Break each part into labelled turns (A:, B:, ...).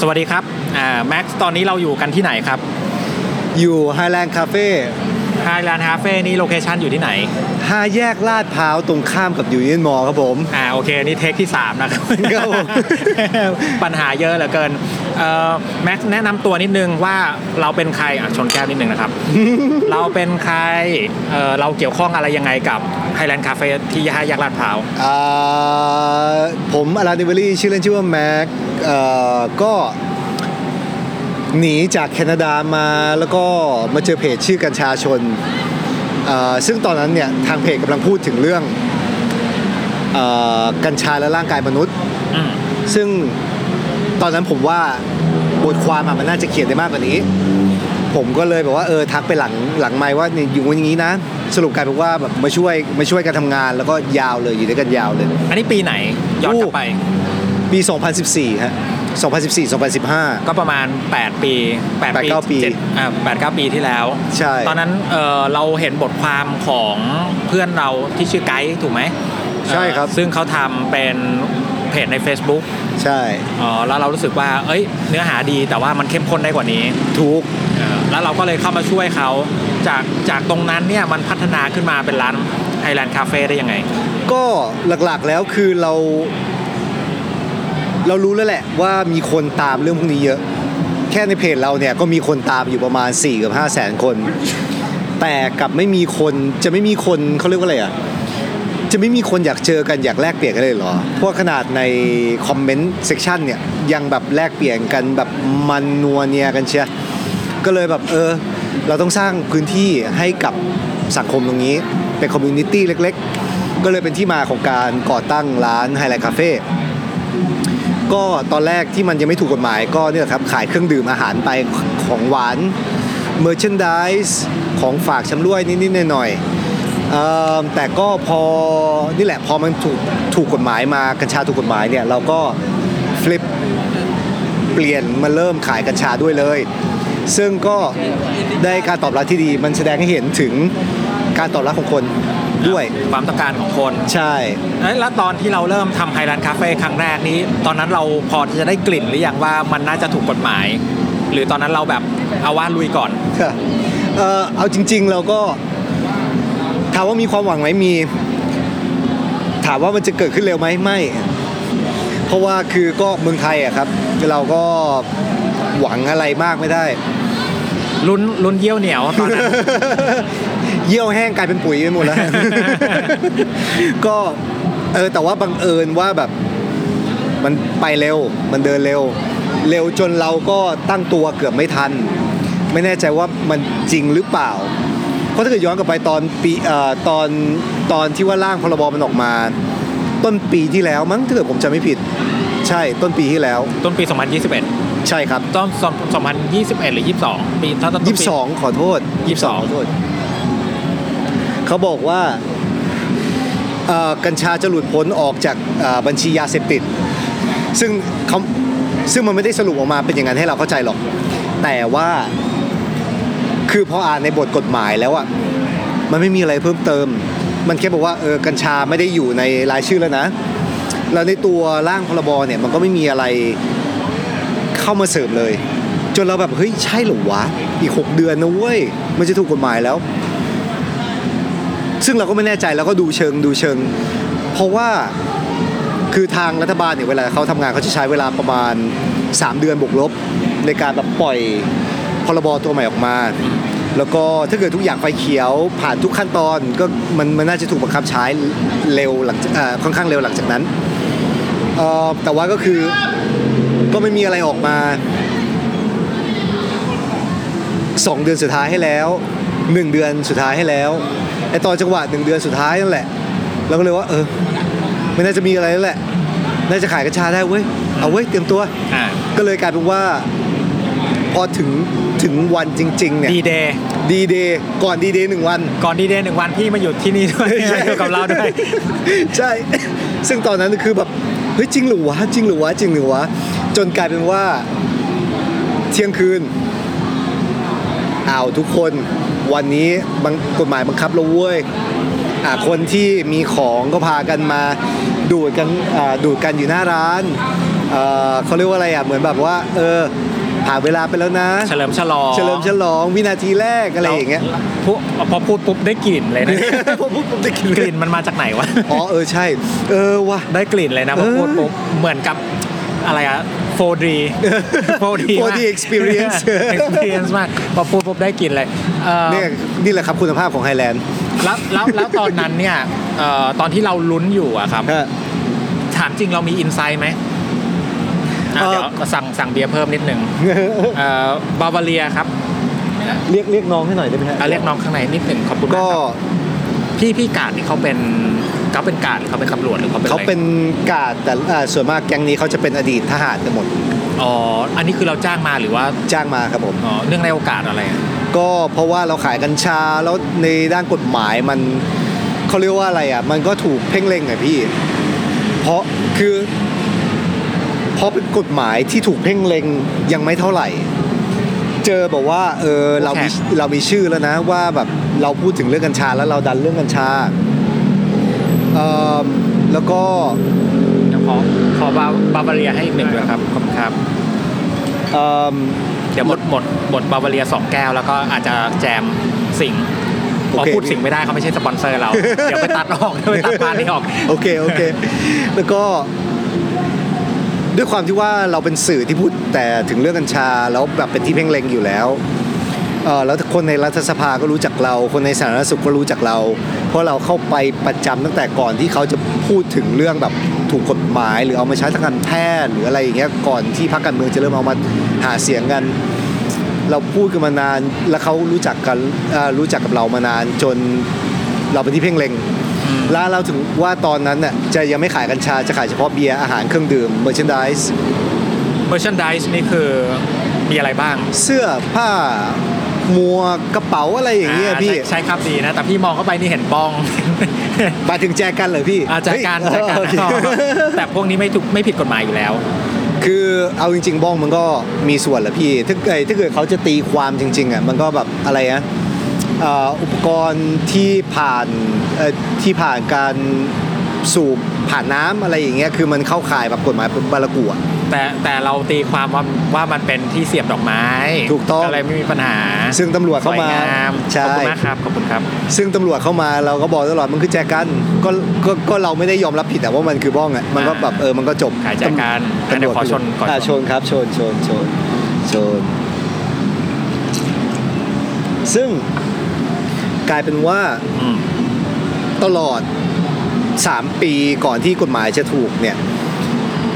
A: สวัสดีครับอ่าแม็กซ์ตอนนี้เราอยู่กันที่ไหนครับ
B: อยู่ Highland Cafe
A: Highland Cafe นี่ location อยู่ที่ไหน
B: ห้าแยกลาดพร้าวตรงข้ามกับ Union Mall ครับผม
A: อ่าโอเคนี่ take ที่ 3 นะครับ
B: ครับผม
A: ปัญหาเยอะเหลือเกินเอ่อแม็กซ์แนะนำตัวนิดนึงว่าเราเป็นใครอะชนแก้วนิดนึงนะครับ เราเป็นใครเอ่อเราเกี่ยวข้องอะไรยังไงกับ Highland Cafe ที่ห้าแยกลาดพร้าว
B: อ่าผมอารานิเวอรี่ชื่อเล่นชื่อว่าแม็กเอ่อก็ หนีจากแคนาดามาแล้วก็มาเจอเพจชื่อกัญชาชนเอ่อซึ่งตอนนั้นเนี่ยทางเพจกำลังพูดถึงเรื่องเออกัญชาและร่างกายมนุษย์
A: อืม
B: ซึ่งตอนนั้นผมว่าบทความอะมันน่าจะเขียนได้มากกว่านี้ ผมก็เลยแบบว่าเออทักไปหลังหลังไม่ว่าเนี่ยอยู่อย่างนี้นะ สรุปกลายเป็นว่าแบบมาช่วยมาช่วยกันทำงานแล้วก็ยาวเลยอยู่ด้วยกันยาวเลย
A: อันนี้ปีไหนย้อนกลับไป
B: ปี 2014ฮะ 2014 2015
A: ก็ประมาณ 8 ปี8
B: แปดเก้าปี
A: เจ็ดอ่าแปดเก้าปีที่แล้ว
B: ใช่
A: ตอนนั้นเออเราเห็นบทความของเพื่อนเราที่ชื่อไกด์ถูกไหม
B: ใช่ครับ
A: เอ่อซึ่งเขาทำเป็นเพจใน Facebook
B: ใช่
A: อ๋อแล้วเรารู้สึกว่า เอ้ย เนื้อหาดีแต่ว่ามันเข้มข้นได้กว่านี้
B: ถูก
A: เออแล้วเราก็เลยเข้ามาช่วยเขาจากจากตรงนั้นเนี่ยมันพัฒนาขึ้นมาเป็นร้านไฮแลนด์คาเฟ่ได้ยังไง
B: ก็หลักๆแล้วคือเรา เรารู้แล้วแหละว่ามีคนตามเรื่องพวกนี้เยอะ แค่ในเพจเราเนี่ยก็มีคนตามอยู่ประมาณ4กับ5แสนคน แต่กับไม่มีคนจะไม่มีคนเขาเรียกว่าอะไรอะจะไม่มีคนอยากเจอกันอยากแลกเปลี่ยนกันเลยเหรอ เพราะขนาดในcomment section เนี่ยยังแบบแลกเปลี่ยนกันแบบมันนัวเนียกันเชียวก็เลยแบบเออ เราต้องสร้างพื้นที่ให้กับสังคมตรงนี้ เป็น community เล็ก ๆ ก็เลยเป็นที่มาของการก่อตั้งร้าน Highland Cafe ก็ตอนแรกที่มันยังไม่ถูกกฎหมายก็เนี่ยครับขายเครื่องดื่มอาหารไปของหวานเมอร์ช n นดิสของฝากชำร่วยนิดๆหน่อยๆแต่ก็พอนี่แหละพอมันถูกถูกกฎหมายมากัญชาถูกกฎหมายเนี่ยเราก็ flip เปลี่ยนมาเริ่มขายกัญชาด้วยเลย ซึ่งก็ได้การตอบรับที่ดีมันแสดงให้เห็นถึงการตอบรับของคน ด้วย
A: ความต้องการของคน
B: ใช่
A: เอ้ยแล้วตอนที่เราเริ่มทำ Highland Cafe ครั้งแรกนี้ ตอนนั้นเราพอที่จะได้กลิ่นหรือยังว่ามันน่าจะถูกกฎหมาย หรือตอนนั้นเราแบบเอาว่าลุยก่อน
B: ค่ะเอ่อเอาจริง ๆ เราก็ถามว่ามีความหวังไหมมี ถามว่ามันจะเกิดขึ้นเร็วไหมไม่ เพราะว่าคือก็เมืองไทยอะครับ เราก็หวังอะไรมากไม่ได้
A: ลุ้นลุ้นเยี่ยวเหนียวตอนนั้น
B: เยี่ยวแห้งกลายเป็นปุ๋ยไปหมดแล้ว ก็เออแต่ว่าบังเอิญว่าแบบมันไปเร็ว มันเดินเร็ว เร็วจนเราก็ตั้งตัวเกือบไม่ทัน ไม่แน่ใจว่ามันจริงหรือเปล่า เพราะถ้าเกิดย้อนกลับไปตอนปีเอ่อตอนตอนที่ว่าร่างพรบมันออกมา ต้นปีที่แล้วมั้งถ้าเกิดผมจำไม่ผิด ใช่ต้นปีที่แล้ว
A: ต้นปี 2021
B: ใช่ครับ
A: ต้น2021 หรือ 22 ปีถ้าต้นปี
B: ยี่สิบสองขอโทษ
A: ยี่สิบสอง
B: ขอโทษ เขาบอกว่ากัญชาจะหลุดพ้นออกจากบัญชียาเสพติด ซึ่งเขาซึ่งมันไม่ได้สรุปออกมาเป็นอย่างนั้นให้เราเข้าใจหรอก แต่ว่าคือพออ่านในบทกฎหมายแล้วอะมันไม่มีอะไรเพิ่มเติม มันแค่บอกว่าเออกัญชาไม่ได้อยู่ในรายชื่อแล้วนะ แล้วในตัวร่างพรบเนี่ยมันก็ไม่มีอะไรเข้ามาเสริมเลย จนเราแบบเฮ้ยใช่หรอวะอีก 6 เดือนนะเว้ยมันจะถูกกฎหมายแล้ว ซึ่งเราก็ไม่แน่ใจแล้วก็ดูเชิงดูเชิง เพราะว่าคือทางรัฐบาลเนี่ยเวลาเขาทำงานเขาจะใช้เวลาประมาณ 3 เดือนบวกลบ ในการแบบปล่อยพรบตัวใหม่ออกมา แล้วก็ถ้าเกิดทุกอย่างไฟเขียวผ่านทุกขั้นตอนก็มันมันน่าจะถูกบังคับใช้เร็วหลังจากเอ่อค่อนข้างเร็วหลังจากนั้นแต่ว่าก็คือก็ไม่มีอะไรออกมาสองเดือนสุดท้ายให้แล้วหนึ่งเดือนสุดท้ายให้แล้ว ไอตอนจังหวะหนึ่งเดือนสุดท้ายนั่นแหละเราก็เลยว่าเออไม่น่าจะมีอะไรแล้วแหละ น่าจะขายกัญชาได้เว้ยเอาเว้ยเตรียมตัว
A: อ่า
B: ก็เลยกลายเป็นว่า พอถึงถึงวันจริง ๆ เนี่ย
A: ดีเดย์
B: ดีเดย์ก่อนดีเดย์หนึ่งวัน
A: ก่อนดีเดย์หนึ่งวันพี่มาอยู่ที่นี่ด้วย
B: ใช่
A: อยู่กับเราด้วย
B: ใช่ ซึ่งตอนนั้นคือแบบเฮ้ยจริงหรือวะจริงหรือวะจริงหรือวะจนกลายเป็นว่า เที่ยงคืนอ้าวทุกคน วันนี้บังกฎหมายบังคับแล้วเว้ยอ่าคนที่มีของก็พากันมาดูดกันอ่าดูดกันอยู่หน้าร้านเอ่อเขาเรียกว่าอะไรอะเหมือนแบบว่าเออผ่านเวลาไปแล้วนะ
A: เฉลิมฉลอง
B: เฉลิมฉลองวินาทีแรกอะไรอย่างเงี้ย
A: พวกพอพูดปุ๊บได้กลิ่นเลยนะ
B: พอพูดผมได้กิน
A: กลิ่นมันมาจากไหนวะ
B: อ๋อเออใช่ เออว่ะ
A: ได้กลิ่นเลยนะพอพูดปุ๊บเหมือนกับอะไรอะ โฟดีโฟดี
B: 4D experience
A: experience มากพอพูดปุ๊บได้กลิ่นเลยเอ่อ
B: เนี่ยนี่แหละครับคุณภาพของ Highland แล้
A: วแล้วแล้วตอนนั้นเนี่ยเอ่อตอนที่เราลุ้นอยู่อะครับ ถามจริงเรามี insight ไหมอะ
B: เอ่อ
A: เดี๋ยวสั่งสั่งเบียร์เพิ่มนิดนึงเอ่อ Bavaria ครับ
B: เรียกเรียกน้องให้หน่อยได้ไหมฮะ
A: อะเรียกน้องข้างในนิดหนึ่งขอบคุณมาก
B: ก็
A: ครับพี่พี่กาดนี่เขาเป็น เขาเป็นกาดหรือเขาเป็นตำรวจหรือเขาเป็น
B: เขา
A: อะไร
B: เป็นกาดแต่อ่าส่วนมากแก๊งนี้เขาจะเป็นอดีตทหารกันหมด
A: อ๋ออันนี้คือเราจ้างมาหรือว่า
B: จ้างมาครับผม
A: อ๋อเนื่องในโอกาสอะไรอะ
B: ก็เพราะว่าเราขายกัญชาแล้วในด้านกฎหมายมันเขาเรียกว่าอะไรอะมันก็ถูกเพ่งเล็งอะพี่ เพราะคือเพราะเป็นกฎหมายที่ถูกเพ่งเล็งยังไม่เท่าไหร่ เจอบอกว่าเออเรามีเรามีชื่อแล้วนะว่าแบบเราพูดถึงเรื่องกัญชาแล้วเราดันเรื่องกัญชาเอ่อ แล้วก็
A: เดี๋ยวขอขอบา Bavaria ให้อีกหนึ่งด้วยครับขอบคุณครับ
B: เอ่อ
A: เดี๋ยวหมดหมดหมด Bavaria สองแก้วแล้วก็อาจจะแจมสิงห์พอพูดสิงห์ไม่ได้เขาไม่ใช่สปอนเซอร์เรา เดี๋ยวไปตัดออกเดี๋ยวไปตัด part นี้ออก
B: โอเค โอเค แล้วก็ด้วยความที่ว่าเราเป็นสื่อที่พูดแต่ถึงเรื่องกัญชาแล้วแบบเป็นที่เพ่งเล็งอยู่แล้ว เออแล้วคนในรัฐสภาก็รู้จักเรา คนในสาธารณสุขก็รู้จักเรา เพราะเราเข้าไปประจำตั้งแต่ก่อนที่เขาจะพูดถึงเรื่องแบบถูกกฎหมาย หรือเอามาใช้ทางการแพทย์หรืออะไรอย่างเงี้ยก่อนที่พรรคการเมืองจะเริ่มเอามาหาเสียงกัน เราพูดกันมานานแล้วเขารู้จักกันเอ่อรู้จักกับเรามานานจนเราเป็นที่เพ่งเล็งแล้วเราถึงว่าตอนนั้นน่ะจะยังไม่ขายกัญชาจะขายเฉพาะเบียร์อาหารเครื่องดื่ม merchandise
A: merchandise นี่คือมีอะไรบ้าง
B: เสื้อผ้า หมวกกระเป๋าอะไรอย่างเงี้ย
A: อ่า
B: พี่
A: ใช่ใช่ครับดีนะ แต่พี่มองเข้าไปนี่เห็นบ้อง
B: มาถึงแจกันเลยพี่
A: อาจาการ
B: เฮ้ย
A: จาการ
B: โอเค
A: แต่พวกนี้ไม่ถูกไม่ผิดกฎหมายอยู่แล้ว
B: คือเอาจริง ๆบ้องมันก็มีส่วนแหละพี่ถ้าเกิดถ้าเกิดเขาจะตีความจริง ๆอะมันก็แบบอะไรนะเอ่ออุปกรณ์ที่ผ่านเอ่อที่ผ่านการสูบผ่านน้ำอะไรอย่างเงี้ยคือมันเข้าข่ายแบบกฎหมายบาลากูอะ
A: แต่แต่เราตีความว่าว่ามันเป็นที่เสียบดอกไม้
B: ถูกต้อง
A: ก็เลยไม่มีปัญหา
B: ซึ่งตำรวจเข้ามา
A: สวยงาม
B: ใช่
A: ขอบคุณมากครับขอบคุณครับ
B: ซึ่งตำรวจเข้ามาเราก็บอกตลอดมันคือแจกันก็ก็ก็เราไม่ได้ยอมรับผิดแต่ว่ามันคือบ้องอะมันก็แบบเออมันก็จบ
A: ขายแจกัน
B: ตำ
A: เดี๋
B: ร
A: ยววขอชนก่อน
B: อ่าชนครับชนชนชนชน ซึ่งกลายเป็นว่า
A: อืม
B: ตลอด 3 ปีก่อนที่กฎหมายจะถูกเนี่ย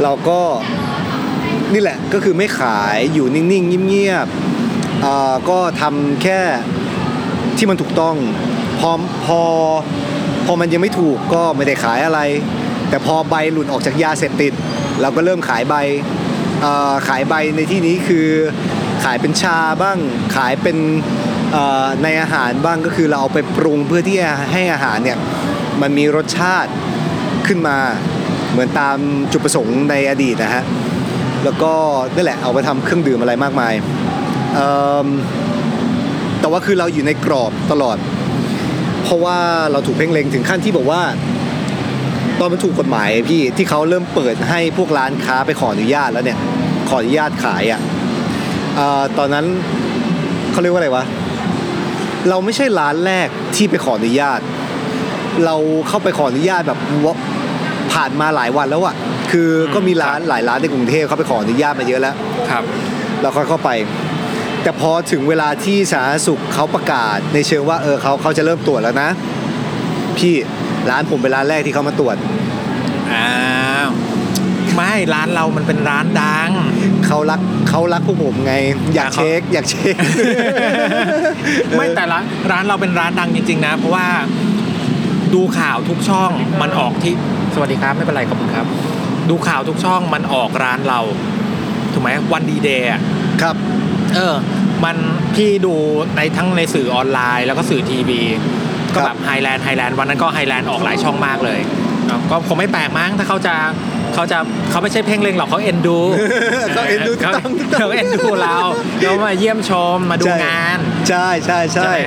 B: เราก็นี่แหละก็คือไม่ขายอยู่นิ่งๆเงียบๆอ่าก็ทำแค่ที่มันถูกต้องพอพอพอมันยังไม่ถูกก็ไม่ได้ขายอะไร แต่พอใบหลุดออกจากยาเสพติด เราก็เริ่มขายใบขายใบในที่นี้คือขายเป็นชาบ้างขายเป็นในอาหารบ้างก็คือเราเอาไปปรุงเพื่อที่ให้อาหารเนี่ยมันมีรสชาติขึ้นมา เหมือนตามจุดประสงค์ในอดีตนะฮะแล้วก็นั่นแหละเอาไปทำเครื่องดื่มอะไรมากมายแต่ว่าคือเราอยู่ในกรอบตลอด เพราะว่าเราถูกเพ่งเล็งถึงขั้นที่บอกว่า ตอนมันถูกกฎหมายพี่ที่เขาเริ่มเปิดให้พวกร้านค้าไปขออนุญาตแล้วเนี่ยขออนุญาตขายอะเอ่อตอนนั้นเขาเรียกว่าอะไรวะเราไม่ใช่ร้านแรกที่ไปขออนุญาต เราเข้าไปขออนุญาตแบบวะ ผ่านมาหลายวันแล้วอะคือก็มีร้านหลายร้านในกรุงเทพเขาไปขออนุญาตมาเยอะแล้ว
A: ครับ
B: เราค่อยเข้าไป แต่พอถึงเวลาที่สาธารณสุขเขาประกาศในเชิงว่าเออเขาเขาจะเริ่มตรวจแล้วนะ พี่ร้านผมเป็นร้านแรกที่เขามาตรวจ
A: อ้าวไม่ร้านเรามันเป็นร้านดัง
B: เขารักเขารักพวกผมไง อยาก
A: อะเขา
B: เช็คอยากเช็ค
A: ไม่แต่ละร้านเราเป็นร้านดังจริง ๆ นะ เพราะว่าดูข่าวทุกช่องมันออกที่ สวัสดีครับไม่เป็นไรขอบคุณครับ ดูข่าวทุกช่องมันออกร้านเราถูกไหมวันดีเดย์
B: ครับ
A: เออ มันพี่ดูในทั้งในสื่อออนไลน์ แล้วก็สื่อทีวี ก็
B: คือ
A: แบ
B: บ
A: Highland Highland วันนั้นก็ Highland ออกหลายช่องมากเลยเนาะก็คงไม่แปลกมั้งถ้าเขาจะเขาจะเขาไม่ใช่เพ่งเล็งหรอกเขาเอ็นดู
B: เขาเอ็นดูถูก
A: เขา
B: ต้องถูกต้อง
A: เขาเอ็นดูเราเรามาเยี่ยมชมมาดู
B: ใช่
A: งาน
B: ใช่ใช่ใช่
A: ไหม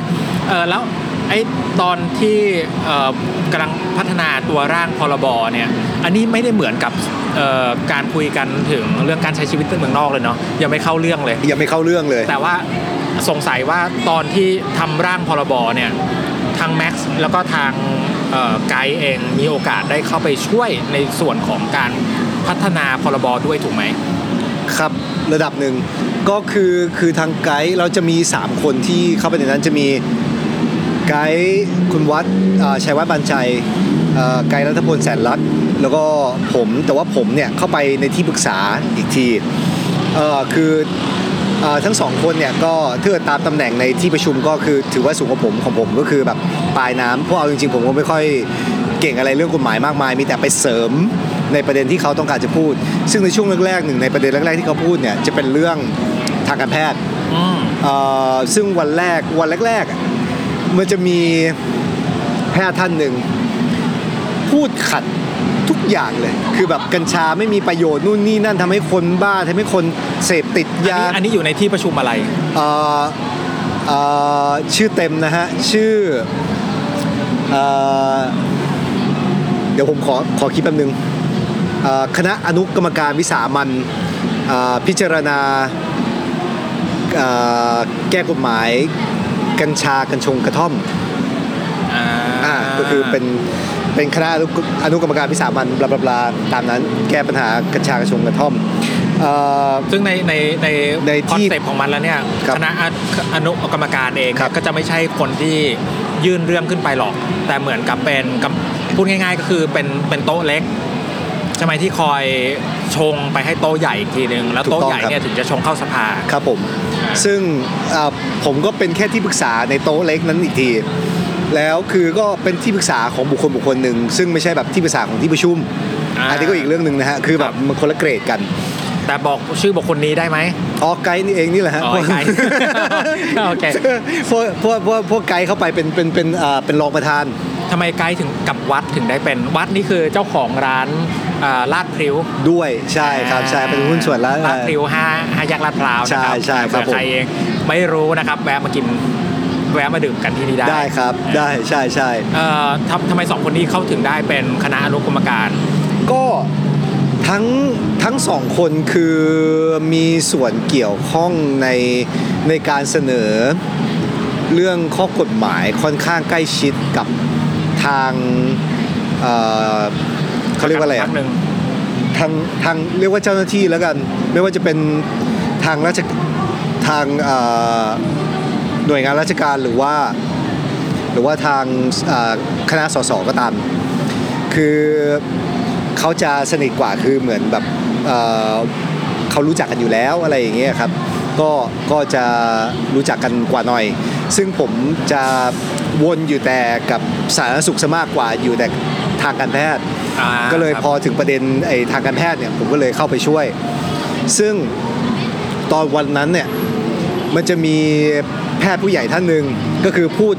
A: เออแล้วไอ้ ตอนที่เอ่อกำลังพัฒนาตัวร่างพรบเนี่ยอันนี้ไม่ได้เหมือนกับเอ่อการคุยกันถึงเรื่องการใช้ชีวิตในเมืองนอกเลยเนาะยังไม่เข้าเรื่องเลย
B: ยังไม่เข้าเรื่องเลย
A: แต่ว่าสงสัยว่าตอนที่ทำร่างพรบเนี่ยทางแม็กซ์แล้วก็ทางเอ่อไกด์เองมีโอกาสได้เข้าไปช่วยในส่วนของการพัฒนาพรบด้วยถูกไหม
B: ครับระดับหนึ่งก็คือคือทางไกด์เราจะมี 3 คนที่เข้าไปในนั้นจะมี ไกด์คุณวัดอ่าชัยวัฒน์บันใจเอ่อไกด์รัฐพลแสนรัตน์แล้วก็ผมแต่ว่าผมเนี่ยเข้าไปในที่ปรึกษาอีกทีเอ่อคือเอ่อทั้งสองคนเนี่ยก็ถ้าเกิดตามตำแหน่งในที่ประชุมก็คือถือว่าสูงกว่าผมของผมก็คือแบบปลายน้ำเพราะเอาจริงๆ ผมก็ไม่ค่อยเก่งอะไรเรื่องกฎหมายมากมาย มีแต่ไปเสริมในประเด็นที่เขาต้องการจะพูด ซึ่งในช่วงแรกๆหนึ่งในประเด็นแรกๆที่เขาพูดเนี่ยจะเป็นเรื่องทางการแพทย์
A: อืม
B: เอ่อซึ่งวันแรกวันแรกๆอะ มันจะมีแพทย์ท่านหนึ่ง พูดขัดทุกอย่างเลย คือแบบกัญชาไม่มีประโยชน์นู่นนี่นั่นทำให้คนบ้าทำให้คนเสพติด
A: อัน
B: ยา
A: นี้อันนี้อยู่ในที่ประชุมอะไร
B: เอ่อเอ่อชื่อเต็มนะฮะ ชื่อเอ่อเดี๋ยวผมขอขอคิดแป๊บนึงเอ่อคณะอนุกรรมการวิสามันเอ่อพิจารณาเอ่อแก้กฎหมาย กัญชากัญชงกระท่อม
A: อ่า
B: อ่าก็คือเป็นเป็นคณะอนุอนุกรรมการวิสามันบลาบลาบลาตามนั้นแก้ปัญหากัญชากัญชงกระท่อมเอ่อ
A: ซึ่งในในใน
B: ใน
A: คอน
B: ที่
A: เซปต์ของมันแล้วเนี่ย
B: ครับ
A: คณะอนุกรรมการเอง
B: ครับ
A: ก็จะไม่ใช่คนที่ยื่นเรื่องขึ้นไปหรอก แต่เหมือนกับเป็นกำพูดง่าย ๆ ก็คือเป็นเป็นโต๊ะเล็กใช่ไหมที่คอยชงไปให้โต๊ะใหญ่อีกทีนึงแล้วโต๊ะใหญ่เนี่ยถึงจะชงเข้าสภา
B: ครับผม
A: อ่า
B: ซึ่งอ่า ผมก็เป็นแค่ที่ปรึกษาในโต๊ะเล็กนั้นอีกที แล้วคือก็เป็นที่ปรึกษาของบุคคลบุคคลหนึ่งซึ่งไม่ใช่แบบที่ปรึกษาของที่ประชุมาอันนี้ก็อีกเรื่องหนึ่งนะฮะคือแบบมันคนละเกรดกัน
A: แต่บอกชื่อบุคคลนี้ได้ไหม
B: อ๋อไกด์นี่เองนี่แหละฮะ
A: อ๋อไกด์โอเค
B: พวกพวกพวกพวกไกด์เข้าไปเป็นเป็นเป็นอ่าเป็นรองประธาน
A: ทำไมไกด์ถึงกับวัดถึงได้เป็นวัดนี่คือเจ้าของร้านอ่า ลาดพริ้ว
B: ด้วยใช่ครับใช่เป็นหุ้นส่วนแล้ว
A: ลาดพริ้วห้าห้าแยกลาดพร้าวนะครับ
B: ใช่ใช่ครับ
A: เผื่อใครเองไม่รู้นะครับแวะมากินแวะมาดื่มกันที่นี่ได้
B: ได้ครับได้ใช่ใช่
A: เอ่อทำทำไมสองคนนี้เข้าถึงได้เป็นคณะอนุกรรมการ
B: ก็ทั้งทั้งสองคนคือมีส่วนเกี่ยวข้องในในการเสนอเรื่องข้อกฎหมายค่อนข้างใกล้ชิดกับทาง เอ่อเขาเรียกว่าอะไร
A: พั
B: อะ
A: กหนึ่ง
B: ทางทางเรียกว่าเจ้าหน้าที่แล้วกัน ไม่ว่าจะเป็นทางราชทางเอ่อหน่วยงานราชการหรือว่า หรือว่าทางเอ่อคณะสสก็ตาม คือเขาจะสนิทกว่าคือเหมือนแบบเอ่อเขารู้จักกันอยู่แล้วอะไรอย่างเงี้ยครับก็ก็จะรู้จักกันกว่าหน่อย ซึ่งผมจะวนอยู่แต่กับสาธารณสุขซะมากกว่าอยู่แต่ทางการแพทย์
A: อ่า
B: ก็เลย
A: ครับ
B: พอถึงประเด็นไอ้ทางการแพทย์เนี่ยผมก็เลยเข้าไปช่วย ซึ่งตอนวันนั้นเนี่ยมันจะมีแพทย์ผู้ใหญ่ท่านหนึ่งก็คือพูด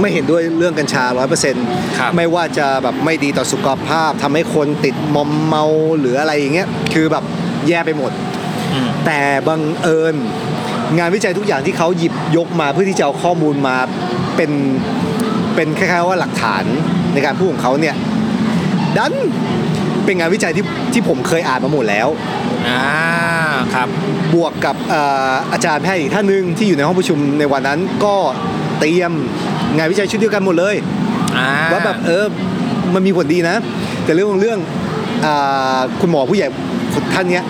B: ไม่เห็นด้วยเรื่องกัญชา 100%
A: ครับ
B: ไม่ว่าจะแบบไม่ดีต่อสุขภาพทำให้คนติดมอมเมาหรืออะไรอย่างเงี้ยคือแบบแย่ไปหมด
A: อืม
B: แต่บังเอิญงานวิจัยทุกอย่างที่เขาหยิบยกมาเพื่อที่จะเอาข้อมูลมาเป็นเป็นคล้ายๆว่าหลักฐานในการพูดของเขาเนี่ย ดันเป็นงานวิจัยที่ที่ผมเคยอ่านมาหมดแล้ว
A: อ่าครับ
B: บวกกับเอ่ออาจารย์แพทย์อีกท่านหนึ่งที่อยู่ในห้องประชุมในวันนั้นก็เตรียมงานวิจัยชุดเดียวกันหมดเลย
A: อ่า
B: ว่าแบบเออมันมีผลดีนะ แต่เรื่องของเรื่องอ่าคุณหมอผู้ใหญ่ท่านเนี้ย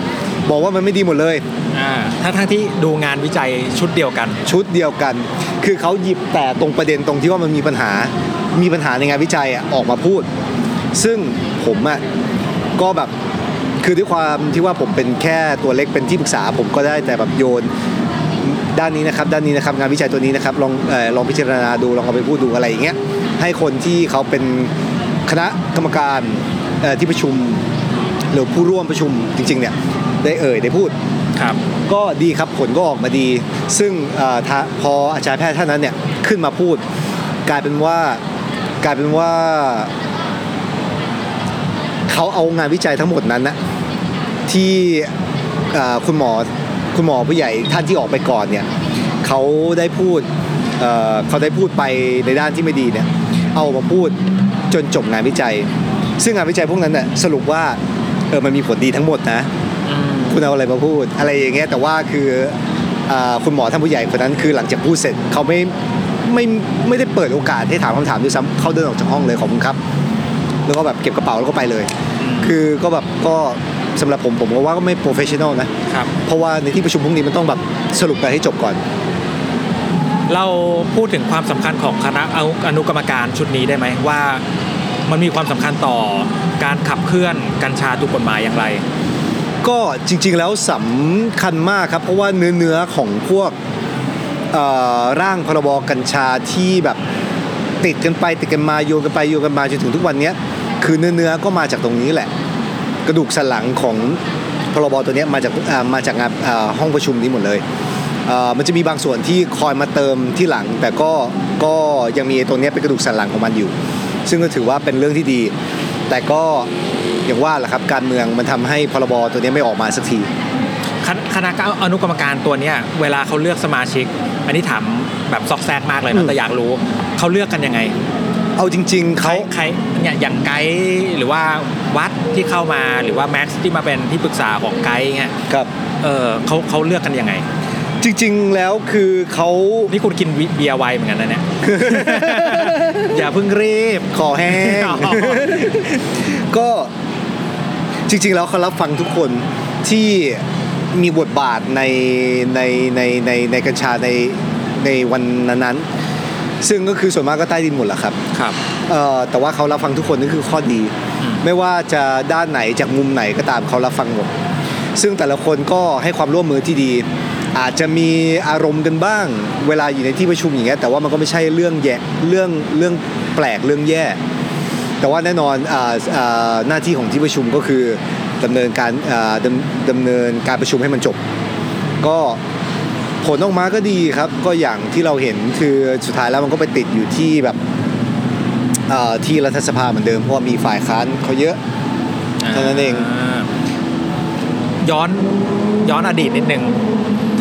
B: บอกว่ามันไม่ดีหมดเลย
A: อ่าทั้งทั้งที่ดูงานวิจัยชุดเดียวกัน
B: ชุดเดียวกัน คือเขาหยิบแต่ตรงประเด็นตรงที่ว่ามันมีปัญหา มีปัญหาในงานวิจัยอะออกมาพูด ซึ่งผมอะก็แบบคือด้วยความที่ว่าผมเป็นแค่ตัวเล็กเป็นที่ปรึกษา ผมก็ได้แต่แบบโยนด้านนี้นะครับ ด้านนี้นะครับงานวิจัยตัวนี้นะครับลองเออลองพิจารณาดูลองเอาไปพูดดูอะไรอย่างเงี้ยให้คนที่เขาเป็นคณะกรรมการเอ่อที่ประชุมหรือผู้ร่วมประชุมจริงๆเนี่ยได้เอ่ยได้พูด
A: ครับ
B: ก็ดีครับผลก็ออกมาดี ซึ่งเอ่อถ้าพออาจารย์แพทย์ท่านนั้นเนี่ยขึ้นมาพูด กลายเป็นว่ากลายเป็นว่า เขาเอางานวิจัยทั้งหมดนั้นนะที่เอ่อคุณหมอคุณหมอผู้ใหญ่ท่านที่ออกไปก่อนเนี่ยเขาได้พูดเอ่อเขาได้พูดไปในด้านที่ไม่ดีเนี่ยเอามาพูดจนจบงานวิจัย ซึ่งงานวิจัยพวกนั้นน่ะสรุปว่าเออมันมีผลดีทั้งหมดนะ
A: อืม
B: คุณเอาอะไรมาพูด อะไรอย่างเงี้ยแต่ว่าคืออ่าคุณหมอท่านผู้ใหญ่คนนั้นคือหลังจากพูดเสร็จเขาไม่ไม่ไม่ได้เปิดโอกาสให้ถามคำถามด้วยซ้ำเขาเดินออกจากห้องเลยขอบคุณครับ แล้วก็แบบเก็บกระเป๋าแล้วก็ไปเลย คือก็แบบก็สำหรับผมผมก็ว่าก็ไม่ professional นะ
A: ครับ
B: เพราะว่าในที่ประชุมพวกนี้มันต้องแบบสรุปกันให้จบก่อน
A: เราพูดถึงความสำคัญของคณะอนุอนุกรรมการชุดนี้ได้ไหมว่ามันมีความสำคัญต่อการขับเคลื่อนกัญชาถูกกฎหมายอย่างไร
B: ก็จริง ๆแล้วสำคัญมากครับ เพราะว่าเนื้อเนื้อของพวกเอ่อร่างพรบกัญชาที่แบบติดกันไปติดกันมาโยนกันไปโยนกันมาจนถึงทุกวันเนี้ย คือเนื้อเนื้อก็มาจากตรงนี้แหละ กระดูกสันหลังของพรบตัวเนี้ยมาจากอ่ามาจากงานอ่าห้องประชุมนี้หมดเลยเอ่อมันจะมีบางส่วนที่คอยมาเติมที่หลัง แต่ก็ก็ยังมีไอ้ตัวเนี้ยเป็นกระดูกสันหลังของมันอยู่ ซึ่งก็ถือว่าเป็นเรื่องที่ดี แต่ก็อย่างว่าแหละครับการเมืองมันทำให้พรบตัวเนี้ยไม่ออกมาสักที
A: คณคณะอนุกรรมการตัวเนี้ยเวลาเขาเลือกสมาชิก อันนี้ถามแบบซอกแซกมากเลย
B: อื
A: นะ
B: ม
A: แต่อยากรู้เขาเลือกกันยังไง
B: เอาจริงๆ
A: ใคร
B: เขา
A: ใครเนี่ยอย่างไกด์หรือว่าวัดที่เข้ามาหรือว่าแม็กซ์ที่มาเป็นที่ปรึกษาของไกด์เงี้ย
B: ครับ
A: เออเขาเขาเลือกกันยังไง
B: จริง ๆ แล้วคือเขา
A: นี่คุณกินเบียร์ไวน์เหมือนกันนะเนี่ยอย่าเพิ่งรีบ
B: คอแห้ง
A: อ๋อ
B: ก็จริง ๆ แล้วเขารับฟังทุกคนที่มีบทบาทในในในในในกัญชาในในวันนั้นๆ ซึ่งก็คือส่วนมากก็ใต้ดินหมดแหละครับ
A: ครับ
B: เอ่อแต่ว่าเขารับฟังทุกคนนี่คือข้อดี
A: อืม
B: ไม่ว่าจะด้านไหนจากมุมไหนก็ตามเขารับฟังหมด ซึ่งแต่ละคนก็ให้ความร่วมมือที่ดี อาจจะมีอารมณ์กันบ้าง เวลาอยู่ในที่ประชุมอย่างเงี้ยแต่ว่ามันก็ไม่ใช่เรื่องแย่เรื่องเรื่องแปลกเรื่องแย่ แต่ว่าแน่นอนอ่าอ่าหน้าที่ของที่ประชุมก็คือดำเนินการอ่าดำดำเนินการประชุมให้มันจบ ก็ ผลออกมาก็ดีครับ ก็อย่างที่เราเห็นคือสุดท้ายแล้วมันก็ไปติดอยู่ที่แบบเอ่อที่รัฐสภาเหมือนเดิมเพราะว่ามีฝ่ายค้านเขาเยอะเท่านั้นเองา
A: ย้อนย้อนอดีตนิดนึง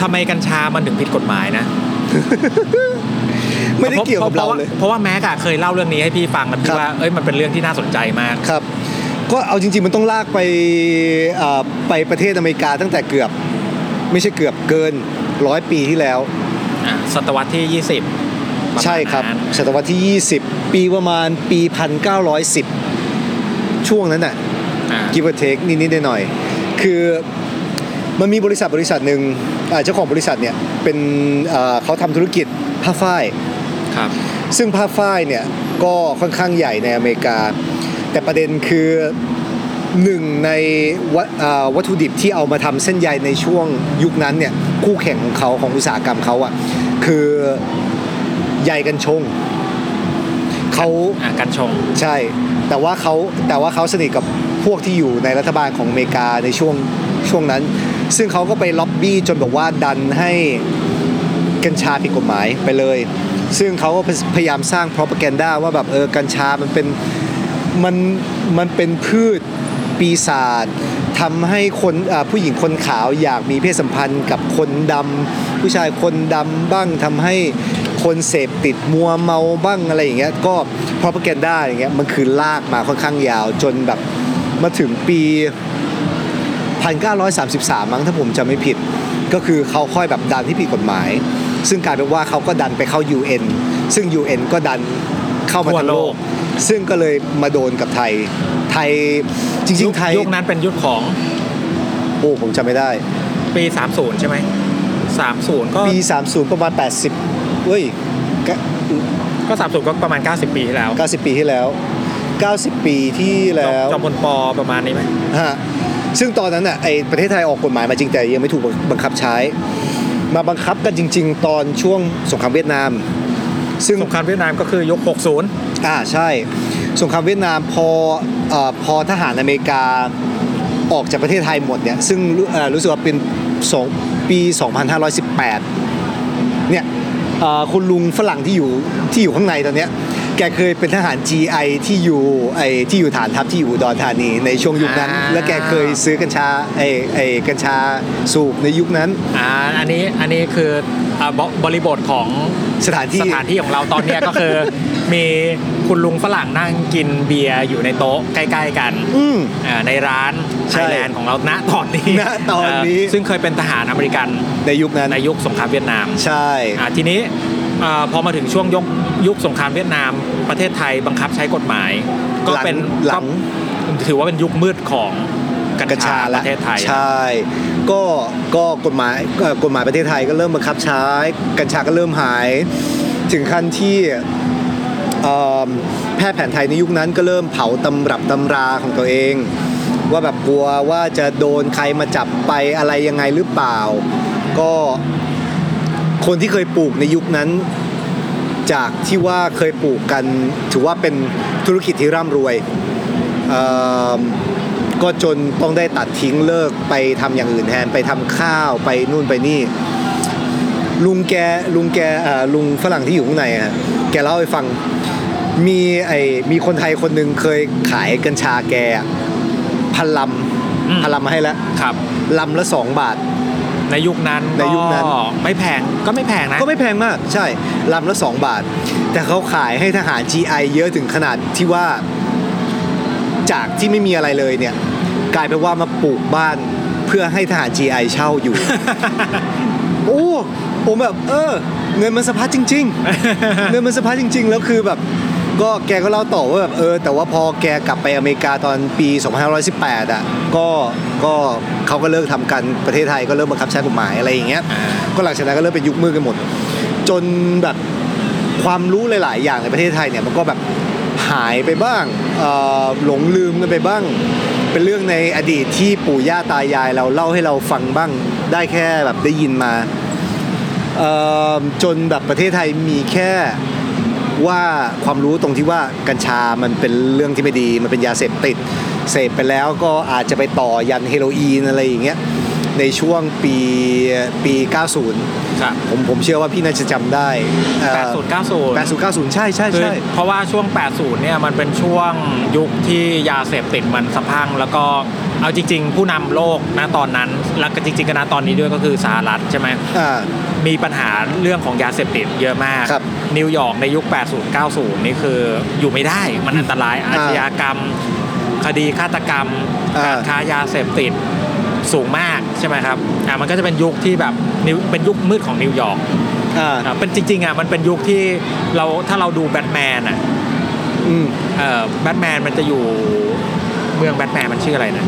A: ทำไมกัญชามันถึงผิดกฎหมายนะ
B: ไม่ได้เกี่ยวกับเรา
A: พะ
B: เลย
A: เพราะว่าแม็กอะเคยเล่าเรื่องนี้ให้พี่ฟังแล้ว
B: ค
A: พี่
B: รับ
A: ว่าเอ้ยมันเป็นเรื่องที่น่าสนใจมาก
B: ครับ ก็เอาจริง ๆ มันต้องลากไปเอ่อไปประเทศอเมริกาตั้งแต่เกือบ ไม่ใช่เกือบเกิน ร้อยปีที่แล้ว
A: อะศตวรรษที่ 20ประมาณ
B: ใช่ครับ
A: นั้น
B: ศตวรรษที่ 20 ปีประมาณปี 1910 ช่วงนั้นน่ะ
A: อะ
B: กิฟต์เทคนิดๆหน่อยๆคือมันมีบริษัทบริษัทหนึ่งอ่าเจ้าของบริษัทเนี่ยเป็นเอ่อเขาทำธุรกิจผ้าฝ้าย
A: ครับ
B: ซึ่งผ้าฝ้ายเนี่ยก็ค่อนข้างใหญ่ในอเมริกา แต่ประเด็นคือ หนึ่งในวัตอ่าวัตถุดิบที่เอามาทำเส้นใยในช่วงยุคนั้นเนี่ยคู่แข่งของเขาของอุตสาหกรรมเขาอะคือใยกันชงเขา
A: อะกันชง
B: ใช่ แต่ว่าเขาแต่ว่าเขาสนิทกับพวกที่อยู่ในรัฐบาลของอเมริกาในช่วงช่วงนั้น ซึ่งเขาก็ไปล็อบบี้จนบอกว่าดันให้กัญชาผิดกฎหมายไปเลย ซึ่งเขาก็พยายามสร้าง propaganda ว่าแบบเออกัญชามันเป็นมันมันเป็นพืช ปีศาจทำให้คนผู้หญิงคนขาวอยากมีเพศสัมพันธ์กับคนดำผู้ชายคนดำบ้างทำให้คนเสพติดมัวเมาบ้างอะไรอย่างเงี้ยก็ propaganda อย่างเงี้ยมันคือลากมาค่อนข้างยาวจนแบบมาถึงปี 1933 มั้งถ้าผมจำไม่ผิด ก็คือเขาค่อยแบบดันที่ผิดกฎหมาย ซึ่งกลายเป็นว่าเขาก็ดันไปเข้า UN ซึ่ง UN ก็ดันเข้ามา
A: ทั่ว
B: ทั้ง
A: โลก
B: ซึ่งก็เลยมาโดนกับไทย ไทยจริง ๆ ไทย
A: ยุคนั้นเป็นยุคของ
B: โอ้ผมจำไม่ได้
A: ปี 30 ใช่ไหม30 ก็
B: ปี 30 ประมาณ 80เว้ยกะ
A: ก็30 ก็ประมาณ 90 ปีที่แล้ว
B: 90 ปีที่แล้ว 90 ปีที่แล้ว
A: จอมพลปอประมาณนี้ไหม
B: ฮะซึ่งตอนนั้นอะไอประเทศไทยออกกฎหมายมาจริงแต่ยังไม่ถูกบังคับใช้ มาบังคับกันจริง ๆ ตอนช่วงสงครามเวียดนาม ซึ่ง
A: สงครามเวียดนามก็คือยก 60
B: อ่าใช่ สงครามเวียดนามพออพอทหารอเมริกาออกจากประเทศไทยหมดเนี่ยซึ่งรู้เอ่อรู้สึกว่าเป็นสองปี 2518 เนี่ยคุณลุงฝรั่งที่อยู่ที่อยู่ข้างในตอนเนี้ย แกเคยเป็นทหาร GI ที่อยู่ไอที่อยู่ฐานทัพที่อยู่อุดอนธานีในช่วงยุคนั้น
A: อ่า
B: แล้วแกเคยซื้อกัญชาไอไอกัญชาสูบในยุคนั้น
A: อ่าอันนี้อันนี้คืออ่าบบริบทของ
B: สถานที่
A: สถานที่ของเราตอนเนี้ยก็คือ มีคุณลุงฝรั่งนั่งกินเบียร์อยู่ในโต๊ะใกล้ ๆ กัน
B: อืม
A: อ่าในร้าน
B: ใช่
A: ไทยแลนด์ของเราณตอนนี้
B: ณตอนนี้
A: เซึ่งเคยเป็นทหารอเมริกัน
B: ในยุคนั้น
A: ในยุคสงครามเวียดนาม
B: ใช่
A: อ่าทีนี้อ่า พอมาถึงช่วงยุคยุคสงครามเวียดนาม ประเทศไทยบังคับใช้กฎหมาย ก็เป็น
B: หลัง
A: ก็ถือว่าเป็นยุคมืดของกัญ
B: กัญ
A: ชา
B: ชา
A: ป
B: ละ
A: ระเทศไทย
B: ใช่ก็ก็กฎหมายเอ่อกฎหมายประเทศไทยก็เริ่มบังคับใช้กัญชาก็เริ่มหาย ถึงขั้นที่เอ่อแพทย์แผนไทยในยุคนั้นก็เริ่มเผาตำรับตำราของตัวเอง ว่าแบบกลัวว่าจะโดนใครมาจับไปอะไรยังไงหรือเปล่า ก็ คนที่เคยปลูกในยุคนั้น จากที่ว่าเคยปลูกกัน ถือว่าเป็นธุรกิจที่ร่ำรวยเอ่อก็จนต้องได้ตัดทิ้งเลิกไปทำอย่างอื่นแทนไปทำข้าวไปนู่นไปนี่ ลุงแกลุงแกเอ่อลุงฝรั่งที่อยู่ข้างในอะแกเล่าให้ฟังมีไอ้มีคนไทยคนหนึ่งเคยขายกัญชาแกอะพันล
A: อืมำ
B: พันลำมาให้แล้ว
A: ครับ
B: ลำละสองบาท
A: ในยุคนั้น
B: ในยุคนั้น
A: ก็ไม่แพงก็ไม่แพงนะ
B: ก็ไม่แพงมาก ใช่ลำละ 2 บาท แต่เขาขายให้ทหาร GI เยอะถึงขนาดที่ว่า จากที่ไม่มีอะไรเลยเนี่ย กลายเป็นว่ามาปลูกบ้านเพื่อให้ทหาร GI เช่าอยู่ โอ้ผมแบบเออ เงินมันสะพัดจริง ๆ เงินมันสะพัดจริง ๆ แล้วคือแบบ ก็แกก็เล่าต่อว่าแบบเออ แต่ว่าพอแกกลับไปอเมริกาตอนปี 2518 อะ ก็ก็เขาก็เลิกทำกันประเทศไทยก็เริ่มบังคับใช้กฎหมายอะไรอย่างเงี้ยก็หลังจากนั้นก็เริ่มเป็นยุคมืดกันหมด จนแบบความรู้หลาย ๆ อย่างในประเทศไทยเนี่ยมันก็แบบหายไปบ้างหลงลืมกันไปบ้าง เป็นเรื่องในอดีตที่ปู่ย่าตายายเราเล่าให้เราฟังบ้างได้แค่แบบได้ยินมาจนแบบประเทศไทยมีแค่ ว่าความรู้ตรงที่ว่ากัญชามันเป็นเรื่องที่ไม่ดี มันเป็นยาเสพติด เสพไปแล้วก็อาจจะไปต่อยันเฮโรอีนอะไรอย่างเงี้ยในช่วงปีปี 90
A: ครับ
B: ผมผมเชื่อว่าพี่น่าจะจำได้เอ่อ
A: 80 90
B: 80 90 ใช่ใช่
A: คือ
B: ใช่
A: เพราะว่าช่วง 80 เนี่ยมันเป็นช่วงยุคที่ยาเสพติดมันสะพรั่งแล้วก็ เอาจริง ๆ ผู้นำโลกนะตอนนั้นแล้วก็จริงๆก็นะตอนนี้ด้วยก็คือสหรัฐใช่ไหม
B: อ่า
A: มีปัญหาเรื่องของยาเสพติดเยอะมาก
B: ครับ
A: นิวยอร์กในยุค 80 90 นี่คืออยู่ไม่ได้มันอันตรายอาชญากรรม คดีฆาตกรรม
B: อ่า
A: การค้ายาเสพติดสูงมากใช่ไหมครับอ่ามันก็จะเป็นยุคที่แบบนิวเป็นยุคมืดของนิวยอร์ก
B: อ่า
A: อ่าเป็นจริงๆอะมันเป็นยุคที่เราถ้าเราดูแบทแมนอะ
B: อืม
A: เอ่อแบทแมนมันจะอยู่เมืองแบทแมนมันชื่ออะไรนะ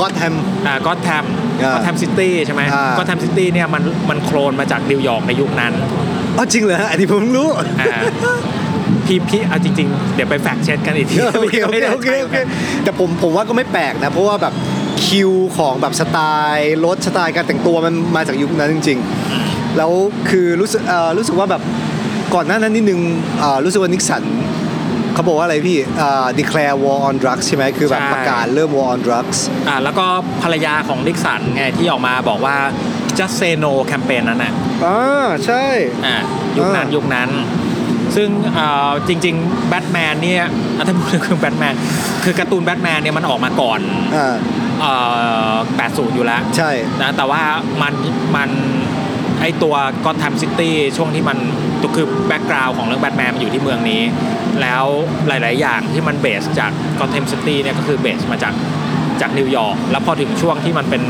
B: ก็อตแฮม
A: อ่าก็แทม
B: อ่า
A: Gotham City ใช่ไหม
B: อ่า
A: Gotham City เนี่ยมันมันโคลนมาจากนิวยอร์กในยุคนั้น
B: อ๋อจริงเหรอฮะอันนี้ผมเพิ่งรู้
A: อ่าพี่พี่เอาจริงๆ เดี๋ยวไป fact check กันอีกที
B: โอเคโอ
A: ไม่
B: เค
A: แน่
B: โอเค
A: ใจ
B: โอเคแต่ผมผมว่าก็ไม่แปลกนะ เพราะว่าแบบคิวของแบบสไตล์รถสไตล์การแต่งตัวมันมาจากยุคนั้นจริง
A: อืม
B: ๆแล้วคือรู้สึกเอ่อรู้สึกว่าแบบก่อนหน้านั้นนิดนึงเอ่อรู้สึกว่านิกสัน เขาบอกว่าอะไรพี่เอ่อ declare war on drugs ใช่ไหมคือแบบประกาศเริ่ม war on drugs
A: อ่าแล้วก็ภรรยาของดิกสันไงที่ออกมาบอกว่า just say no แคมเปญนั้นน่ะ
B: อ่าใช่
A: อ่ายุคนั้น
B: อ่ายุ
A: ยุคนั้น ซึ่งเอ่อจริงๆแบทแมนเนี่ยอะถ้าพูดถึงแบทแมนคือการ์ตูนแบทแมนเนี่ยมันออกมาก่อน
B: อ่า
A: เอ่อ80 อยู่แล้ว
B: ใช่
A: นะแต่ว่ามันมันไอตัวก็ท m ซิตี้ช่วงที่มัน ตัวคือ background ของเรื่องแบทแมนมันอยู่ที่เมืองนี้ แล้วหลาย ๆ อย่างที่มัน base จากก็ท m ซิตี้เนี่ยก็คือเบสมาจากจากนิวยอร์กแล้วพอถึงช่วงที่มันเป็น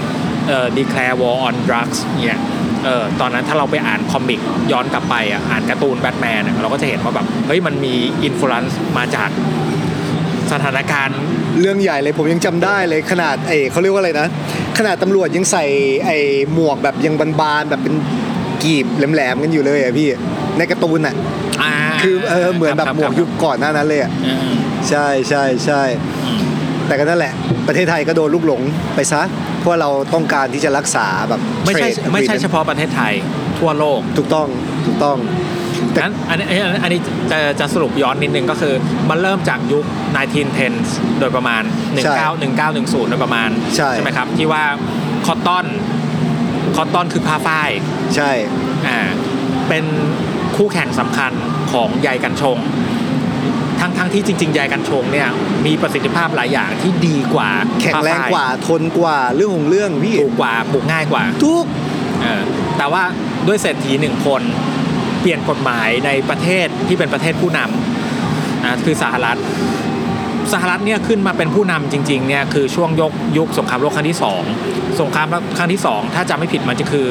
A: เอ่อ declare war on drugs เนี่ยเออตอนนั้นถ้าเราไปอ่าน comic ย้อนกลับไปอะอ่านการ์ตูนแบทแมนเราก็จะเห็นว่าแบบเฮ้ยมันมีอิทธิพลมาจากสถานการณ์
B: เรื่องใหญ่เลยผมยังจำได้เลยขนาดไอ้เขาเรียกว่าอะไรนะ ขนาดตำรวจยังใส่ไอ้หมวกแบบยังบานๆแบบเป็น กีบแหลมๆกันอยู่เลยอะพี่ในการ์ตูนอะ
A: อ่า
B: คือเออเหมือนแบบ
A: ครับ
B: หมวกยุคก่อนหน้านั้นเลยอะ
A: อืม
B: ใช่ใช่ใช่แต่ก็นั่นแหละ ประเทศไทยก็โดนลูกหลงไปซะเพราะเราต้องการที่จะรักษาแบบ
A: ไม่ใช่
B: trade
A: ไม่ใช่
B: agreement
A: เฉพาะประเทศไทยทั่วโลก
B: ถูกต้องถูกต้องแต่
A: นั้นอันนี้อันนี้อันนี้จะจะสรุปย้อนนิดนึงก็คือมันเริ่มจากยุค 1910s โดยประมาณ
B: ใช่
A: 19 1910 โดยประมาณ
B: ใช่
A: ไหมครับ ที่ว่าคอตตอน คอตตอนคือผ้าฝ้าย
B: ใช่
A: อ่าเป็นคู่แข่งสำคัญของใยกันชง ทั้งทั้งที่จริงๆยากันชงเนี่ยมีประสิทธิภาพหลายอย่างที่ดีกว่า
B: แข็งแรง
A: ผ้ฝ้ย
B: กว่าทนกว่าเรื่องของเรื่องพี่
A: ถูกกว่าปลูกง่ายกว่า
B: ทุก
A: เออแต่ว่าด้วยเศรษฐีหนึ่งคนเปลี่ยนกฎหมายในประเทศที่เป็นประเทศผู้นำนะคือสหรัฐ สหรัฐเนี่ยขึ้นมาเป็นผู้นำจริงๆเนี่ยคือช่วงยกยุคสงครามโลกครั้งที่สองสงครามโลกครั้งที่สองถ้าจำไม่ผิดมันจะคือ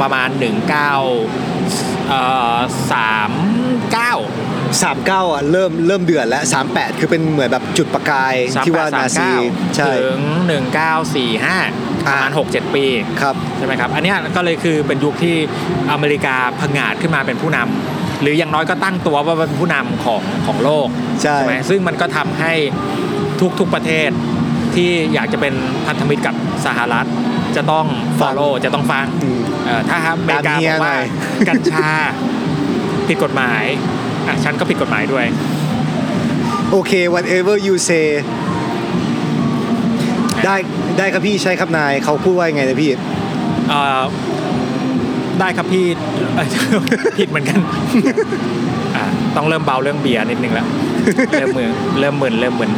A: ประมาณ 19เอ่อ39
B: สามเก้าอะเริ่มเริ่มเดือดแล้วสามแปดคือเป็นเหมือนแบบจุดประกายที่ว่านาซี
A: 38
B: ใช่
A: ถึง 1945 ประมาณ 6-7 ปี
B: ครับ
A: ใช่ไหมครับ อันเนี้ยก็เลยคือเป็นยุคที่อเมริกาผงาดขึ้นมาเป็นผู้นำ หรืออย่างน้อยก็ตั้งตัวว่าเป็นผู้นำของของโลก
B: ใช่
A: ไหมซึ่งมันก็ทำให้ทุกๆประเทศที่อยากจะเป็นพันธมิตรกับสหรัฐ จะต้อง follow จะต้องฟัง
B: อืม
A: เอ่อถ้าอเมริกา
B: ตามเฮี
A: บ
B: ย
A: อกว่า
B: หน่อย
A: กัญชาผิดกฎหมายอะฉันก็ผิดกฎหมายด้วย
B: โอเค whatever you say ได้ได้ครับพี่ใช่ครับนายเขาพูดว่ายังไงนะพี่
A: เอ่อ ได้ครับพี่เอ่อผิดเหมือนกันอ่าต้องเริ่มเบาเรื่องเบียร์นิดนึงแล้ว เริ่มมือเริ่มมึนเริ่มมึน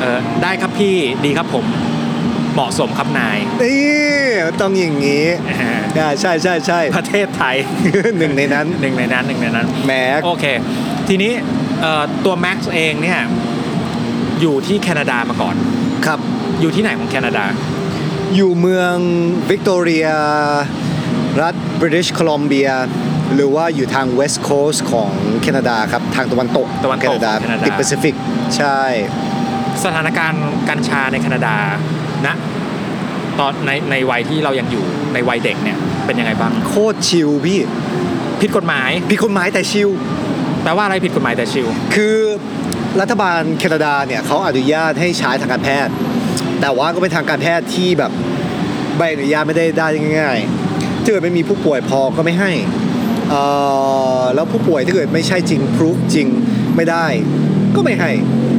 A: เออได้ครับพี่ดีครับผมเหมาะสมครับนาย
B: นี่ต้องอย่างนี้
A: อ่า
B: อ่าใช่ใช่ใช่
A: ประเทศไทย
B: หนึ่งในนั้น
A: หนึ่งในนั้นหนึ่งในนั้น
B: แหม
A: โอเค ทีนี้เอ่อตัว Max เองเนี่ยอยู่ที่แคนาดามาก่อน
B: ครับ
A: อยู่ที่ไหนของแคนาดา
B: อยู่เมืองวิกตอเรีย รัฐบริ t ิชโคลอมเบียหรือว่าอยู่ทาง West Coast ของแคนาดาครับ ทางตะวันตก
A: ตะวันตก
B: แคนาดา
A: ของแคนาดา
B: ติดแปซิฟิก ใช่
A: สถานการณ์กัญชาในแคนาดาณตอนในในวัยที่เรายังอยู่ในวัยเด็กเนี่ยเป็นยังไงบ้าง
B: โคตรชิลพี่
A: ผิดกฎหมาย
B: ผิดกฎหมายแต่ชิล
A: แปลว่าอะไรผิดกฎหมายแต่ชิว
B: คือรัฐบาลแคนาดาเนี่ยเขาอนุญาตให้ใช้ทางการแพทย์ แต่ว่าก็เป็นทางการแพทย์ที่แบบใบอนุญาตไม่ได้ได้ง่ายๆ ถ้าเกิดไม่มีผู้ป่วยพอก็ไม่ให้เอ่อแล้วผู้ป่วยถ้าเกิดไม่ใช่จริงพรูฟจริงไม่ได้ ก็ไม่ให้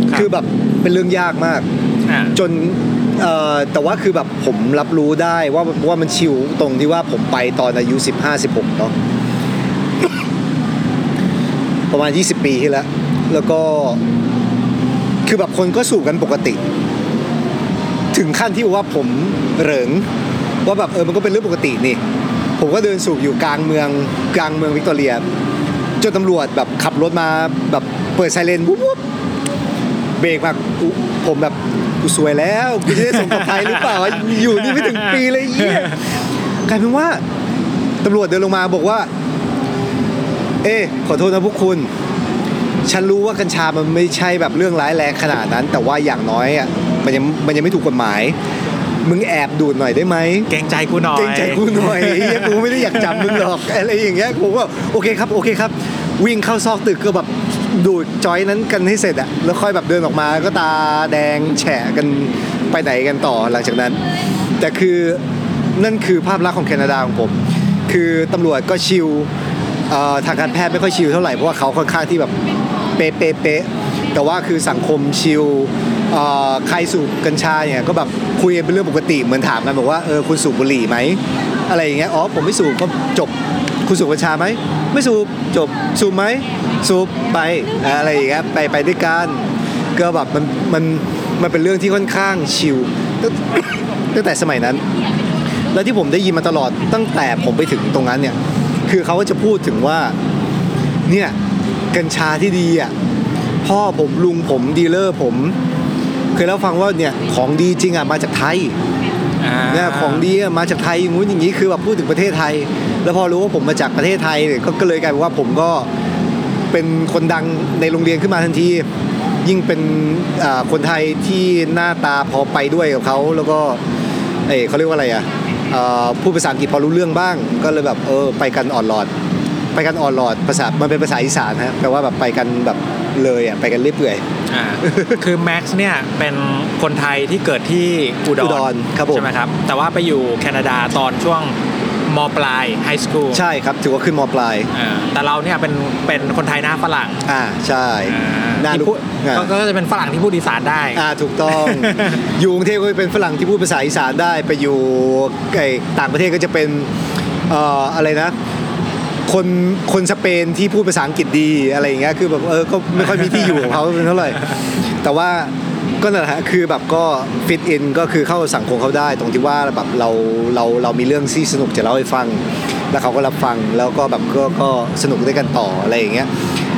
A: ครับ
B: คือแบบเป็นเรื่องยากมาก
A: อ่า
B: จนเอ่อแต่ว่าคือแบบผมรับรู้ได้ว่าว่ามันชิวตรงที่ว่าผมไปตอนอายุ 15-16เนาะประมาณ 20 ปีที่แล้ว แล้วก็คือแบบคนก็สูบกันปกติ ถึงขั้นที่ว่าผมเหริงว่าแบบเออมันก็เป็นเรื่องปกตินี่ ผมก็เดินสูบอยู่กลางเมืองกลางเมืองวิกตอเรียจนตำรวจแบบขับรถมาแบบเปิดไซเรนวุบวุบเบรกมาผมแบบกูสวยแล้วกูจะได้ส่งกลับไทยหรือเปล่าอยู่นี่ไม่ถึงปีเลยเหี้ยกลายเป็นว่าตำรวจเดินลงมาบอกว่า เอ๊ขอโทษนะพวกคุณ ฉันรู้ว่ากัญชามันไม่ใช่แบบเรื่องร้ายแรงขนาดนั้น แต่ว่าอย่างน้อยอะมันยังมันยังไม่ถูกกฎหมาย มึงแอบดูดหน่อยได้ไหม
A: เกรงใจกูหน่อย
B: เกรงใจกูหน่อยเฮียกูไม่ได้อยากจับมึงหรอกอะไรอย่างเงี้ยผมว่าโอเคครับโอเคครับ วิ่งเข้าซอกตึกก็แบบดูดจอยนั้นกันให้เสร็จอะแล้วค่อยแบบเดินออกมาก็ตาแดงแฉะกันไปไหนกันต่อหลังจากนั้น แต่คือนั่นคือภาพลักษณ์ของแคนาดาของผม คือตำรวจก็ชิลเอ่อทางการแพทย์ไม่ค่อยชิลเท่าไหร่เพราะว่าเขาค่อนข้างที่แบบเป๊ะเป๊ะเป๊ะแต่ว่าคือสังคมชิลเอ่อใครสูบกัญชาเนี่ยก็แบบ คุยเป็นเรื่องปกติเหมือนถามกันบอกว่าเออคุณสูบบุหรี่ไหมอะไรอย่างเงี้ยอ๋อผมไม่สูบก็จบคุณสูบกัญชาไหมไม่สูบจบสูบไหมสูบไปอะไรอย่างเงี้ยไปไปด้วยกันก็แบบมันมันมันเป็นเรื่องที่ค่อนข้างชิลตั้งตั้งแต่สมัยนั้น แล้วที่ผมได้ยินมาตลอดตั้งแต่ผมไปถึงตรงนั้นเนี่ยคือเขาก็จะพูดถึงว่าเนี่ยกัญชาที่ดีอะพ่อผมลุงผมดีลเลอร์ผม เคยเล่าฟังว่าเนี่ยของดีจริงอะมาจากไทย
A: อ่า
B: เนี่ยของดีอะมาจากไทยอย่างงู้นอย่างนี้คือแบบพูดถึงประเทศไทย แล้วพอรู้ว่าผมมาจากประเทศไทยเนี่ยก็ก็เลยกลายเป็นว่าผมก็เป็นคนดังในโรงเรียนขึ้นมาทันทียิ่งเป็นอ่าคนไทยที่หน้าตาพอไปด้วยกับเขาแล้วก็เอยเขาเรียกว่าอะไรอะเอ่อพูดภาษาอังกฤษพอรู้เรื่องบ้าง ก็เลยแบบเออไปกันอ่อนหลอด ไปกันอ่อนหลอดภาษามันเป็นภาษาอีสานฮะแปลว่าแบบไปกันแบบ เลยอะไปกันเรื่อยเปื่อย
A: อ่าคือแม็กซ์เนี่ยเป็นคนไทยที่เกิดที่อุด
B: อุดรครับผม
A: ใช่ไหมครับ แต่ว่าไปอยู่แคนาดาตอนช่วงมปลายไฮสคูล
B: ใช่ครับถือว่าขึ้นมปลาย
A: แต่เราเนี่ยเป็นเป็นคนไทยหน้าฝรั่ง
B: อ่าใช่
A: อ่า
B: หน้า
A: ที่
B: ลูก
A: พูด
B: อ่า
A: ก็ก็จะเป็นฝรั่งที่พูดอีสานได้
B: อ่าถูกต้องอยู่กรุงเทพก็เป็นฝรั่งที่พูดภาษาอีสานได้ไปอยู่ไอ้ต่างประเทศก็จะเป็นเอ่ออะไรนะ คนคนสเปนที่พูดภาษาอังกฤษดีอะไรอย่างเงี้ยคือแบบเออก็ไม่ค่อยมีที่อยู่ของเขาเป็นเท่าไหร่แต่ว่าก็นั่นแหละฮะคือแบบก็ฟิตอินก็คือเข้าสังคมเขาได้ ตรงที่ว่าแบบเราเราเรามีเรื่องที่สนุกจะเล่าให้ฟัง แล้วเขาก็รับฟังแล้วก็แบบก็ก็สนุกด้วยกันต่ออะไรอย่างเงี้ย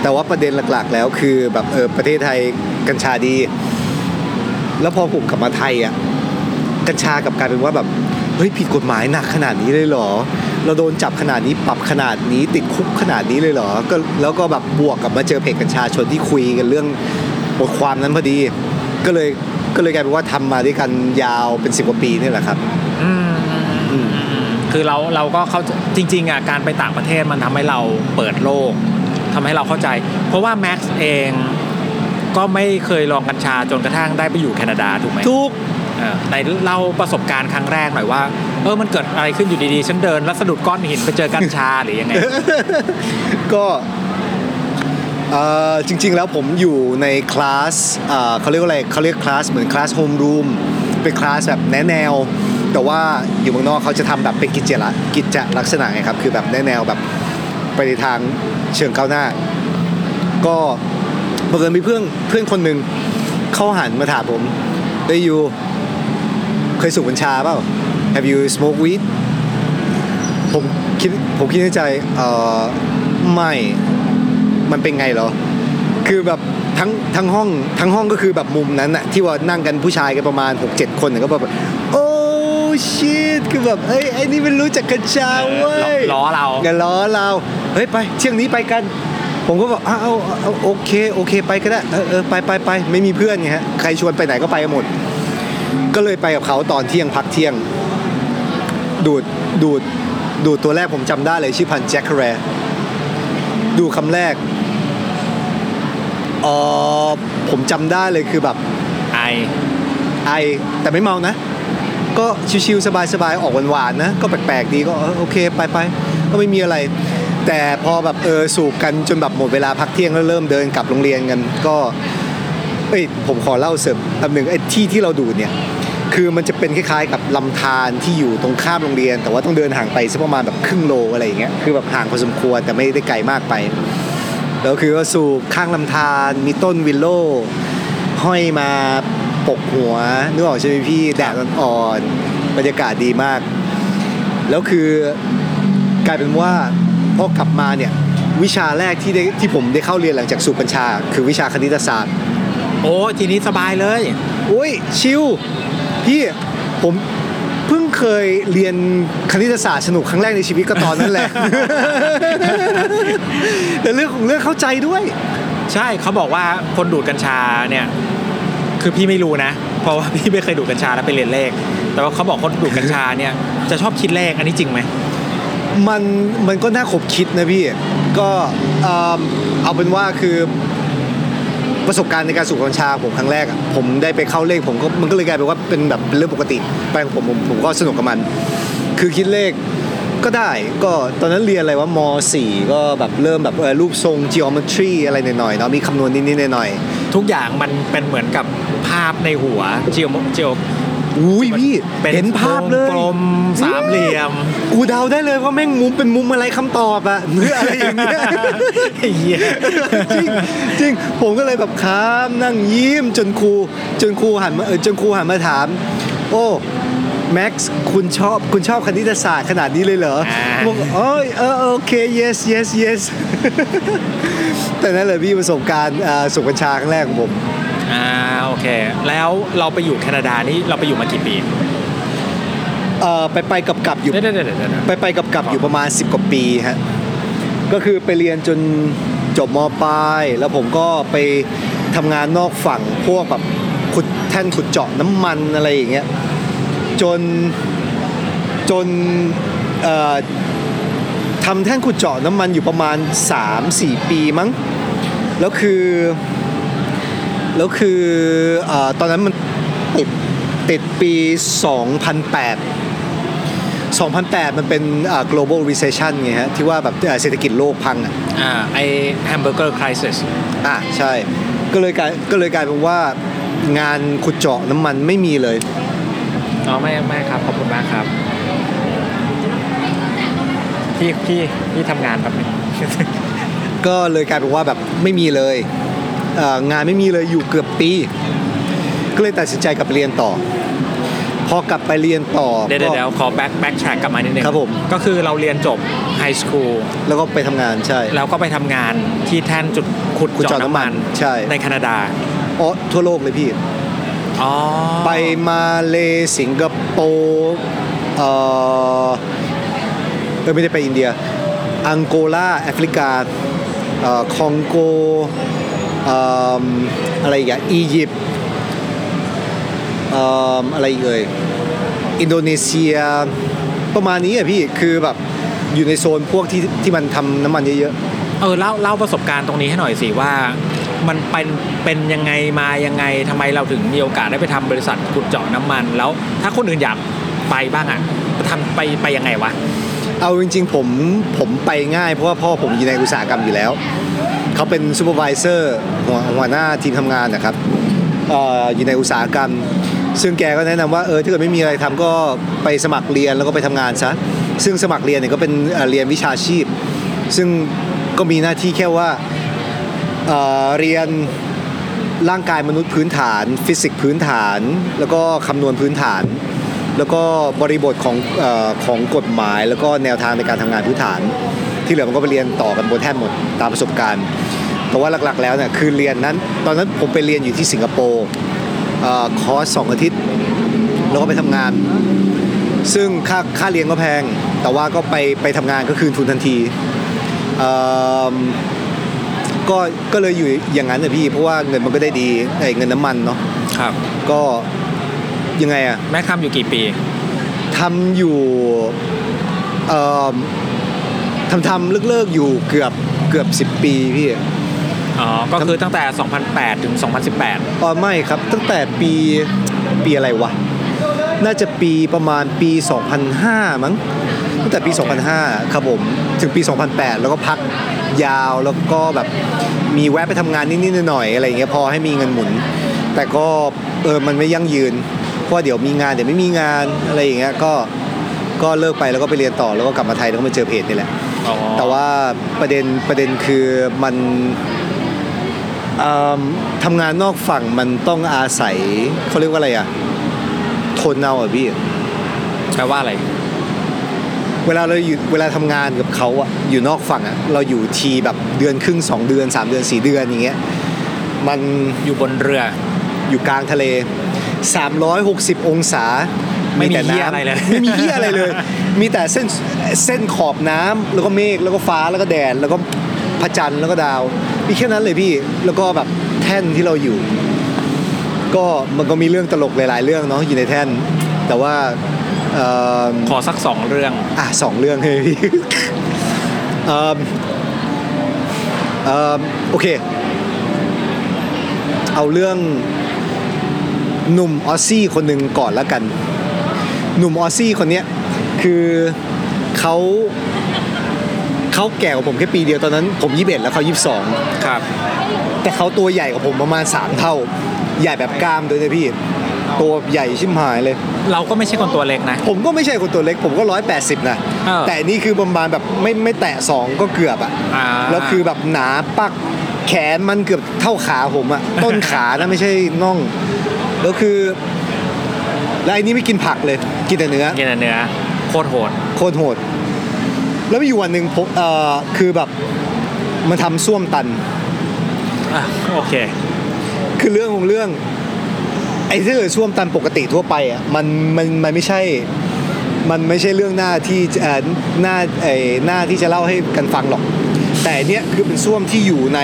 B: แต่ว่าประเด็นหลักๆ แล้วคือแบบเออประเทศไทยกัญชาดี แล้วพอผมกลับมาไทยอะกัญชากลับกลายเป็นว่าแบบเฮ้ยผิดกฎหมายหนักขนาดนี้เลยเหรอ เราโดนจับขนาดนี้ปรับขนาดนี้ติดคุกขนาดนี้เลยเหรอก็แล้วก็แบบบวกกับมาเจอเพจกัญชาชนที่คุยกันเรื่องบทความนั้นพอดี ก็เลยก็เลยกลายเป็นว่าทำมาด้วยกันยาวเป็นสิบกว่าปีนี่แหละครับ
A: อืมอืมอืมอืมอืมคือเราเราก็เข้าจริงๆอะการไปต่างประเทศมันทำให้เราเปิดโลกทำให้เราเข้าใจ เพราะว่าแม็กซ์เองก็ไม่เคยลองกัญชาจนกระทั่งได้ไปอยู่แคนาดาถูกไหม
B: ทุก
A: เออไหนเล่าประสบการณ์ครั้งแรกหน่อยว่า เออมันเกิดอะไรขึ้นอยู่ดีๆ ฉันเดินแล้วสะดุดก้อนหินไปเจอกัญชาหรือยังไง
B: ก็จริง ๆ แล้วผมอยู่ในคลาสเขาเรียกว่าอะไรเขาเรียกคลาสเหมือนคลาสโฮมรูมเป็นคลาสแบบแนแนว แต่ว่าอยู่เมืองนอกเขาจะทำแบบเป็นกิจละกิจลักษณะไงครับ คือแบบแนแนวแบบไปในทางเชิงก้าวหน้า ก็บังเอิญมีเพื่อนเพื่อนคนหนึ่งเขาหันมาถามผมเอ้ยู เคยสูบกัญชาเปล่า Have you smoked weed ผมคิดผมคิดในใจเออไม่มันเป็นไงเหรอ คือแบบทั้งทั้งห้องทั้งห้องก็คือแบบมุมนั้นอะที่ว่านั่งกันผู้ชายกันประมาณ 6-7 คนน่ะก็แบบโอ้ชิตคือแบบเฮ้ยไอ้นี่มันรู้จักกัญชาเว้ย
A: ล้อเรา
B: อย่าล้อเราเฮ้ยไปเที่ยงนี้ไปกัน ผมก็บอกอ้าวเอาเอาโอเคโอเคไปก็ได้เออเออไปไปไปไม่มีเพื่อนไงฮะใครชวนไปไหนก็ไปกันหมด ก็เลยไปกับเขาตอนเที่ยงพักเที่ยง ดูดดูดดูดตัวแรกผมจำได้เลยชื่อพันธุ์แจ็คแรดูคำแรกเออผมจำได้เลยคือแบบ
A: ไอ
B: ไอแต่ไม่เมานะ ก็ชิวๆสบายๆออกหวานๆนะ ก็แปลกๆดีก็เออโอเคไปไปก็ไม่มีอะไร แต่พอแบบเออสูบกันจนแบบหมดเวลาพักเที่ยงแล้วเริ่มเดินกลับโรงเรียนกันก็เอ้ยผมขอเล่าเสริมอันหนึ่งไอ้ที่ที่เราดูดเนี่ย คือมันจะเป็นคล้ายๆ กับลำธารที่อยู่ตรงข้ามโรงเรียน แต่ว่าต้องเดินห่างไปสักประมาณแบบครึ่งโลอะไรอย่างเงี้ยคือแบบห่างพอสมควรแต่ไม่ได้ไกลมากไปแล้วคือว่าสูบข้างลำธารมีต้นวิลโลห้อยมาปกหัวนึกออกใช่ไหมพี่แดดอ่อนๆบรรยากาศดีมาก แล้วคือกลายเป็นว่าพอกลับมาเนี่ยวิชาแรกที่ได้ที่ผมได้เข้าเรียนหลังจากสูบกัญชา คือวิชาคณิตศาสตร์
A: โอ้ทีนี้สบายเลย
B: อุ้ยชิว พี่ผมเพิ่งเคยเรียนคณิตศาสตร์สนุกครั้งแรกในชีวิตก็ตอนนั้นแหละ แต่เรื่องของเรื่องเข้าใจด้วย
A: ใช่เขาบอกว่าคนดูดกัญชาเนี่ย คือพี่ไม่รู้นะ เพราะว่าพี่ไม่เคยดูดกัญชาแล้วไปเรียนเลข แต่ว่าเขาบอกคนดูดกัญชาเนี่ยจะชอบคิดเลขอันนี้จริงไหม
B: มันมันก็น่าขบคิดนะพี่ ก็เอิ่มเอาเป็นว่าคือ ประสบการณ์ในการสูบกัญชาผมครั้งแรกอะผมได้ไปเข้าเลขผมก็มันก็เลยกลายเป็นว่าเป็นแบบเป็นเรื่องปกติไปของผมผมผมก็สนุกกับมัน คือคิดเลขก็ได้ก็ตอนนั้นเรียนอะไรว่าม .4 ก็แบบเริ่มแบบเออรูปทรง geometry อะไรหน่อยๆเนาะมีคำนวณนิดๆหน่อยๆ
A: ทุกอย่างมันเป็นเหมือนกับภาพในหัวเจียวเจียว
B: อุ้ยพี่
A: เป็น
B: เห็นภาพเลย
A: กลมๆสามเหลี่ยม
B: กูเดาได้เลยว่าแม่งมุมเป็นมุมอะไรคำตอบอะหรืออะไรอย่างเงี้ย
A: เหี้ย
B: จริงจริงผมก็เลยแบบค้ามนั่งยิ้มจนครูจนครูหันมาเออจนครูหันมาถาม โอ้แม็กซ์คุณชอบคุณชอบคณิตศาสตร์ขนาดนี้เลยเหรอ
A: อ่า
B: บอกเอ้ยเออเออโอเค yes yes yes แต่นั่นแหละพี่ประสบการณ์อ่าสูบกัญชาครั้งแรกของผม
A: อ่าโอ เค แล้วเราไปอยู่แคนาดานี่เราไปอยู่มากี่ปี
B: เอ่อไปไปกับกับอยู่
A: เดี๋ยวเดี๋ยวเดี๋ยวเดี๋ยว
B: ไปไปกับกับอยู่ประมาณ 10 กว่าปีฮะก็คือไปเรียนจนจบมปลาย แล้วผมก็ไปทำงานนอกฝั่งพวกแบบขุดแท่นขุดเจาะน้ำมันอะไรอย่างเงี้ยจนจนเอ่อทำแท่นขุดเจาะน้ำมันอยู่ประมาณ 3-4 ปีมั้งแล้วคือ แล้วคือเออตอนนั้นมันติดติดปี 2008 2008 มันเป็นอ่า global recession ไงฮะ ที่ว่าแบบอ่าเศรษฐกิจโลกพังอะ
A: อ่าไอแฮมเบอร์เกอร์คริส
B: อะใช่ ก็เลยกลายก็เลยกลายเป็นว่างานขุดเจาะน้ำมันไม่มีเลย
A: อ๋อ ไม่ไม่ครับ ขอบคุณมากครับ พี่พี่พี่ทำงานแบบนึง
B: ก็เลยกลายเป็นว่าแบบไม่มีเลยเอ่อ งานไม่มีเลยอยู่เกือบปี ก็เลยตัดสินใจกลับไปเรียนต่อ พอกลับไปเรียนต่อ
A: เดี๋ยวเดี๋ยว
B: ก็
A: เดี๋ยวขอแบ็คแบ็คแทร็กกลับมานิดนึง
B: ครับผม
A: ก็คือเราเรียนจบไฮสคูล
B: แล้วก็ไปทำงานใช่
A: แล้วก็ไปทำงานที่แท่นจุดขุด
B: ขุด
A: เจาะ
B: เจาะ
A: น้ำมัน
B: น้ำมันใช่
A: ในแคนาดา
B: อ๋อทั่วโลกเลยพี่
A: อ๋อ
B: ไปมาเลสิงคโปร์เอ่อเออไม่ได้ไปอินเดีย อังโกลาแอฟริกาเอ่อคองโกเอ่ออะไรอีกอะอียิปต์เอ่ออะไรอีกเอ่ยอินโดนีเซียประมาณนี้อะพี่คือแบบอยู่ในโซนพวกที่ที่มันทำน้ำมันเยอะ
A: เออเล่าเล่าประสบการณ์ตรงนี้ให้หน่อยสิว่ามันเป็นเป็นยังไงมายังไงทำไมเราถึงมีโอกาสได้ไปทำบริษัทขุดเจาะน้ำมัน แล้วถ้าคนอื่นอยากไปบ้างอะจะทำไปไปยังไงวะ
B: ๆเอาจริง ๆ ผมผมไปง่ายเพราะว่าพ่อผมอยู่ในอุตสาหกรรมอยู่แล้ว เขาเป็นซูเปอร์วิเซอร์หัวหัวหน้าทีมทำงานนะครับออยู่ในอุตสาหกรรม ซึ่งแกก็แนะนำว่าเออถ้าเกิดไม่มีอะไรทำก็ไปสมัครเรียนแล้วก็ไปทำงานซะซึ่งสมัครเรียนเนี่ยก็เป็นเรียนวิชาชีพ ซึ่งก็มีหน้าที่แค่ว่าเเรียนร่างกายมนุษย์พื้นฐาน ฟิสิกส์พื้นฐาน แล้วก็คำนวณพื้นฐาน แล้วก็บริบทของอของกฎหมาย แล้วก็แนวทางในการทำงานพื้นฐาน ที่เหลือมันก็ไปเรียนต่อกันบนแท่นหมดตามประสบการณ์ แต่ว่าหลักๆแล้วเนี่ยคือเรียนนั้น ตอนนั้นผมไปเรียนอยู่ที่สิงคโปร์เอ่อคอร์สสองอาทิตย์ แล้วก็ไปทำงาน ซึ่งค่าค่าเรียนก็แพง แต่ว่าก็ไปไปทำงานก็คืนทุนทันทีเอิ่มก็ก็เลยอยู่อย่างนั้นนะพี่เพราะว่าเงินมันก็ได้ดีไอ้เงินน้ำมันเนาะ
A: ครับ
B: ก็ยังไงอะ
A: แม่ทำอยู่กี่ปี
B: ทำอยู่เอ่อทำทำเลิกๆอยู่เกือบเกือบ10ปีพี่
A: อ๋อ ก็คือตั้งแต่ 2008 ถึง 2018
B: อ๋อไม่ครับ ตั้งแต่ปีปีอะไรวะ น่าจะปีประมาณปี 2005 มั้ง ตั้งแต่ปี 2005 ครับผม ถึงปี 2008 แล้วก็พักยาวแล้วก็แบบมีแวะไปทำงานนิดๆหน่อยๆอะไรอย่างเงี้ยพอให้มีเงินหมุน แต่ก็เออมันไม่ยั่งยืน เพราะว่าเดี๋ยวมีงานเดี๋ยวไม่มีงานอะไรอย่างเงี้ยก็ก็เลิกไปแล้วก็ไปเรียนต่อแล้วก็กลับมาไทยแล้วก็มาเจอเพจนี่แหละ
A: อ๋อ
B: แต่ว่าประเด็นประเด็นคือมันเอิ่ม ทำงานนอกฝั่งมันต้องอาศัยเขาเรียกว่าอะไรอะทนเอาอะพี่
A: แปลว่าอะไร
B: เวลาเราอยู่เวลาทำงานกับเขาอะอยู่นอกฝั่งอะเราอยู่ทีแบบเดือนครึ่งสองเดือนสามเดือนสี่เดือนอย่างเงี้ยมัน
A: อยู่บนเรือ
B: อยู่กลางทะเล 360 องศา
A: ไม่มี
B: แต่
A: เหี้ย
B: น้ำ
A: อะไรเลย
B: ไม่มีเหี้ยอะไรเลย มีแต่เส้นเส้นขอบน้ำแล้วก็เมฆแล้วก็ฟ้าแล้วก็แดดแล้วก็พระจันทร์แล้วก็ดาว มีแค่นั้นเลยพี่แล้วก็แบบแท่นที่เราอยู่ ก็มันก็มีเรื่องตลกหลาย ๆ เรื่องเนาะอยู่ในแท่น แต่ว่าเอ่อ
A: ขอสักสองเรื่อง
B: อะสองเรื่องให้พี่เอิ่มเอิ่มโอเค เอาเรื่องหนุ่มออสซี่คนหนึ่งก่อนแล้วกัน หนุ่มออสซี่คนเนี้ยคือเขา เขาแก่กว่าผมแค่ปีเดียวตอนนั้นผมยี่สิบเอ็ดแล้วเขายี่สิบสอง
A: ครับ
B: แต่เขาตัวใหญ่กว่าผมประมาณสามเท่า ใหญ่แบบกล้ามด้วยนะพี่ ตัวใหญ่ชิมหายเลย
A: เราก็ไม่ใช่คนตัวเล็กนะ
B: ผมก็ไม่ใช่คนตัวเล็ก ผมก็ร้อยแปดสิบนะ
A: เออ
B: แต่นี่คือประมาณแบบไม่ไม่แตะสองก็เกือบอะ
A: อ่า
B: แล้วคือแบบหนาปักแขนมันเกือบเท่าขาผมอะต้นขานะ ไม่ใช่น่อง แล้วคือ แล้วไอ้นี่ไม่กินผักเลย กินแต่เนื้อ
A: กินแต่เนื้อโคตรโหด
B: โคตรโหด แล้วมีอยู่วันหนึ่งผมเอ่อคือแบบมันทำส้วมตัน
A: อะโอเค
B: คือเรื่องของเรื่องไอ้ที่เกิดช่วมตันปกติทั่วไปอะมันมันมันไม่ใช่ มันไม่ใช่เรื่องหน้าที่เอ่อหน้าไอ้หน้าที่จะเล่าให้กันฟังหรอก แต่อันเนี้ยคือเป็นส้วมที่อยู่ใน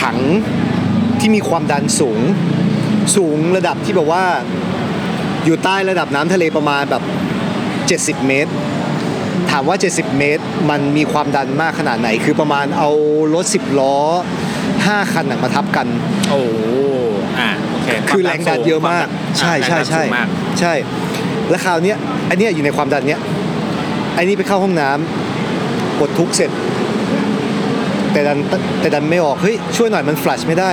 B: ถังที่มีความดันสูง สูงระดับที่แบบว่า อยู่ใต้ระดับน้ำทะเลประมาณแบบ 70 เมตร ถามว่า 70 เมตร มันมีความดันมากขนาดไหน คือประมาณเอารถ 10 ล้อ 5 คันน่ะมาทับกัน
A: โอ้โหอะโอเค
B: คือแรงดันเยอะมาก ใช่ใช่ใช่
A: แรงดันสูงมาก
B: ใช่ แล้วคราวเนี้ยอันเนี้ยอยู่ในความดันเนี้ยไอ้นี่ไปเข้าห้องน้ำกดทุกเสร็จ แต่ดันแต่ดันไม่ออก เฮ้ย ช่วยหน่อยมันฟลัชไม่ได้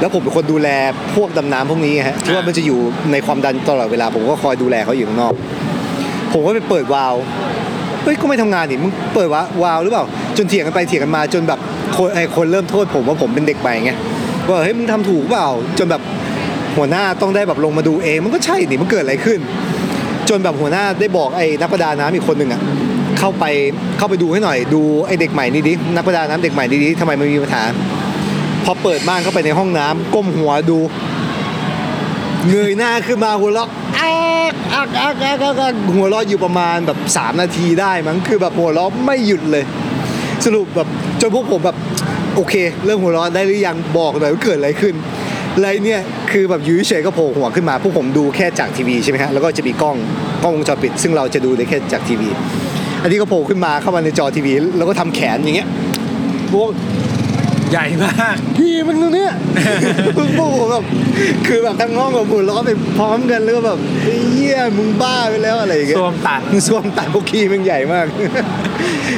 B: แล้วผมเป็นคนดูแลพวกดำน้ำพวกนี้ไงฮะที่ว่ามันจะอยู่ในความดันตลอดเวลา ผมก็คอยดูแลเขาอยู่ข้างนอก ผมก็ไปเปิดวาล์วเฮ้ยก็ไม่ทำงานนี่มึงเปิดวะวาวหรือเปล่า จนเถียงกันไปเถียงกันมาจนแบบคนไอ้คนเริ่มโทษ ผมว่าผมเป็นเด็กใหม่ไงว่าเฮ้ยมึงทำถูกเปล่า จนแบบหัวหน้าต้องได้แบบลงมาดูเองมันก็ใช่นี่มันเกิดอะไรขึ้น จนแบบหัวหน้าได้บอกไอ้นักประดาน้ำอีกคนหนึ่งอะเข้าไปเข้าไปดูให้หน่อย ดูไอ้เด็กใหม่นี่ดินักประดาน้ำเด็กใหม่นี่ดิทำไมมันมีปัญหาพอเปิดม่านเข้าไปในห้องน้ำก้มหัวดู เงยหน้าขึ้นมาหัวเราะอักอักอักอักอักหัวเราะอยู่ประมาณแบบ 3 นาทีได้มั้งคือแบบหัวเราะไม่หยุดเลย สรุปแบบจนพวกผมแบบโอเค เรื่องหัวเราะได้หรือยังบอกหน่อยว่าเกิดอะไรขึ้นอะไรเนี่ยคือแบบอยูเฉยก็โผล่หัวขึ้นมา พวกผมดูแค่จากทีวีใช่ไหมฮะแล้วก็จะมีกล้องกล้องวงจรปิด ซึ่งเราจะดูได้แค่จากทีวี อันนี้ก็โผล่ขึ้นมาเข้ามาในจอทีวี แล้วก็ทำแขนอย่างเงี้ยพวก
A: ใหญ่มาก
B: พี่มันตรงเนี้ยพวกผมแบบคือแบบทั้งห้องกับผมล้อไปพร้อมกันแล้วก็แบบไอ้เหี้ยมึงบ้าไปแล้วอะไรอย่างเงี้ย
A: สวมตัด
B: มึงสวมตัดพวกขี้มึงใหญ่มาก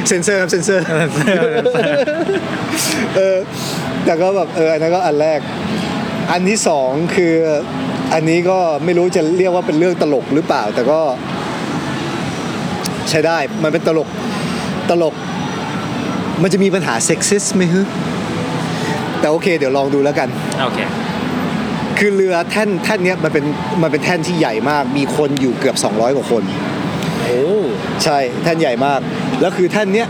B: เซนเซอร์ครับเซนเซอร์เออแต่ก็แบบเอออันนั้นก็อันแรก อันที่สองคืออันนี้ก็ไม่รู้จะเรียกว่าเป็นเรื่องตลกหรือเปล่า แต่ก็ ใช้ได้มันเป็นตลกตลก มันจะมีปัญหาเซ็กซิสไหมฮึ แต่โอเค เดี๋ยวลองดูแล้วกัน
A: โอเค
B: คือเรือแท่นแท่นเนี้ยมันเป็นมันเป็นแท่นที่ใหญ่มาก มีคนอยู่เกือบ 200 กว่าคน
A: โอ้
B: ใช่แท่นใหญ่มาก แล้วคือแท่นเนี้ย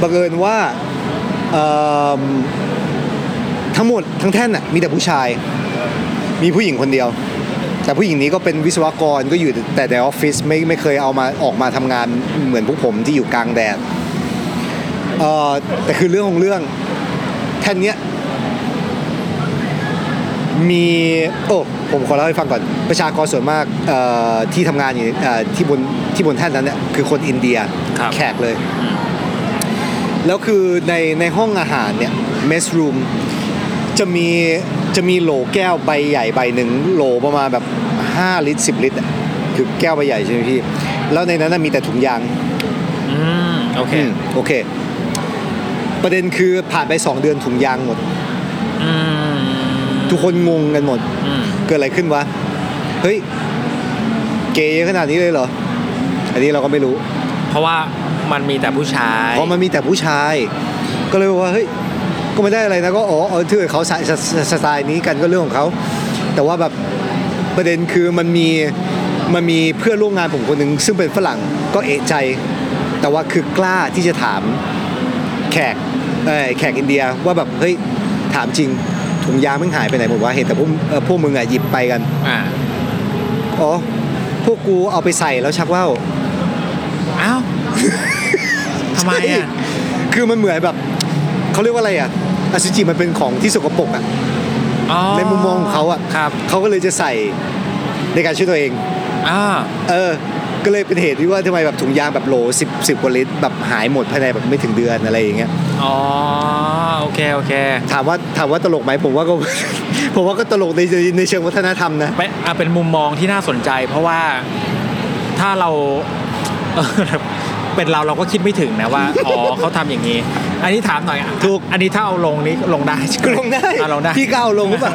B: บังเอิญว่าเอิ่มทั้งหมดทั้งแท่นน่ะมีแต่ผู้ชาย มีผู้หญิงคนเดียว แต่ผู้หญิงนี้ก็เป็นวิศวกรก็อยู่แต่ในออฟฟิศไม่ไม่เคยเอามาออกมาทำงานเหมือนพวกผมที่อยู่กลางแดดเอ่อแต่คือเรื่องของเรื่องแท่นเนี้ย มีโอ้ผมขอเล่าให้ฟังก่อนประชากรส่วนมากเอ่อที่ทำงานอยู่เอ่อที่บนที่บนแท่นนั้นเนี่ยคือคนอินเดีย
A: ครับ
B: แขกเลย แล้วคือในในห้องอาหารเนี่ยเมสรูมจะมีจะมีโหลแก้วใบใหญ่ใบหนึ่งโหลประมาณแบบ 5 ลิตร 10 ลิตรอะคือแก้วใบใหญ่ใช่ไหมพี่ แล้วในนั้นนะมีแต่ถุงยาง
A: อืมโอเค
B: อืมโอเค ประเด็นคือผ่านไป 2 เดือนถุงยางหมด
A: อืม
B: ทุกคนงงกันหมด
A: อืม
B: เกิดอะไรขึ้นวะ เฮ้ย เกย์เยอะขนาดนี้เลยเหรอ อันนี้เราก็ไม่รู้
A: เพราะว่ามันมีแต่ผู้ชาย
B: เพราะมันมีแต่ผู้ชาย ก็เลยบอกว่าเฮ้ย ก็ไม่ได้อะไรนะก็อ๋อเออถือเขาสายสสสไตล์นี้กันก็เรื่องของเขา แต่ว่าแบบประเด็นคือมันมีมันมีเพื่อนร่วมงานผมคนหนึ่งซึ่งเป็นฝรั่งก็เอะใจ แต่ว่าคือกล้าที่จะถามแขกเออแขกอินเดียว่าแบบเฮ้ยถามจริง ถุงยางมันหายไปไหนผมว่าเห็นแต่พวกเอ่อพวกมึงอะหยิบไปกัน
A: อ่า
B: อ๋อพวกกูเอาไปใส่แล้วชักว่าว
A: อ้าวทำไมอะ
B: คือมันเหมือนแบบเขาเรียกว่าอะไรอะอสุจิมันเป็นของที่สกปรกอะ
A: อ๋อ
B: ในมุมมองของเขาอะ
A: ครับ
B: เขาก็เลยจะใส่ในการช่วยตัวเอง
A: อ่า
B: เออ ก็เลยเป็นเหตุที่ว่าทำไมแบบถุงยางแบบโหลสิบสิบกว่าลิตรแบบหายหมดภายในแบบไม่ถึงเดือนอะไรอย่างเงี้ย
A: อ๋อ โอเคโอเค
B: ถามว่าถามว่าตลกไหมผมว่าก็ ผมว่าก็ตลกในในในเชิงวัฒนธรรมนะ
A: เป็นอะเป็นมุมมองที่น่าสนใจ เพราะว่าถ้าเราเออเป็นเราเราก็คิดไม่ถึงนะว่าอ๋อเขาทำอย่างนี้ อันนี้ถามหน่อยอะ
B: ถูก
A: อันนี้ถ้าเอาลงนี้ลงได้ใช่ไหม
B: ก็ลงได้
A: อะลงได้
B: พี่ก็เอาลงหรือเปล่า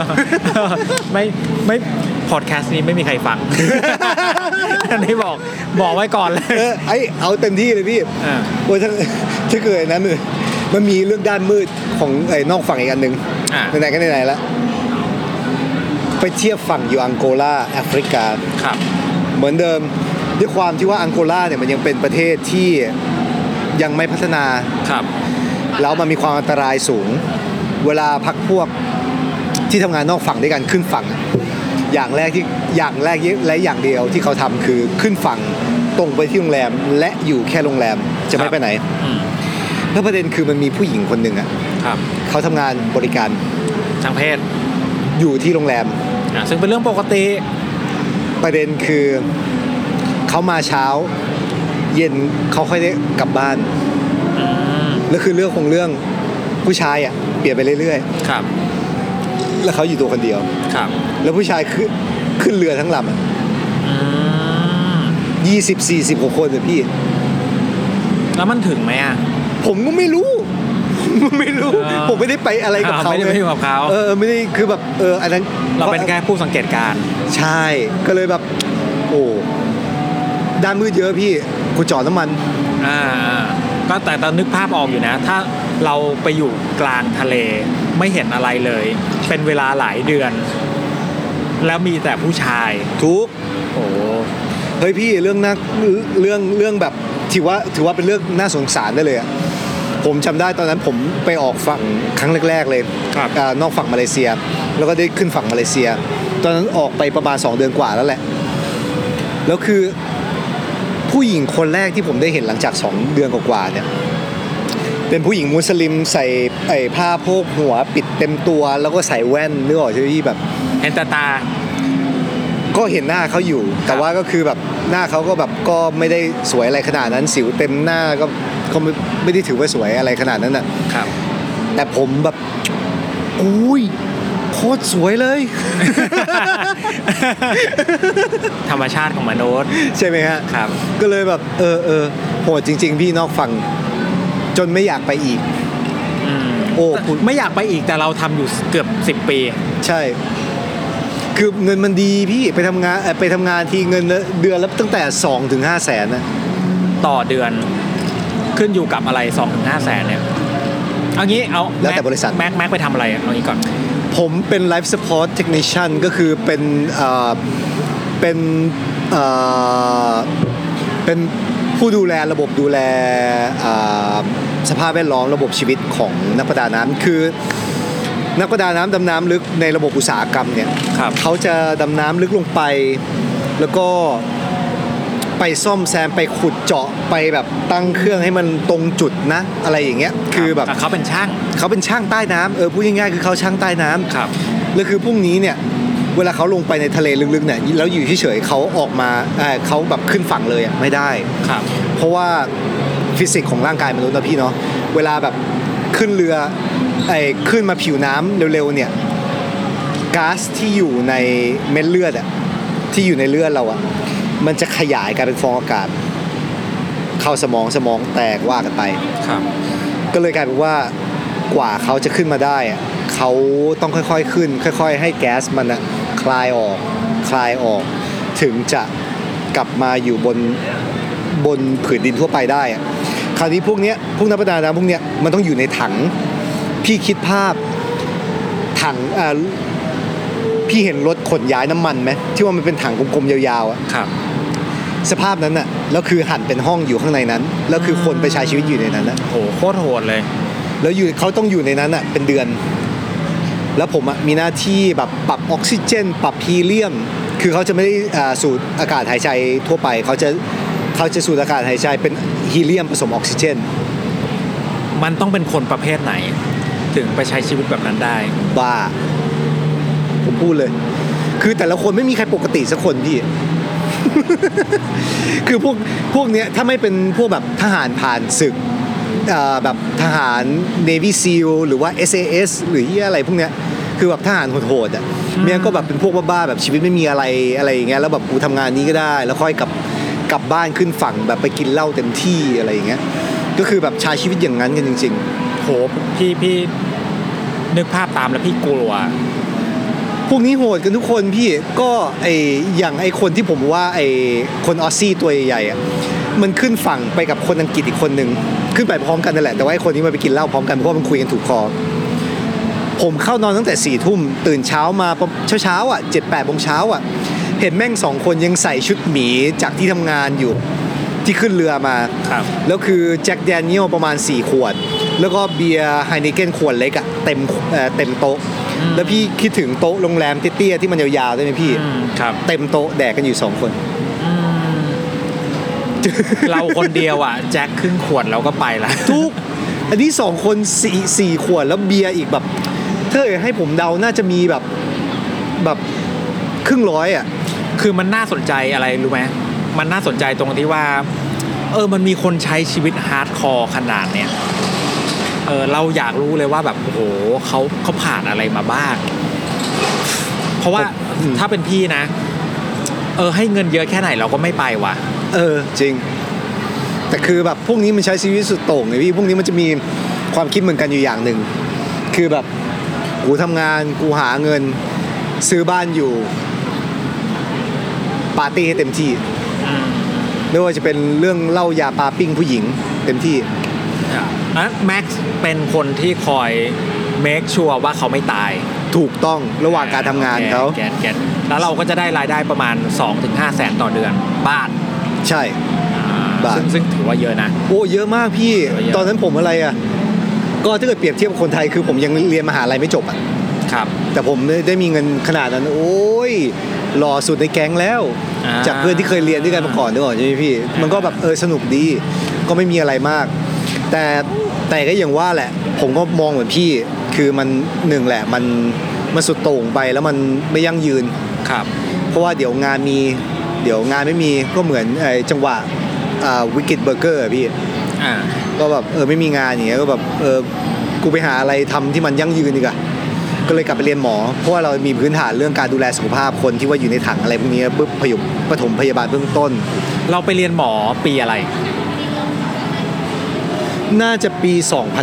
A: ไม่ไม่พอดแคสต์นี้ไม่มีใครฟังอันนี้บอกบอกไว้ก่อนเลย
B: เออไอเอาเต็มที่เลยพี่
A: อ่า
B: โอ้ยถ้าถ้าเกิดนะมัน มันมีเรื่องด้านมืดของไอ้นอกฝั่งอีกอันหนึ่ง
A: อ่า
B: ไหนๆก็ไหนๆแล้วไปเทียบฝั่งอยู่อังโกลาแอฟริกา
A: ครับ
B: เหมือนเดิมด้วยความที่ว่าอังโกลาเนี่ยมันยังเป็นประเทศที่ยังไม่พัฒนา
A: ครับ
B: แล้วมันมีความอันตรายสูง เวลาพักพวกที่ทำงานนอกฝั่งด้วยกันขึ้นฝั่ง อย่างแรกที่อย่างแรกและอย่างเดียวที่เขาทำคือขึ้นฝั่งตรงไปที่โรงแรมและอยู่แค่โรงแรมจะ
A: ครั
B: ไม่
A: บ
B: ไปไหน
A: อืม
B: แล้วประเด็นคือมันมีผู้หญิงคนหนึ่งอะ
A: ครับ
B: เขาทำงานบริการ
A: ทางเพศ
B: อยู่ที่โรงแรม
A: อะซึ่งเป็นเรื่องปกติ
B: ประเด็นคือเขามาเช้า เย็นเขาค่อยได้กลับบ้าน
A: อืม
B: แล้วคือเรื่องของเรื่องผู้ชายอะเปลี่ยนไปเรื่อย
A: ครับ
B: ๆแล้วเขาอยู่ตัวคนเดียว
A: ครับ
B: แล้วผู้ชายขึ้นขึ้นเรือทั้งลำอะ
A: อืม
B: ยี่สิบสี่สิบกว่าคนเลยพี่
A: แล้วมันถึงไหมอะ
B: ผมก็ไม่รู้ ไม่รู้
A: เออ
B: ผมไม่ได้ไปอะไรกับเขา
A: ไม่ได้ไปอยู่กับเขา
B: เออไม่ได้คือแบบเอออันนั้น
A: เราเป็นแค่ผู้สังเกตการณ์
B: ใช่ ก็เลยแบบ โอ้ด้านมืดเยอะพี่กูจอดน้ำมัน
A: อ่าอ่าก็แต่ตอนนึกภาพออกอยู่นะ ถ้าเราไปอยู่กลางทะเลไม่เห็นอะไรเลย เป็นเวลาหลายเดือน แล้วมีแต่ผู้ชาย
B: ทุก
A: โอ้
B: เฮ้ยพี่เรื่องน่าเรื่องเรื่องแบบถือว่าถือว่าเป็นเรื่องน่าสงสารได้เลยอะ ผมจำได้ตอนนั้นผมไปออกฝั่งครั้งแรกๆเลย
A: ครับ
B: อ่านอกฝั่งมาเลเซีย แล้วก็ได้ขึ้นฝั่งมาเลเซีย ตอนนั้นออกไปประมาณ 2 เดือนกว่าแล้วแหละ แล้วคือผู้หญิงคนแรกที่ผมได้เห็นหลังจาก 2 เดือนกว่าๆเนี่ยเป็นผู้หญิงมุสลิมใส่ไอ้ผ้าโพกหัวปิดเต็มตัว แล้วก็ใส่แว่นนึกออกใช่ไหมพี่แบบ
A: เห็นแต่ตา
B: ก็เห็นหน้าเขาอยู่ แต่ว่าก็คือแบบหน้าเขาก็แบบก็ไม่ได้สวยอะไรขนาดนั้นสิวเต็มหน้าก็ ก็ไม่ไม่ได้ถือว่าสวยอะไรขนาดนั้นน่ะ
A: ครับ
B: แต่ผมแบบอุ้ยโคตรสวยเลย
A: ธรรมชาติของมนุษย์
B: ใช่ไหมฮะ
A: ครับ
B: ก็เลยแบบ เออเออโหดจริง ๆ พี่นอกฟัง จนไม่อยากไปอีก
A: อืม
B: โอ้คุณ
A: ไม่อยากไปอีกแต่เราทำอยู่เกือบ 10 ปี
B: ใช่ คือเงินมันดีพี่ไปทำงานเอ่อไปทำงานทีเงินเดือนละตั้งแต่2ถึง5แสนนะ
A: ต่อเดือน ขึ้นอยู่กับอะไร2อถึงห้าแสนเนี่ยเอางี้เอา
B: แล้วแต่บริษัท
A: แม็กแม็กไปทำอะไรอะเอางี้ก่อน
B: ผมเป็น Life Support Technician ก็คือเป็นเอ่อเป็นเอ่อเป็นผู้ดูแลระบบดูแลเอ่อสภาพแวดล้อมระบบชีวิตของนักประดาน้ำคือนักประดาน้ำดำน้ำลึกในระบบอุตสาหกรรมเนี่ย
A: ครับ
B: เขาจะดำน้ำลึกลงไป แล้วก็ ไปซ่อมแซมไปขุดเจาะไปแบบตั้งเครื่องให้มันตรงจุดนะ อะไรอย่างเงี้ยคือแบบ
A: เขาเป็นช่าง
B: เขาเป็นช่างใต้น้ำเออพูดง่ายๆคือเขาช่างใต้น้ำ
A: ครับ
B: แล้วคือพรุ่งนี้เนี่ยเวลาเขาลงไปในทะเลลึกๆเนี่ยแล้วอยู่เฉยๆเขาออกมาเอ่อเขาแบบขึ้นฝั่งเลยอะไม่ได้
A: ครับ
B: เพราะว่าฟิสิกส์ของร่างกายมนุษย์นะพี่เนาะเวลาแบบขึ้นเรือไอ้ขึ้นมาผิวน้ำเร็วๆเนี่ยก๊าซที่อยู่ในเม็ดเลือดอะที่อยู่ในเลือดเราอะ มันจะขยายกลายเป็นฟองอากาศ เข้าสมองสมองแตกว่ากันไป
A: ครับ
B: ก็เลยกลายเป็นว่ากว่าเขาจะขึ้นมาได้อะเขาต้องค่อยๆขึ้น ค่อย ๆ ให้แก๊สมันอะคลายออก คลายออก ถึงจะกลับมาอยู่บนบนผืนดินทั่วไปได้อะคราวนี้พวกเนี้ยพวกนักประดาน้ำพวกเนี้ยมันต้องอยู่ในถัง พี่คิดภาพถังอ่าพี่เห็นรถขนย้ายน้ำมันไหมที่ว่ามันเป็นถังกลมๆยาวๆอะ
A: ครับ
B: สภาพนั้นอะแล้วคือหั่นเป็นห้องอยู่ข้างในนั้น แล้วคือคนไปใช้ชีวิตอยู่ในนั้นนะ
A: โหโคตรโหดเลย
B: แล้วอยู่เขาต้องอยู่ในนั้นอะเป็นเดือน แล้วผมอะมีหน้าที่แบบปรับออกซิเจน ปรับฮีเลียม คือเขาจะไม่ได้อ่าสูดอากาศหายใจทั่วไปเขาจะเขาจะสูดอากาศหายใจเป็นฮีเลียมผสมออกซิเจน
A: มันต้องเป็นคนประเภทไหน ถึงไปใช้ชีวิตแบบนั้นได้
B: บ้าผมพูดเลย คือแต่ละคนไม่มีใครปกติสักคนพี่ คือพวกพวกเนี้ยถ้าไม่เป็นพวกแบบทหารผ่านศึกเอ่อแบบทหาร Navy SEAL หรือว่า SAS หรือเหี้ยอะไรพวกเนี้ยคือแบบทหารโหดๆอะเมียก็แบบเป็นพวกบ้าๆแบบชีวิตไม่มีอะไรอะไรอย่างเงี้ยแล้วแบบกูทำงานนี้ก็ได้ แล้วค่อยกลับกลับบ้านขึ้นฝั่งแบบไปกินเหล้าเต็มที่อะไรอย่างเงี้ยก็คือแบบใช้ชีวิตอย่างนั้นกันจริง ๆ
A: โหพี่พี่นึกภาพตามแล้วพี่กลัว
B: พวกนี้โหดกันทุกคนพี่ก็ไออย่างไอคนที่ผมว่าไอคนออสซี่ตัวใหญ่ๆอะมันขึ้นฝั่งไปกับคนอังกฤษอีกคนนึงขึ้นไปพร้อมกันนั่นแหละแต่ว่าไอคนนี้มันไปกินเหล้าพร้อมกันเพราะว่ามันคุยกันถูกคอผมเข้านอนตั้งแต่สี่ทุ่มตื่นเช้ามาเช้าเช้าๆอะเจ็ดแปดโมงเช้าอะ เห็นแม่งสองคนยังใส่ชุดหมีจากที่ทำงานอยู่ที่ขึ้นเรือมา
A: ครับ
B: แล้วคือ Jack Daniel ประมาณ 4 ขวด แล้วก็เบียร์ Heineken ขวดเล็กอะเต็มเอ่อเต็มโต๊ะ
A: อืม
B: แล้วพี่คิดถึงโต๊ะโรงแรมเตี้ยๆที่มันยาวๆได้ไหมพี่
A: อืมครับ
B: เต็มโต๊ะแดกกันอยู่2คน
A: อืมเราคนเดียวอะแจ็คครึ่งขวดเราก็ไปละ
B: ทุกอันนี้2คนสี่สี่ขวดแล้วเบียร์อีกแบบถ้าให้ผมเดาน่าจะมีแบบแบบครึ่งร้อยอะ
A: คือมันน่าสนใจอะไรรู้ไหมมันน่าสนใจตรงที่ว่า เออมันมีคนใช้ชีวิต hardcore ขนาดเนี้ย เออเราอยากรู้เลยว่าแบบโอ้โหเขาเขาผ่านอะไรมาบ้าง เพราะว่าถ้าเป็นพี่นะ เออให้เงินเยอะแค่ไหนเราก็ไม่ไปว่ะ
B: เออ จริง แต่คือแบบพวกนี้มันใช้ชีวิตสุดโต่งไงพี่พวกนี้มันจะมีความคิดเหมือนกันอยู่อย่างหนึ่งคือแบบกูทำงานกูหาเงิน ซื้อบ้านอยู่ปาร์ตี้ให้เต็มที่
A: อืม
B: ไม่ว่าจะเป็นเรื่องเหล้ายาปลาปิ้งผู้หญิงเต็มที่
A: อะแม็กซ์เป็นคนที่คอยเมคชัวร์ว่าเขาไม่ตาย
B: ถูกต้องระหว่างการทำงานเขา
A: แกนแกนแล้วเราก็จะได้รายได้ประมาณ 2-5แสนต่อเดือนบาท
B: ใช่ บาท
A: ซึ่งซึ่งถือว่าเยอะนะ
B: โอ้เยอะมากพี่
A: เยอะ
B: ตอนนั้นผมอะไรอะ ก็ถ้าเกิดเปรียบเทียบกับคนไทยคือผมยังเรียนมหาลัยไม่จบอะ
A: ครับ
B: แต่ผมได้ได้มีเงินขนาดนั้น โอ้ยหล่อสุดในแก๊งแล้ว
A: อ่า
B: จากเพื่อนที่เคยเรียนด้วยกันมาก่อนด้วยก่อนใช่ไหมพี่ มันก็แบบเออสนุกดี ก็ไม่มีอะไรมาก แต่แต่ก็อย่างว่าแหละ ผมก็มองเหมือนพี่คือมันหนึ่งแหละมันมันสุดโต่งไปแล้วมันไม่ยั่งยืน
A: ครับ
B: เพราะว่าเดี๋ยวงานมี เดี๋ยวงานไม่มีก็เหมือนไอ้จังหวะวิกฤตเบอร์เกอร์พี่
A: อ่า
B: ก็แบบเออไม่มีงานอย่างเงี้ยก็แบบเออกูไปหาอะไรทำที่มันยั่งยืนดีกว่าก็เลยกลับไปเรียนหมอ เพราะว่าเรามีพื้นฐานเรื่องการดูแลสุขภาพคนที่ว่าอยู่ในถังอะไรพวกนี้ปุ๊บพยุปฐมพยาบาลเบื้องต้น
A: เราไปเรียนหมอปีอะไร
B: น่าจะปี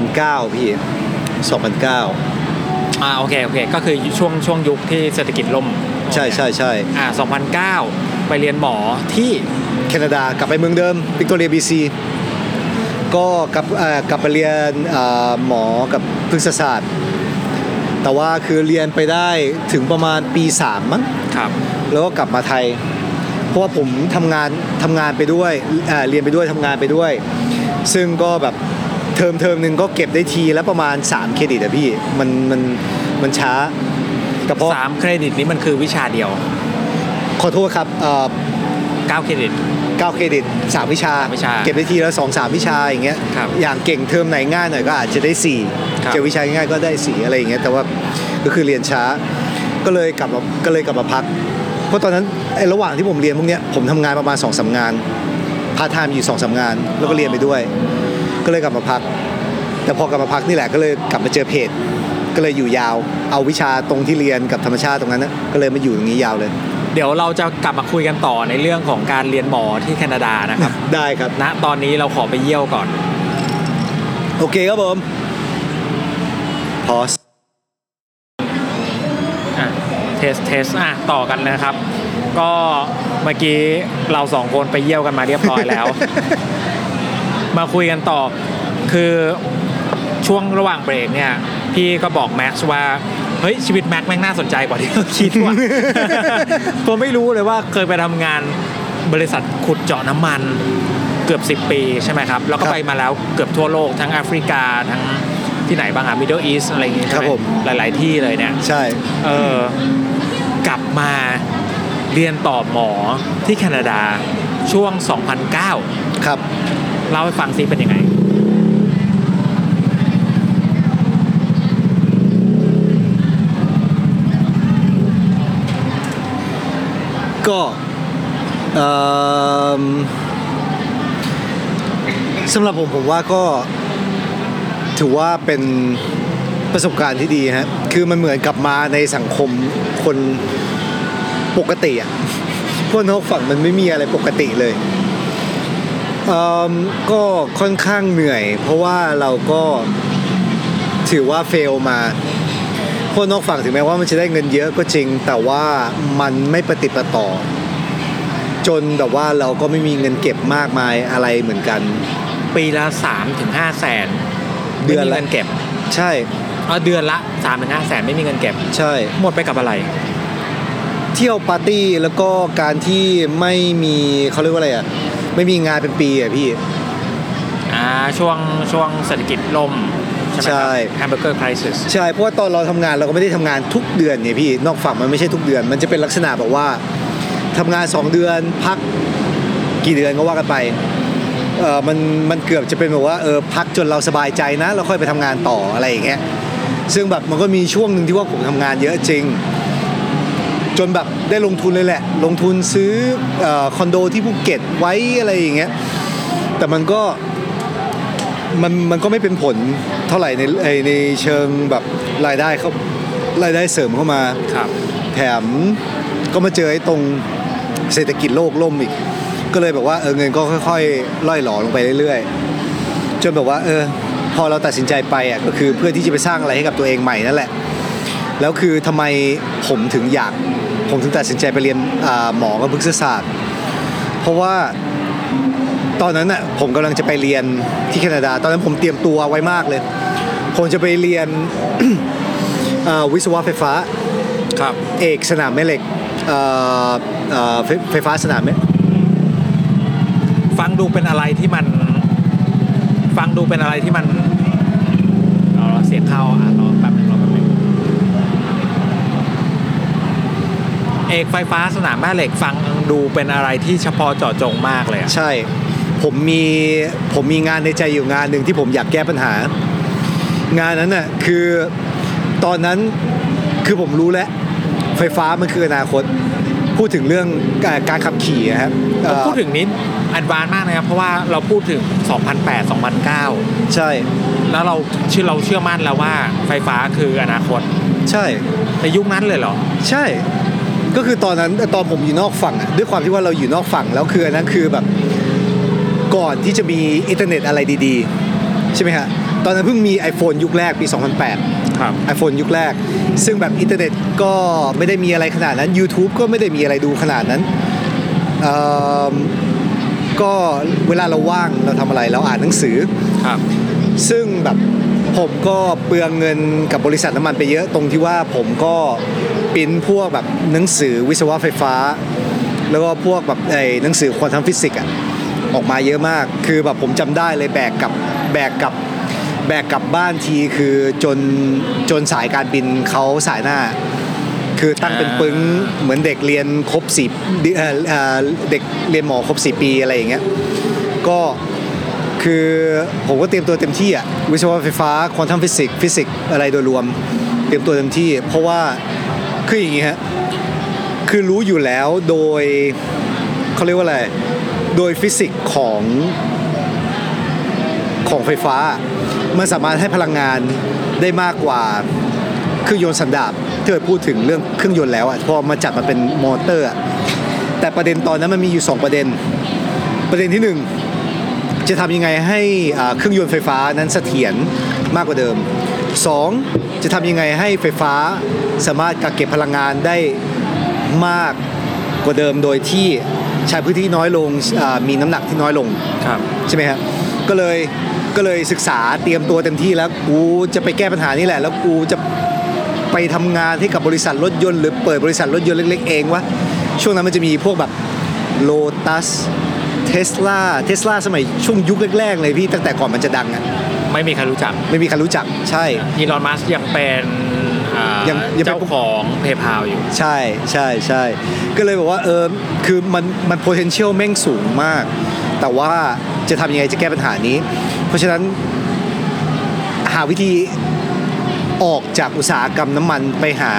B: 2009 พี่ 2009
A: อ่าโอเคโอเคก็คือช่วงช่วงยุคที่เศรษฐกิจล่ม
B: ใช่ใช่ใช่
A: อ่า2009 ไปเรียนหมอที่
B: แคนาดากลับไปเมืองเดิมวิกตอเรียบีซีก็กลับเอ่อกลับไปเรียนเอ่อหมอกับพฤกษศาสตร์ แต่ว่าคือเรียนไปได้ถึงประมาณปี 3 มั้ง
A: ครับ
B: แล้วก็กลับมาไทย เพราะว่าผมทำงานทำงานไปด้วยเอ่อเรียนไปด้วยทำงานไปด้วย ซึ่งก็แบบเทอมเทอมหนึ่งก็เก็บได้ทีแล้วประมาณ 3 เครดิตอะพี่มันมันมันช้าแต่พอ
A: สามเครดิตนี้มันคือวิชาเดียว
B: ขอโทษครับเอ่อ
A: 9เครดิต
B: 9 เครดิต 3 วิชา
A: สามวิชา
B: เก็บได้ทีละ2 3 วิชาอย่างเงี้ย
A: ครับ
B: อย่างเก่งเทอมไหนง่ายหน่อยก็อาจจะได้
A: ครับ
B: 4เจอวิชาง่ายก็ได้ 4 อะไรอย่างเงี้ยแต่ว่าก็คือเรียนช้า ก็เลยกลับมาก็เลยกลับมาพัก เพราะตอนนั้นไอ้ระหว่างที่ผมเรียนพวกเนี้ยผมทำงานประมาณสองสามงาน พาร์ทไทม์อยู่สองสามงาน แล้วก็เรียนไปด้วย ก็เลยกลับมาพัก แต่พอกลับมาพักนี่แหละก็เลยกลับมาเจอเพจ ก็เลยอยู่ยาว เอาวิชาตรงที่เรียนกับธรรมชาติตรงนั้นนะก็เลยมาอยู่อย่างนี้ยาวเลย
A: เดี๋ยวเราจะกลับมาคุยกันต่อในเรื่องของการเรียนหมอที่แคนาดานะครับ
B: ได้ครับ
A: ณ ตอนนี้เราขอไปเยี่ยวก่อน
B: โอเคครับผมพอส
A: อะ test test อะต่อกันนะครับ ก็เมื่อกี้เราสองคนไปเยี่ยวกันมาเรียบร้อยแล้ว มาคุยกันต่อ คือช่วงระหว่างเบรกเนี่ย พี่ก็บอกแม็กซ์ว่าเฮ้ยชีวิตแม็กซ์แม่งน่าสนใจกว่าที่เราคิดว่ะผมไม่รู้เลยว่าเคยไปทำงานบริษัทขุดเจาะน้ำมันเกือบ 10 ปีใช่ไหมครับ แล้วก็
B: ครับ
A: ไปมาแล้วเกือบทั่วโลกทั้งแอฟริกาทั้งที่ไหนบ้างอะมิดเดิลอีสอะไรอย่างงี้ใช่
B: ครับ
A: ไหม
B: ผม
A: หลาย ๆ ที่เลยเนี่ย
B: ใช่
A: เออกลับมา เรียนต่อหมอที่แคนาดาช่วง 2009
B: ครับ
A: เล่าให้ฟังซิเป็นยังไง
B: ก็เอิ่มสำหรับผมผมว่าก็ถือว่าเป็นประสบการณ์ที่ดีฮะ คือมันเหมือนกลับมาในสังคมคน ปกติอะพวกนอกฝั่งมันไม่มีอะไรปกติเลยเอิ่มก็ค่อนข้างเหนื่อย เพราะว่าเราก็ถือว่าเฟลมาพวกนอกฝั่งถึงแม้ว่ามันจะได้เงินเยอะก็จริง แต่ว่ามันไม่ประติดประต่อ จนแบบว่าเราก็ไม่มีเงินเก็บมากมายอะไรเหมือนกัน
A: ปีละ3ถึง5แสน
B: เดื
A: ไม่
B: อน
A: มี
B: ละ
A: เงินเก็บ
B: ใช่
A: เออเดือนละ3ถึง5แสนไม่มีเงินเก็บ
B: ใช่
A: หมดไปกับอะไร
B: เที่ยวปาร์ตี้แล้วก็การที่ไม่มีเขาเรียกว่าอะไรอะไม่มีงานเป็นปีอะพี่
A: อ่าช่วงช่วงเศรษฐกิจล่มใช่ไหมครับ
B: ใช่
A: แฮมเบอร์เกอร์คริส
B: ใช่ เพราะว่าตอนเราทำงานเราก็ไม่ได้ทำงานทุกเดือนไงพี่นอกฝั่งมันไม่ใช่ทุกเดือน มันจะเป็นลักษณะแบบว่าทำงาน 2 เดือนพักกี่เดือนก็ว่ากันไปเออมันมันเกือบจะเป็นแบบว่าเออพักจนเราสบายใจนะแล้วค่อยไปทำงานต่ออะไรอย่างเงี้ยซึ่งแบบมันก็มีช่วงหนึ่งที่ว่าผมทำงานเยอะจริง จนแบบได้ลงทุนเลยแหละ ลงทุนซื้อเออคอนโดที่ภูเก็ตไว้อะไรอย่างเงี้ยแต่มันก็มันมันก็ไม่เป็นผลเท่าไหร่ในในในเชิงแบบรายได้เขารายได้เสริมเข้ามา
A: ครับ
B: แถมก็มาเจอไอ้ตรงเศรษฐกิจโลกล่มอีก ก็เลยแบบว่าเออเงินก็ค่อยๆล่อยหลอลงไปเรื่อยๆ จนแบบว่าเออพอเราตัดสินใจไปอะก็คือเพื่อที่จะไปสร้างอะไรให้กับตัวเองใหม่นั่นแหละ แล้วคือทำไมผมถึงอยาก ผมถึงตัดสินใจไปเรียนอ่าหมอกับพฤกษศาสตร์ เพราะว่าตอนนั้นอะผมกำลังจะไปเรียนที่แคนาดา ตอนนั้นผมเตรียมตัวไว้มากเลย ผมจะไปเรียนเอ่อวิศวะไฟฟ้า
A: ครับ
B: เอกสนามแม่เหล็กเอ่อเอ่อไฟไฟฟ้าสนามแม่
A: ฟังดูเป็นอะไรที่มัน ฟังดูเป็นอะไรที่มันเอาละเสียงเข้าอะรอแป๊บนึงรอแป๊บนึง เอกไฟฟ้าสนามแม่เหล็กฟังดูเป็นอะไรที่เฉพาะเจาะจงมากเลยอะ
B: ใช่ ผมมีผมมีงานในใจอยู่งานหนึ่งที่ผมอยากแก้ปัญหา งานนั้นน่ะคือตอนนั้นคือผมรู้แล้วไฟฟ้ามันคืออนาคต พูดถึงเรื่องการการขับขี่อะครับเอ่อ
A: พูดถึงนี้อันวานมากนะครับเพราะว่าเราพูดถึง 2008 2009
B: ใช่
A: แล้วเราเชื่อเราเชื่อมั่นแล้วว่าไฟฟ้าคืออนาคต
B: ใช่
A: ในยุคนั้นเลยเหรอ
B: ใช่ ก็คือตอนนั้นตอนผมอยู่นอกฝั่งอะด้วยความที่ว่าเราอยู่นอกฝั่งแล้วคืออันนั้นคือแบบก่อนที่จะมีอินเทอร์เน็ตอะไรดีๆ ใช่ไหมฮะตอนนั้นเพิ่งมี iPhone ยุคแรกปี 2008
A: ครับ
B: iPhone ยุคแรก ซึ่งแบบอินเทอร์เน็ตก็ไม่ได้มีอะไรขนาดนั้น YouTube ก็ไม่ได้มีอะไรดูขนาดนั้นเอิ่มก็เวลาเราว่างเราทำอะไรเราอ่านหนังสือ
A: ครับ
B: ซึ่งแบบผมก็เปลืองเงินกับบริษัทน้ำมันไปเยอะตรงที่ว่าผมก็ ปริ้นพวกแบบหนังสือวิศวะไฟฟ้า แล้วก็พวกแบบไอ้หนังสือ quantum physics อะออกมาเยอะมาก คือแบบผมจำได้เลยแบกกับแบกกับแบกกลับบ้านทีคือจนจนสายการบินเขาส่ายหน้า คือตั้งเป็นปึ้งเหมือนเด็กเรียนครบสิบเอ่เอ่อเด็กเรียนหมอครบสี่ปีอะไรอย่างเงี้ยก็คือผมก็เตรียมตัวเต็มที่อะวิศวะไฟฟ้า quantum physics ฟิสิกส์อะไรโดยรวม เตรียมตัวเต็มที่ เพราะว่า คืออย่างงี้ฮะคือรู้อยู่แล้วโดยเขาเรียกว่าอะไร โดยฟิสิกส์ของของไฟฟ้า มันสามารถให้พลังงานได้มากกว่าเครื่องยนต์สันดาปที่เคยพูดถึงเรื่องเครื่องยนต์แล้วอะพอมาจัดมาเป็นมอเตอร์อะแต่ประเด็นตอนนั้นมันมีอยู่สองประเด็น ประเด็นที่หนึ่งจะทำยังไงให้อ่าเครื่องยนต์ไฟฟ้านั้นเสถียรมากกว่าเดิม 2. จะทำยังไงให้ไฟฟ้า สามารถกักเก็บพลังงานได้มากกว่าเดิมโดยที่ใช้พื้นที่น้อยลงอ่ามีน้ำหนักที่น้อยลง
A: ครับ
B: ใช่ไหมครับก็เลยก็เลยศึกษาเตรียมตัวเต็มที่แล้วกูจะไปแก้ปัญหานี่แหละ แล้วกูจะไปทำงานให้กับบริษัทรถยนต์หรือเปิดบริษัทรถยนต์เล็ก ๆ เองวะช่วงนั้นมันจะมีพวกแบบโลตัสเทสลาเทสลาสมัยช่วงยุคแรกๆเลยพี่ตั้งแต่ก่อนมันจะดังอะ
A: ไม่มีใครรู้จัก
B: ไม่มีใครรู้จักใช่
A: อีลอนมัสยังเป็นอ่า
B: ยังยังเป็น
A: เจ้าของเพย์พาอยู่
B: ใช่ใช่ใช่ก็เลยบอกว่าเออคือมันมัน potential แม่งสูงมาก แต่ว่าจะทำยังไงจะแก้ปัญหานี้ เพราะฉะนั้นหาวิธีออกจากอุตสาหกรรมน้ำมันไปหา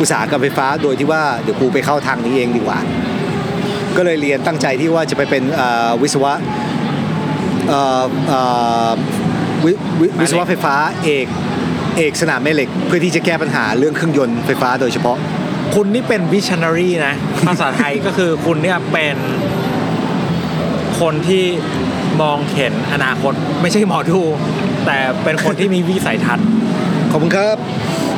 B: อุตสาหกรรมไฟฟ้า โดยที่ว่าเดี๋ยวกูไปเข้าทางนี้เองดีกว่า ก็เลยเรียนตั้งใจที่ว่าจะไปเป็นเอ่อวิศวะเอ่อเอ่อวิวิวิศวะไฟฟ้าเอก เอกสนามแม่เหล็ก เพื่อที่จะแก้ปัญหาเรื่องเครื่องยนต์ไฟฟ้าโดยเฉพาะ
A: คุณนี่เป็นวิช i นารีนะ ภาษาไทยก็คือคุณเนี่ยเป็นคนที่มองเห็นอนาคตไม่ใช่หมอดูแต่เป็นคนที่มีวิสัยทัศน์
B: ขอบคุณครับ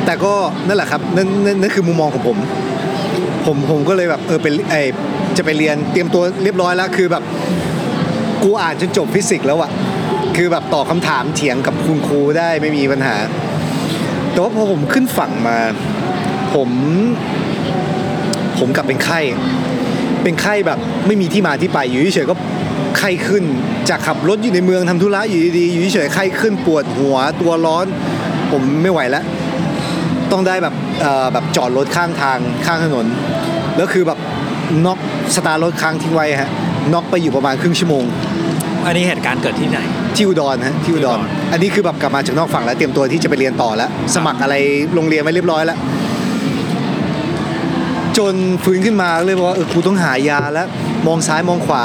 B: แต่ก็นั่นแหละครับนั่นนั่นนั่นคือมุมมองของผม ผมผมก็เลยแบบเออเป็นไอจะไปเรียนเตรียมตัวเรียบร้อยแล้วคือแบบกูอ่านจนจบฟิสิกส์แล้วอะคือแบบตอบคำถามเถียงกับคุณครูได้ไม่มีปัญหา แต่ว่าพอผมขึ้นฝั่งมา ผม ผมกลับเป็นไข้ เป็นไข้แบบไม่มีที่มาที่ไปอยู่เฉยก็ไข้ขึ้น จากขับรถอยู่ในเมืองทำธุระอยู่ดีๆอยู่เฉยไข้ขึ้นปวดหัวตัวร้อน ผมไม่ไหวแล้ว ต้องได้แบบแบบจอดรถข้างทางข้างถนน แล้วคือแบบน็อกสตาร์รถค้างทิ้งไว้ฮะน็อกไปอยู่ประมาณครึ่งชั่วโมง
A: อันนี้เหตุการณ์เกิดที่ไหน
B: ที่อุดรฮะที่อุดร
A: ที่อุดร
B: อันนี้คือแบบกลับมาจากนอกฝั่งแล้วเตรียมตัวที่จะไปเรียนต่อแล้ว สมัครอะไรโรงเรียนไว้เรียบร้อยแล้ว จนฟื้นขึ้นมาเลยบอกว่าเออกูต้องหายาแล้ว มองซ้ายมองขวา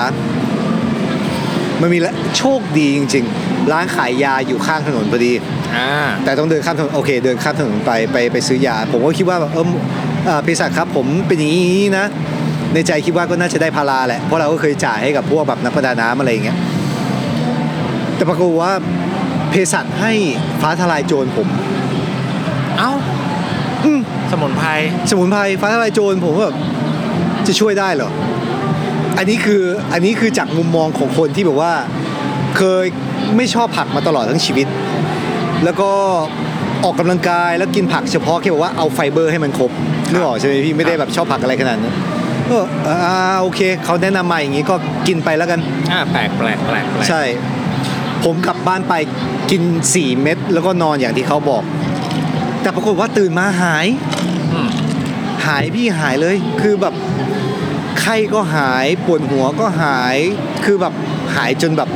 B: มันมีละโชคดีจริง ๆ ร้านขายยาอยู่ข้างถนนพอดี
A: อ่า
B: แต่ต้องเดินข้ามถนนโอเค เดินข้ามถนนไปไปไปซื้อยา ผมก็คิดว่าแบบเออเอ่อเภสัชครับผมเป็นอย่างนี้นะ ในใจคิดว่าก็น่าจะได้พาราแหละ เพราะเราก็เคยจ่ายให้กับพวกแบบนักประดาน้ำอะไรอย่างเงี้ย แต่ปรากฏว่าเภสัชให้ฟ้าทลายโจรผม
A: เอ้า
B: อืม
A: สมุนไพร
B: สมุนไพรฟ้าทลายโจรผมก็แบบจะช่วยได้เหรอ อันนี้คืออันนี้คือจากมุมมองของคนที่แบบว่า เคยไม่ชอบผักมาตลอดทั้งชีวิต แล้วก็ออกกำลังกายแล้วกินผักเฉพาะแค่บอกว่าเอาไฟเบอร์ให้มันครบนึกออกใช่ไหมพี่ไม่ได้แบบชอบผักอะไรขนาดนั้นก็อ่าโอเคเขาแนะนำมาอย่างนี้ก็กินไปแล้วกัน
A: อ่าแปลกแปลกแปลกแปลก
B: ใช่ ผมกลับบ้านไปกิน 4 เม็ดแล้วก็นอนอย่างที่เขาบอก แต่ปรากฏว่าตื่นมาหาย
A: อืม
B: หายพี่หายเลย คือแบบไข้ก็หายปวดหัวก็หาย คือแบบหายจนแบบ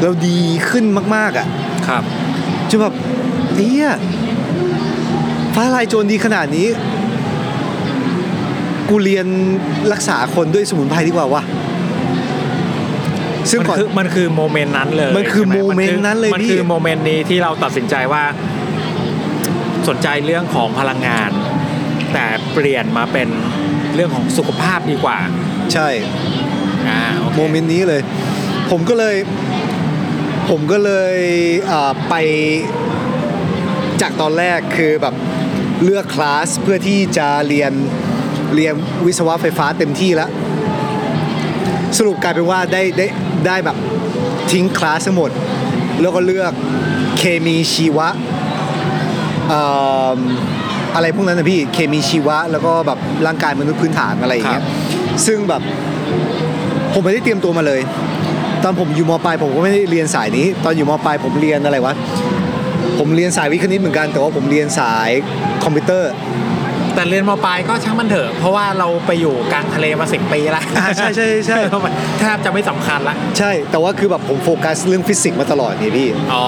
B: เราดีขึ้นมาก ๆอะ
A: ครับ
B: จนแบบเฮ้ยฟ้าทะลายโจรดีขนาดนี้ กูเรียนรักษาคนด้วยสมุนไพรดีกว่าวะ ซึ่ง
A: มัน
B: ก่อน
A: คือมันคือ moment นั้นเลย
B: มันคือ
A: ใช่ไห
B: ม moment นั้นเลย
A: มัน
B: พี่
A: คือ moment นี้ที่เราตัดสินใจว่า สนใจเรื่องของพลังงาน แต่เปลี่ยนมาเป็นเรื่องของสุขภาพดีกว่า
B: ใช่
A: อ่าโอเค
B: โมเมนต์นี้เลย ผมก็เลย ผมก็เลยอ่าไปจากตอนแรกคือแบบเลือกคลาสเพื่อที่จะเรียนเรียนวิศวะไฟฟ้าเต็มที่แล้ว สรุปกลายเป็นว่าได้ได้ ได้แบบทิ้งคลาสทั้งหมด แล้วก็เลือกเคมีชีวะเอ่ออะไรพวกนั้นนะพี่เคมีชีวะ แล้วก็แบบร่างกายมนุษย์พื้นฐานอะไรอย่างเงี้ยซึ่งแบบผมไม่ได้เตรียมตัวมาเลย ตอนผมอยู่มปลายผมก็ไม่ได้เรียนสายนี้ ตอนอยู่มปลายผมเรียนอะไรวะผมเรียนสายวิทย์คณิตเหมือนกันแต่ว่าผมเรียนสายคอมพิวเตอร์
A: แต่เรียนมปลายก็ช่างมันเถอะเพราะว่าเราไปอยู่กลางทะเลมาสิบปีละ
B: อ่าใช่ใช่ใช่
A: มันแทบจะไม่สำคัญละ
B: ใช่ แต่ว่าคือแบบผมโฟกัสเรื่องฟิสิกส์มาตลอดนี่พี่
A: อ๋อ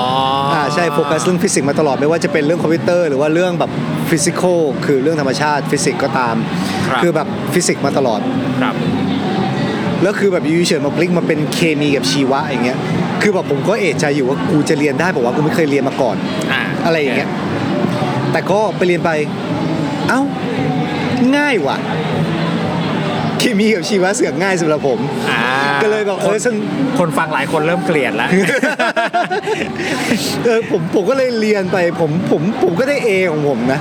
A: อ่
B: อ่าใช่โฟกัสเรื่องฟิสิกส์มาตลอดไม่ว่าจะเป็นเรื่องคอมพิวเตอร์หรือว่าเรื่องแบบ physical คือเรื่องธรรมชาติฟิสิกส์ก็ตาม
A: ครับ
B: อแบบฟิสิกส์มาตลอด
A: ครับ
B: แล้วคือแบบอยู่เฉยๆมาพลิกมาเป็นเคมีกับชีวะอย่างเงี้ย คือแบบผมก็เอะใจอยู่ว่ากูจะเรียนได้บอกว่ากูไม่เคยเรียนมาก่อน
A: อ่า
B: อะไรอย่างเงี้ย แต่ก็ไปเรียนไป เอ้า ง่ายว่ะ เคมีกับชีวะเสือกง่ายสำหรับผม
A: อ่า
B: ก็เลยแบบเออซึ่ง
A: คนฟังหลายคนเริ่มเกลียดแล้ว
B: เออผมผมก็เลยเรียนไปผมผมผมก็ได้ A ของผมนะ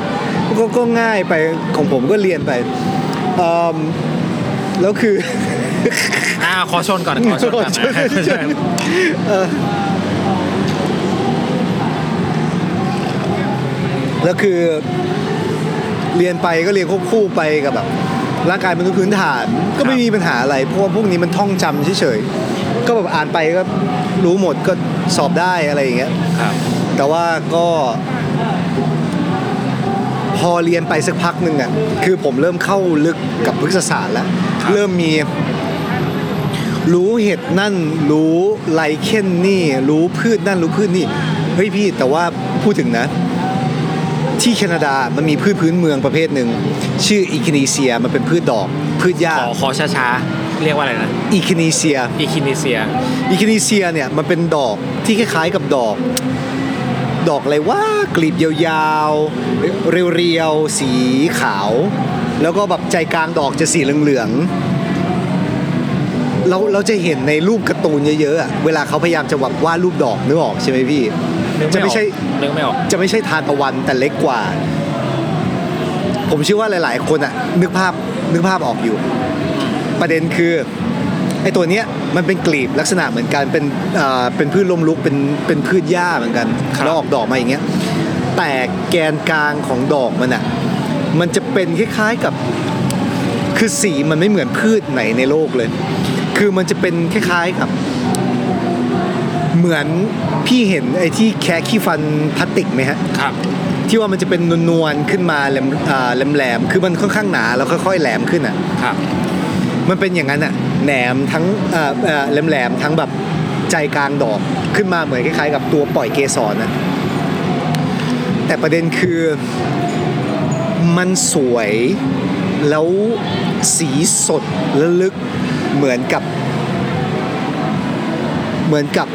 B: ก็ก็ง่ายไปของผมก็เรียนไปเอิ่มแล้วคือ
A: อ่าขอชนก่อนขอชนก่อน
B: ขอชนขอชนเออแล้วคือ เรียนไปก็เรียนควบคู่ไปกับแบบร่างกายมนุษย์พื้นฐาน ก็ไม่มีปัญหาอะไรเพราะว่าพวกนี้มันท่องจำเฉยๆก็แบบอ่านไปก็รู้หมดก็สอบได้อะไรอย่างเงี้ย
A: ครับ
B: แต่ว่าก็ พอเรียนไปสักพักหนึ่งอะคือผมเริ่มเข้าลึกกับพฤกษศาสตร์แล้ว
A: ครับ
B: เริ่มมีรู้เห็ดนั่นรู้ไลเคนนี่ รู้พืชนั่นรู้พืชนี่เฮ้ยพี่แต่ว่าพูดถึงนะ ที่แคนาดามันมีพืชพื้นเมืองประเภทหนึ่งชื่อ echinacea มันเป็นพืชดอกพืชหญ้า
A: ขอขอช้าๆเรียกว่าอะไรนะ
B: echinacea echinacea echinacea เนี่
A: ย
B: มันเป็นดอกที่คล้ายๆกับดอก ดอกอะไรว่ากลีบยาวๆ เรียวๆ สีขาว แล้วก็แบบใจกลางดอกจะสีเหลืองๆเราเราจะเห็นในรูปการ์ตูนเยอะๆอะเวลาเขาพยายามจะแบบวาดรูปดอกนึกออกใช่ไหมพี่
A: นึก
B: จะ
A: ไม่อ
B: ไม่
A: อก
B: ใช่
A: นึกไม่ออก
B: จะไม่ใช่ทานตะวันแต่เล็กกว่า ผมเชื่อว่าหลาย ๆ คนอะนึกภาพนึกภาพออกอยู่ ประเด็นคือไอ้ตัวเนี้ยมันเป็นกลีบลักษณะเหมือนกันเป็นอ่าเป็นพืชลมลุกเป็นเป็นพืชหญ้าเหมือนกัน
A: ครับ
B: แล้วออกดอกมาอย่างเงี้ยแต่แกนกลางของดอกมันอะมันจะเป็นคล้ายๆกับคือสีมันไม่เหมือนพืชไหนในโลกเลย คือมันจะเป็นคล้ายๆกับ เหมือนพี่เห็นไอ้ที่แคะขี้ฟันพลาสติกไหมฮะ
A: ครับ
B: ที่ว่ามันจะเป็นนวลๆขึ้นมาแหลมอ่าแหลมๆคือมันค่อนข้างหนาแล้วค่อยๆแหลมขึ้นอะ
A: ครับ
B: มันเป็นอย่างนั้นอะแหนมทั้งเอ่อเอ่อแหลมๆทั้งแบบใจกลางดอกขึ้นมาเหมือนคล้ายๆ กับตัวปล่อยเกสรนะแต่ประเด็นคือมันสวยแล้วสีสดและลึกเหมือนกับ เหมือนกับ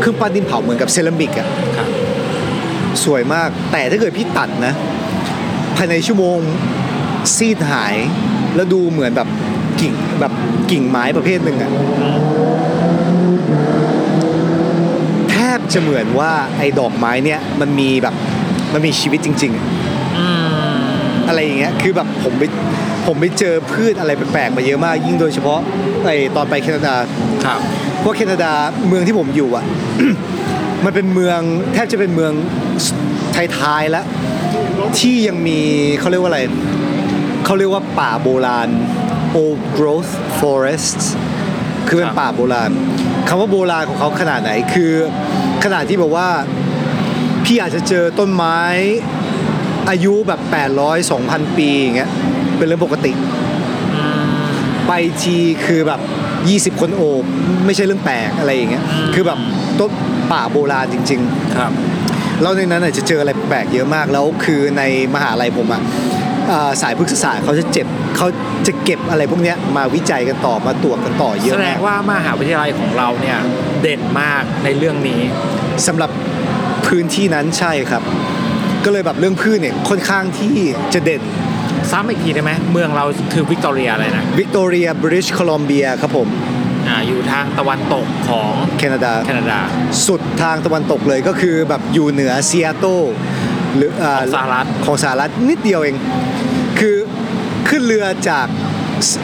B: เครื่องปั้นดินเผาเหมือนกับเซรามิกอะ
A: ครับ
B: สวยมาก แต่ถ้าเกิดพี่ตัดนะ ภายในชั่วโมงซีดหาย แล้วดูเหมือนแบบกิ่งแบบกิ่งไม้ประเภทหนึ่งอะแทบจะเหมือนว่าไอ้ดอกไม้เนี่ยมันมีแบบมันมีชีวิตจริง ๆ อะ
A: อืม
B: อะไรอย่างเงี้ยคือแบบผมไปผมไปเจอพืชอะไรแปลกๆมาเยอะมากยิ่งโดยเฉพาะไอตอนไปแคนาดา
A: ครับ
B: เพราแคนาดาเมืองที่ผมอยู่อะ มันเป็นเมืองแทบจะเป็นเมืองท้ายๆแล้ว ที่ยังมีเขาเรียกว่าอะไรเขาเรียกว่าป่าโบราณ old growth forests คือเป็นป่าโบราณคำว่าโบราณของเขาขนาดไหนคือขนาดที่แบบว่าพี่อาจจะเจอต้นไม้อายุแบบ 800 2,000 ปีอย่างเงี้ยเป็นเรื่องปกติ ไปทีคือแบบ 20 คนโอบไม่ใช่เรื่องแปลกอะไรอย่างเงี้ยคือแบบต้นป่าโบราณจริง ๆ
A: ครับ
B: แล้วในนั้นน่ะจะเจออะไรแปลกเยอะมากแล้วคือในมหาลัยผมอะอ่าสายพฤกษศาสตร์เขาจะเจ็บเขาจะเก็บอะไรพวกเนี้ยมาวิจัยกันต่อมาตรวจกันต่อเยอะมาก แสดง
A: ว่ามหาวิทยาลัยของเราเนี่ยเด่นมากในเรื่องนี้
B: สำหรับพื้นที่นั้นใช่ครับ ก็เลยแบบเรื่องพืชเนี่ยค่อนข้างที่จะเด่น
A: ซ้ำอีกทีได้ไหมเมืองเราคือวิกตอเรียอะไรนะ
B: วิกตอเรียบริติชโคลัมเบียครับผม
A: อ่าอยู่ทางตะวันตกของ
B: แคนาดา
A: แคนาดา
B: สุดทางตะวันตกเลยก็คือแบบอยู่เหนือซีแอตเทิลหรืออ่า
A: ของสหรัฐ
B: ของสหรัฐนิดเดียวเอง คือขึ้นเรือจาก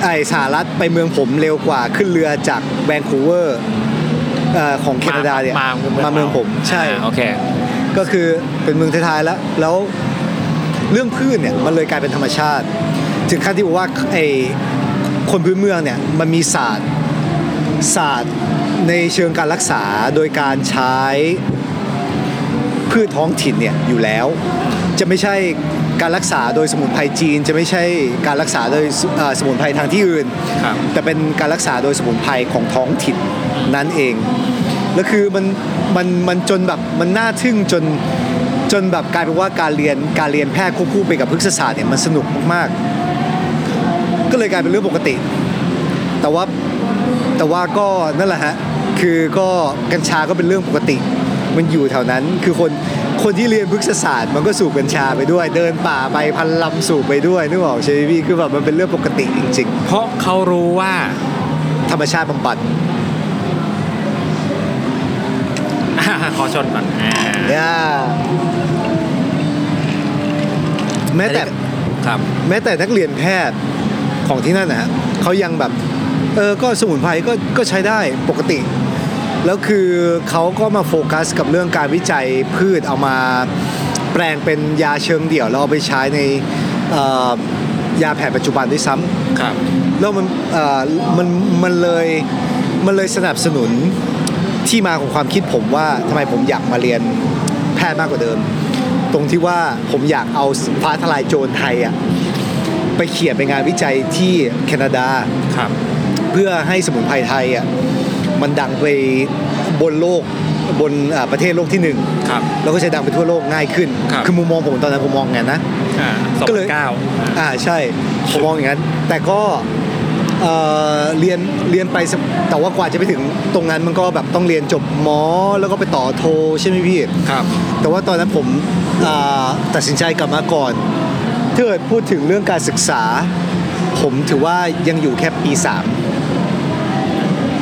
B: ไอสหรัฐไปเมืองผมเร็วกว่าขึ้นเรือจากแวนคูเวอร์เอ่อของแคนาดาเนี่ย
A: มา
B: มาเมืองผมใช่
A: อ่าโอเค
B: ก็คือเป็นเมืองท้ายๆแล้วแล้ว เรื่องพืชเนี่ยมันเลยกลายเป็นธรรมชาติ ถึงขั้นที่บอกว่าไอคนพื้นเมืองเนี่ยมันมีศาสตร์ศาสตร์ในเชิงการรักษาโดยการใช้พืชท้องถิ่นเนี่ยอยู่แล้ว จะไม่ใช่การรักษาโดยสมุนไพรจีน จะไม่ใช่การรักษาโดยสเอ่อสมุนไพรทางที่อื่น
A: ครับ
B: แต่เป็นการรักษาโดยสมุนไพรของท้องถิ่นนั่นเองแล้วคือมันมันมันจนแบบมันน่าทึ่งจน จนแบบกลายเป็นว่าการเรียนการเรียนแพทย์ควบคู่ไปกับพฤกษศาสตร์เนี่ยมันสนุกมากๆ ก็เลยกลายเป็นเรื่องปกติ แต่ว่าแต่ว่าก็นั่นแหละฮะคือก็กัญชาก็เป็นเรื่องปกติ มันอยู่แถวนั้นคือคนคนที่เรียนพฤกษศาสตร์มันก็สูบกัญชาไปด้วย เดินป่าไปพันลำสูบไปด้วยนึกออกใช่ไหมพี่คือแบบมันเป็นเรื่องปกติจริง
A: เพราะเขารู้ว่า
B: ๆธรรมชาติบำบัด
A: ขอชนก่อนอ่า
B: ย่าแม้แต่
A: ครับ
B: แม้แต่นักเรียนแพทย์ของที่นั่นนะฮะเขายังแบบ เออก็สมุนไพรก็ก็ใช้ได้ปกติ แล้วคือเขาก็มาโฟกัสกับเรื่องการวิจัยพืชเอามาแปลงเป็นยาเชิงเดี่ยวแล้วเอาไปใช้ในเอ่อยาแผนปัจจุบันด้วยซ้ำ
A: ครับ
B: แล้วมันเอ่อมันมันเลยมันเลยสนับสนุน ที่มาของความคิดผมว่าทำไมผมอยากมาเรียนแพทย์มากกว่าเดิม ตรงที่ว่าผมอยากเอาฟ้าทลายโจรไทยอะไปเขียนเป็นงานวิจัยที่แคนาดา
A: ครับ
B: เพื่อให้สมุนไพรไทยอะมันดังไปบนโลกบนอ่าประเทศโลกที่หนึ่ง
A: ครับ
B: แล้วก็จะดังไปทั่วโลกง่ายขึ้น
A: ครับ
B: อมุมมองผมตอนนั้นผมมองอย่างนั้นนะ
A: อ่าสอง
B: ก็เลย
A: เก้า
B: อ่าใช่ผมมองอย่างนั้น แต่ก็ เอ่อเรียนเรียนไปสักแต่ว่ากว่าจะไปถึงตรงนั้นมันก็แบบต้องเรียนจบหมอแล้วก็ไปต่อโทใช่ไหมพี่
A: ครับ
B: แต่ว่าตอนนั้นผมอ่าตัดสินใจกลับมาก่อนถ้าเกิดพูดถึงเรื่องการศึกษา ผมถือว่ายังอยู่แค่ปี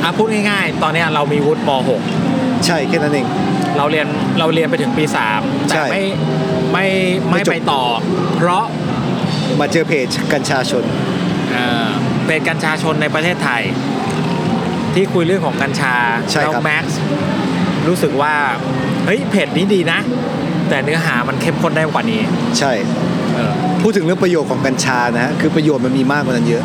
A: อะพูดง่ายๆ ตอนเนี้ยเรามีวุฒิม
B: 3ใช่แค่นั้นเอง
A: .6 เราเรียนเราเรียนไปถึงปี3
B: ใช่
A: แต่ไม่ไม่
B: ไม่
A: ไม่
B: จบ
A: ไปต่อ เพราะ
B: มาเจอเพจกัญชาชน
A: เอ่อ เป็นกัญชาชนในประเทศไทย ที่คุยเรื่องของกัญชา
B: ใช่
A: แล้ว
B: ครับ
A: แม็กซ์รู้สึกว่า เฮ้ยเพจนี้ดีนะ แต่เนื้อหามันเข้มข้นได้กว่านี้
B: ใช่
A: เออ
B: พูดถึงเรื่องประโยชน์ของกัญชานะฮะคือประโยชน์มันมีมากกว่านั้นเยอะ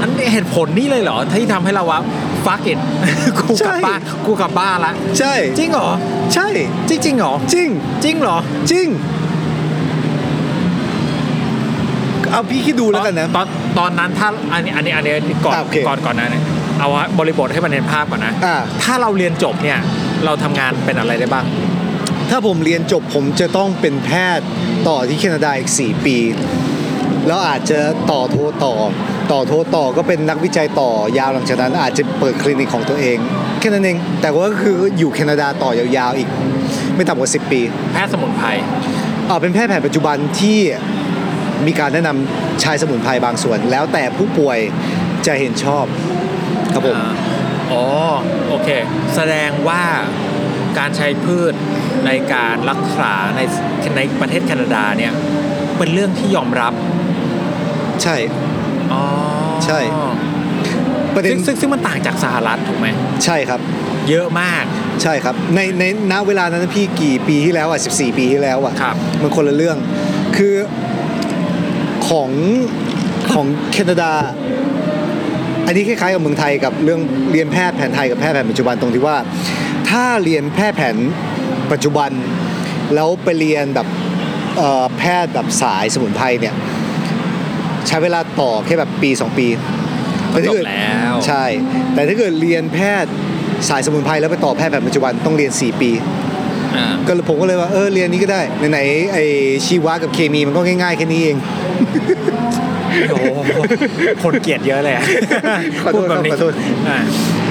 A: อันนี้เหตุผลนี่เลยเหรอ ที่ทำให้เราว่าฟักอิดกูกลับ
B: ใช่
A: บ้านกูกลับบ้านละ
B: ใช่
A: จริงเหรอ
B: ใช่
A: จริงจริงๆเหรอ
B: จริง
A: จริงเหรอ
B: จริง เอาพี่คิดดูแล้วกันนะ
A: ตอนตอนนั้นถ้าอันนี้อันนี้อันนี้ก่อน
B: อะโอเค
A: ก่อนก่อนนะเนี่ยเอาว่าบริบทให้มันเห็นภาพก่อนนะ
B: อ่า
A: ถ้าเราเรียนจบเนี่ยเราทำงานเป็นอะไรได้บ้าง
B: ถ้าผมเรียนจบผมจะต้องเป็นแพทย์ต่อที่แคนาดาอีก 4 ปี แล้วอาจจะต่อโทต่อ ต่อโทต่อก็เป็นนักวิจัยต่อยาวหลังจากนั้น อาจจะเปิดคลินิกของตัวเองแค่นั้นเอง แต่ว่าก็คืออยู่แคนาดาต่อยาวๆอีก ไม่ต่ำกว่า 10 ปี
A: แพทย์สมุนไพร
B: เอ่อเป็นแพทย์แผนปัจจุบันที่ มีการแนะนำใช้สมุนไพรบางส่วน แล้วแต่ผู้ป่วยจะเห็นชอบครับผม
A: อ่าอ๋อ โอเค แสดงว่าการใช้พืชในการรักษาในในประเทศแคนาดาเนี่ย เป็นเรื่องที่ยอมรับ
B: ใช่
A: อ๋อ
B: ใช่ ประเด็น
A: ซึ่งซึ่งซึ่งมันต่างจากสหรัฐถูกไหม
B: ใช่ครับ
A: เยอะมาก
B: ใช่ครับ ในในณเวลานั้นพี่กี่ปีที่แล้วอะ14 ปีที่แล้วอะ
A: ครับ
B: มันคนละเรื่อง คือ ของของแคนาดา อันนี้คล้ายๆกับเมืองไทยกับเรื่องเรียนแพทย์แผนไทยกับแพทย์แผนปัจจุบันตรงที่ว่า ถ้าเรียนแพทย์แผนปัจจุบัน แล้วไปเรียนแบบแพทย์แบบสายสมุนไพรเนี่ยใช้เวลาต่อแค่แบบปี 2 ปีแต่ถ้า
A: จ
B: เกิ
A: บ
B: ด
A: แล้ว
B: ใช่ แต่ถ้าเกิดเรียนแพทย์สายสมุนไพรแล้วไปต่อแพทย์แผนปัจจุบันต้องเรียน 4 ปี ก็เลยผมก็เลยว่าเออเรียนนี้ก็ได้ไหนๆไอชีวะกับเคมีมันก็ง่ายๆแค่นี้เอง
A: โอ้โหคนเกลียดเยอะเลยอะ
B: ขอโทษ
A: พูดแบบนี้
B: ขอโทษ
A: อ่า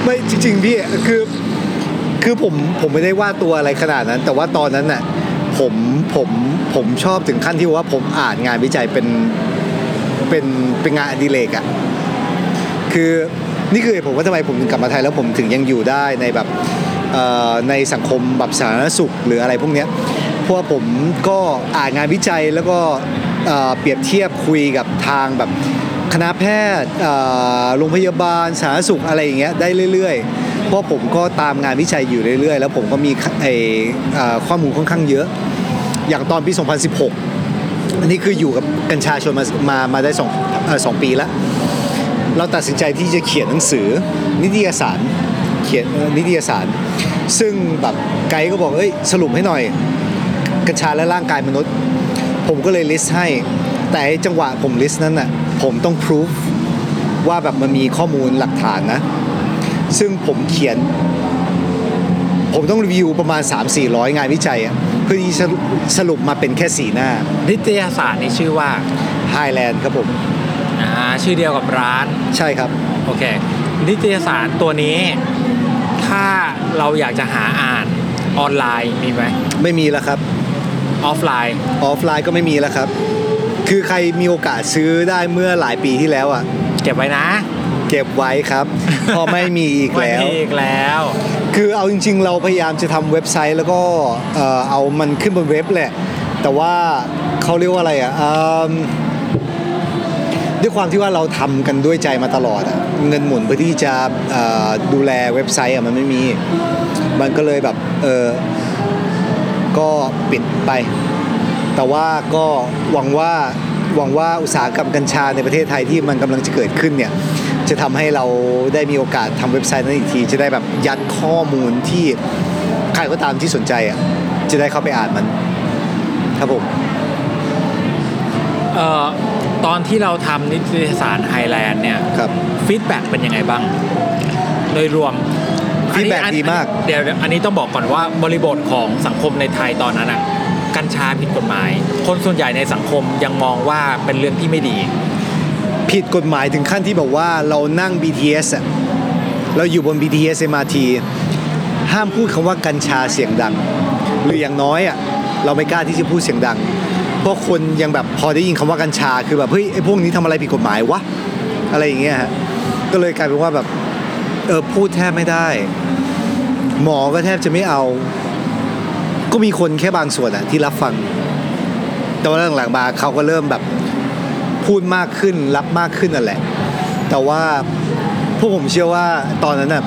B: ไม่จริงๆพี่คือคือผมผมไม่ได้ว่าตัวอะไรขนาดนั้น แต่ว่าตอนนั้นน่ะผมผมผมชอบถึงขั้นที่ว่าผมอ่านงานวิจัยเป็นเป็นเป็นงานอดิเรกอะคือนี่คือเหตุผมว่าทำไมผมถึงกลับมาไทยแล้วผมถึงยังอยู่ได้ในแบบเอ่อ ในสังคมแบบสาธารณสุขหรืออะไรพวกเนี้ยเพราะว่าผมก็อ่านงานวิจัยแล้วก็เปรียบเทียบคุยกับทางแบบคณะแพทย์โรงพยาบาลสาธารณสุขอะไรอย่างเงี้ยได้เรื่อยๆ เพราะผมก็ตามงานวิจัยอยู่เรื่อยๆ แล้วผมก็มีไอ้ข้อมูลค่อนข้างเยอะ อย่างตอนปี 2016 อันนี้คืออยู่กับกัญชาชนมามามาได้สองสองปีแล้ว เราตัดสินใจที่จะเขียนหนังสือนิตยสารเขียนนิตยสาร ซึ่งแบบไกด์ก็บอกเอ้ยสรุปให้หน่อย กัญชาและร่างกายมนุษย์ ผมก็เลย list ให้ แต่ไอ้จังหวะผม list นั้นน่ะผมต้องพิสูจว่าแบบมันมีข้อมูลหลักฐานนะ ซึ่งผมเขียน ผมต้องรีวิวประมาณ 3-400 งานวิจัยอะเพื่อที่จะสรุปมาเป็นแค่สีหน้า
A: นิตยสารนี่ชื่อว่า
B: Highland ครับผม
A: อ่าชื่อเดียวกับร้าน
B: ใช่ครับ
A: โอเค นิตยสารตัวนี้ ถ้าเราอยากจะหาอ่านออนไลน์มีไหม
B: ไม่มีแล้วครับoffline offline ก็ไม่มีแล้วครับ คือใครมีโอกาสซื้อได้เมื่อหลายปีที่แล้วอะ
A: เก็บไว้นะ
B: เก็บไว้ครับพอไม่มีอีก
A: ไม่
B: แล้ว
A: มีอีกแล้ว
B: คือเอาจริง ๆ เราพยายามจะทำเว็บไซต์แล้วก็เอ่อเอามันขึ้นบนเว็บแหละ แต่ว่าเขาเรียกว่าอะไรอะอืม ด้วยความที่ว่าเราทำกันด้วยใจมาตลอดอะเงินหมุนเพื่อที่จะดูแลเว็บไซต์อะมันไม่มี มันก็เลยแบบเออก็ปิดไป แต่ว่าก็หวังว่าหวังว่าอุตสาหกรรมกัญชาในประเทศไทยที่มันกำลังจะเกิดขึ้นเนี่ยจะทำให้เราได้มีโอกาสทำเว็บไซต์นั้นอีกที จะได้แบบยัดข้อมูลที่ใครก็ตามที่สนใจอะจะได้เข้าไปอ่านมัน ครับผม
A: เอ่อ ตอนที่เราทำนิตยสารไฮแลนด์เนี่ย
B: ครับ
A: feedback เป็นยังไงบ้าง โดยรวม
B: feedback
A: อันนี้
B: ดีมาก
A: อันเดี๋ยวอันนี้ต้องบอกก่อนว่าบริบทของสังคมในไทยตอนนั้นอะกัญชาผิดกฎหมาย คนส่วนใหญ่ในสังคมยังมองว่าเป็นเรื่องที่ไม่ดี
B: ผิดกฎหมายถึงขั้นที่แบบว่าเรานั่ง BTS อะเราอยู่บน BTS MRT ห้ามพูดคำว่ากัญชาเสียงดัง หรืออย่างน้อยอะเราไม่กล้าที่จะพูดเสียงดังเพราะคนยังแบบพอได้ยินคำว่ากัญชา คือแบบเฮ้ยไอ้พวกนี้ทำอะไรผิดกฎหมายวะอะไรอย่างเงี้ยฮะก็เลยกลายเป็นว่าแบบเออพูดแทบไม่ได้ หมอก็แทบจะไม่เอา ก็มีคนแค่บางส่วนอะที่รับฟัง แต่ว่าหลังๆมาเขาก็เริ่มแบบพูดมากขึ้นรับมากขึ้นนั่นแหละ แต่ว่าพวกผมเชื่อว่าตอนนั้นน่ะ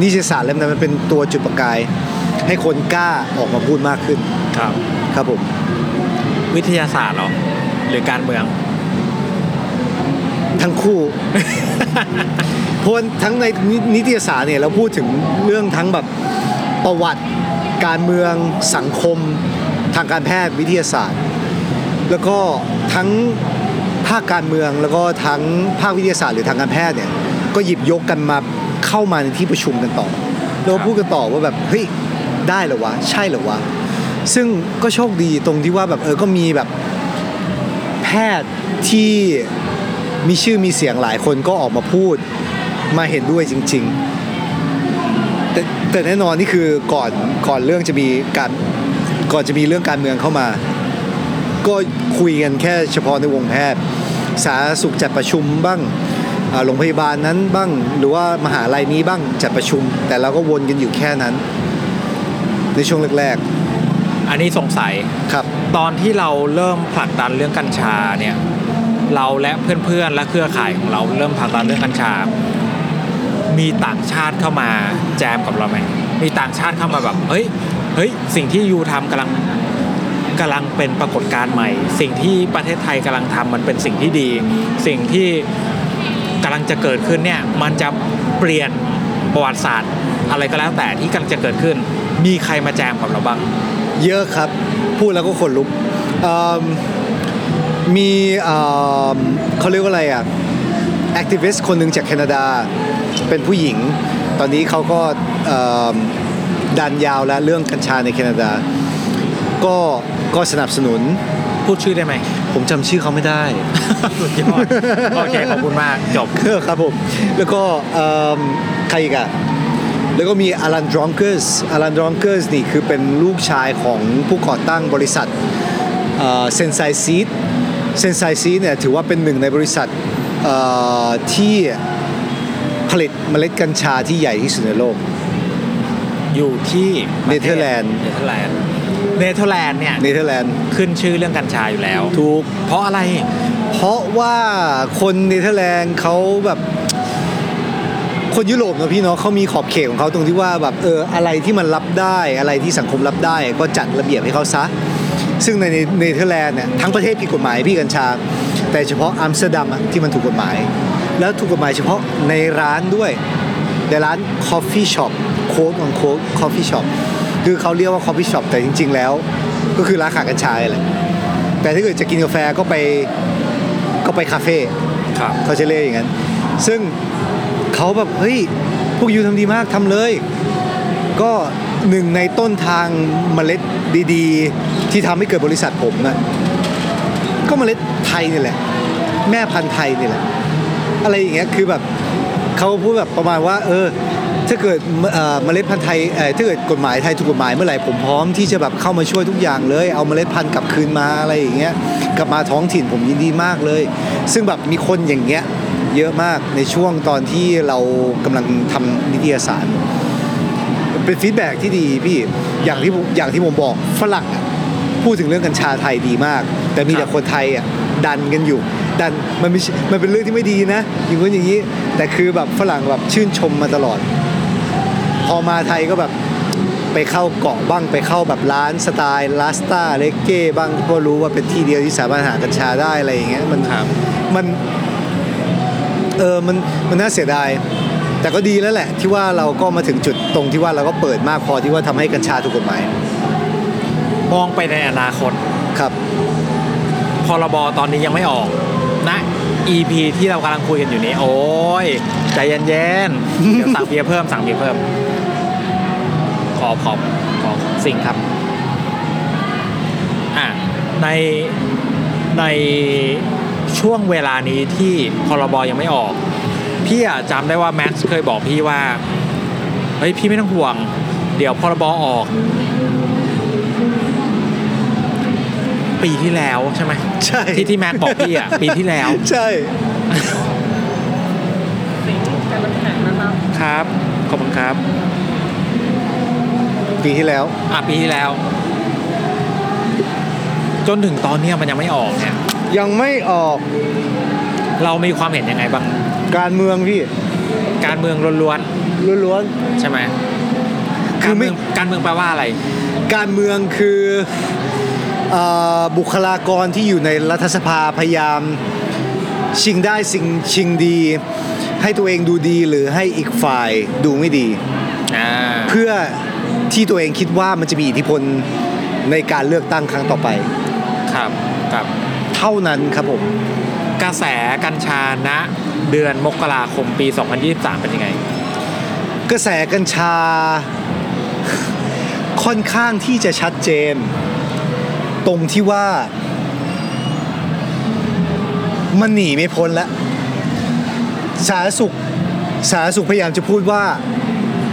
B: นิตยสารเล่มนั้นมันเป็นตัวจุดประกาย ให้คนกล้าออกมาพูดมากขึ้น
A: ครับ
B: ครับผม
A: วิทยาศาสตร์เหรอ หรือการเมือง
B: ทั้งคู่เพราะว่าทั้งในนินิตยสารเนี่ยเราพูดถึงเรื่องทั้งแบบประวัติการเมืองสังคม ทางการแพทย์วิทยาศาสตร์ แล้วก็ทั้งภาคการเมืองแล้วก็ทั้งภาควิทยาศาสตร์หรือทางการแพทย์เนี่ยก็หยิบยกกันมาเข้ามาในที่ประชุมกันต่อแล้วก็พูดกันต่อว่าแบบเฮ้ยได้เหรอวะ ใช่เหรอวะ ซึ่งก็โชคดีตรงที่ว่าแบบเออก็มีแบบแพทย์ที่มีชื่อมีเสียงหลายคนก็ออกมาพูดมาเห็นด้วยจริง ๆ แต่แต่แน่นอนนี่คือก่อนก่อนเรื่องจะมีการก่อนจะมีเรื่องการเมืองเข้ามา ก็คุยกันแค่เฉพาะในวงแพทย์ สาธารณสุขจัดประชุมบ้างโรงพยาบาลนั้นบ้าง หรือว่ามหาลัยนี้บ้างจัดประชุม แต่เราก็วนกันอยู่แค่นั้น ในช่วงแรก
A: อันนี้สงสัย
B: ๆครับ
A: ตอนที่เราเริ่มผลักดันเรื่องกัญชาเนี่ยเราและเพื่อนๆและเครือข่ายของเราเริ่มผลักดันเรื่องกัญชา มีต่างชาติเข้ามาแจมกับเราไหมมีต่างชาติเข้ามาแบบเฮ้ยเฮ้ยสิ่งที่ยูทำกำลังกำลังเป็นปรากฏการณ์ใหม่ สิ่งที่ประเทศไทยกำลังทำมันเป็นสิ่งที่ดี สิ่งที่กำลังจะเกิดขึ้นเนี่ยมันจะเปลี่ยนประวัติศาสตร์ อะไรก็แล้วแต่ที่กำลังจะเกิดขึ้น มีใครมาแจมกับเราบ้าง
B: เยอะครับ พูดแล้วก็ขนลุกเอิ่มมีเอิ่มเขาเรียกว่าอะไรอะ activist คนหนึ่งจากแคนาดาเป็นผู้หญิง ตอนนี้เขาก็เอิ่มดันยาวแล้วเรื่องกัญชาในแคนาดา ก็ก็สนับสนุน
A: พูดชื่อได้ไหม
B: ผมจำชื่อเขาไม่ได้
A: สุดยอดโอเค ขอบคุณมาก จบ
B: ครับผม แล้วก็เอิ่มใครอีกอะ แล้วก็มี Alan Dronkers Alan Dronkers นี่คือเป็นลูกชายของผู้ก่อตั้งบริษัท Sensi Seeds Sensi Seeds เนี่ยถือว่าเป็นหนึ่งในบริษัทเอ่อที่ผลิตเมล็ดกัญชาที่ใหญ่ที่สุดในโลก
A: อยู่ที่
B: เนเธอร์แลนด์
A: เนเธอร์แลนด์เนเธอร์แลนด์เนี่ย
B: เนเธอร์แลนด์
A: ขึ้นชื่อเรื่องกัญชาอยู่แล้ว
B: ถูก
A: เพราะอะไร
B: เพราะว่าคนเนเธอร์แลนด์เขาแบบ คนยุโรปเนอะพี่เนาะเขามีขอบเขตของเขาตรงที่ว่าแบบเอออะไรที่มันรับได้อะไรที่สังคมรับได้ ก็จัดระเบียบให้เขาซะ ซึ่งในเนเธอร์แลนด์เนี่ยทั้งประเทศผิดกฎหมายพี่กัญชา แต่เฉพาะอัมสเตอร์ดัมอะที่มันถูกกฎหมาย แล้วถูกกฎหมายเฉพาะในร้านด้วยในร้าน coffee shop โค้ดของโค้ด coffee shop คือเขาเรียกว่า coffee shop แต่จริง ๆ แล้ว ก็คือร้านขายกัญชาแหละแต่ถ้าเกิดจะกินกาแฟก็ไปก็ไปคาเฟ่
A: ครับ
B: เขาจะเรียกอย่างนั้นซึ่ง เขาแบบเฮ้ยพวกยูทำดีมากทำเลย ก็หนึ่งในต้นทางเมล็ดดีๆ ที่ทำให้เกิดบริษัทผมนะก็เมล็ดไทยนี่แหละ แม่พันธุ์ไทยนี่แหละ อะไรอย่างเงี้ยคือแบบเขาพูดแบบประมาณว่า เออถ้าเกิดเมล็ดพันธุ์ไทยเออถ้าเกิดกฎหมายไทยถูกกฎหมายเมื่อไหร่ผมพร้อมที่จะแบบเข้ามาช่วยทุกอย่างเลย เอาเมล็ดพันธุ์กลับคืนมาอะไรอย่างเงี้ยกลับมาท้องถิ่นผมยินดีมากเลย ซึ่งแบบมีคนอย่างเงี้ย เยอะมากในช่วงตอนที่เรากำลังทำนิตยสารเป็นฟีดแบ็กที่ดีพี่อย่างที่ผมอย่างที่ผมบอกฝรั่งอะพูดถึงเรื่องกัญชาไทยดีมาก แต่มี
A: ครั
B: แต่
A: บ
B: คนไทยอะดันกันอยู่ดันมันไม่ใช่มันเป็นเรื่องที่ไม่ดีนะอย่างนู้นอย่างนี้ แต่คือแบบฝรั่งแบบชื่นชมมาตลอด พอมาไทยก็แบบไปเข้าเกาะบ้างไปเข้าแบบร้านสไตล์ลาสตาเลเก้บ้างก็รู้ว่าเป็นที่เดียวที่สามารถหากัญชาได้อะไรอย่างเงี้ยมัน
A: ครับ
B: มัน เออมันมันน่าเสียดาย แต่ก็ดีแล้วแหละ ที่ว่าเราก็มาถึงจุดตรงที่ว่าเราก็เปิดมากพอที่ว่าทำให้กัญชาถูกกฎหมาย
A: มองไปในอนาคต
B: ครับ
A: พรบตอนนี้ยังไม่ออกนะ EP ที่เรากำลังคุยกันอยู่นี้ โอ้ยใจเย็นๆเดี๋ยวสั่งเบียร์เพิ่มสั่งเบียร์เพิ่ม ขอขอขอสิ่งครับอะในใน ช่วงเวลานี้ที่พรบยังไม่ออก พี่อะจำได้ว่าแม็กซ์เคยบอกพี่ว่าเฮ้ยพี่ไม่ต้องห่วง เดี๋ยวพรบออก ปีที่แล้วใช่ไหม
B: ใช่
A: ที่ที่แม็กบอกพี่อะปีที่แล้ว
B: ใช่
A: ครับขอบคุณครับ
B: ปีที่แล้ว
A: อะปีที่แล้ว จนถึงตอนเนี้ยมันยังไม่ออกเนี่ย
B: ยังไม่ออก
A: เรามีความเห็นยังไงบ้าง
B: การเมืองพี่
A: การเมืองล้วน
B: ล้วน
A: ๆใช่ไหม
B: คื
A: การ
B: อไม่
A: เมืองการเมืองแปลว่าอะไร
B: ๆการเมืองคือเอ่อบุคลากรที่อยู่ในรัฐสภาพยายามชิงได้สิ่งชิงดี ให้ตัวเองดูดีหรือให้อีกฝ่ายดูไม่ดี
A: อ่า
B: เพื่อที่ตัวเองคิดว่ามันจะมีอิทธิพลในการเลือกตั้งครั้งต่อไป
A: ครับ ครับ
B: เท่านั้นครับผม
A: กระแสกัญชาณเดือนมกราคมปี 2023 เป็นยังไง
B: กระแสกัญชา ค่อนข้างที่จะชัดเจน ตรงที่ว่า มันหนีไม่พ้นแล้วสาธารณสุขสาธารณสุขพยายามจะพูดว่า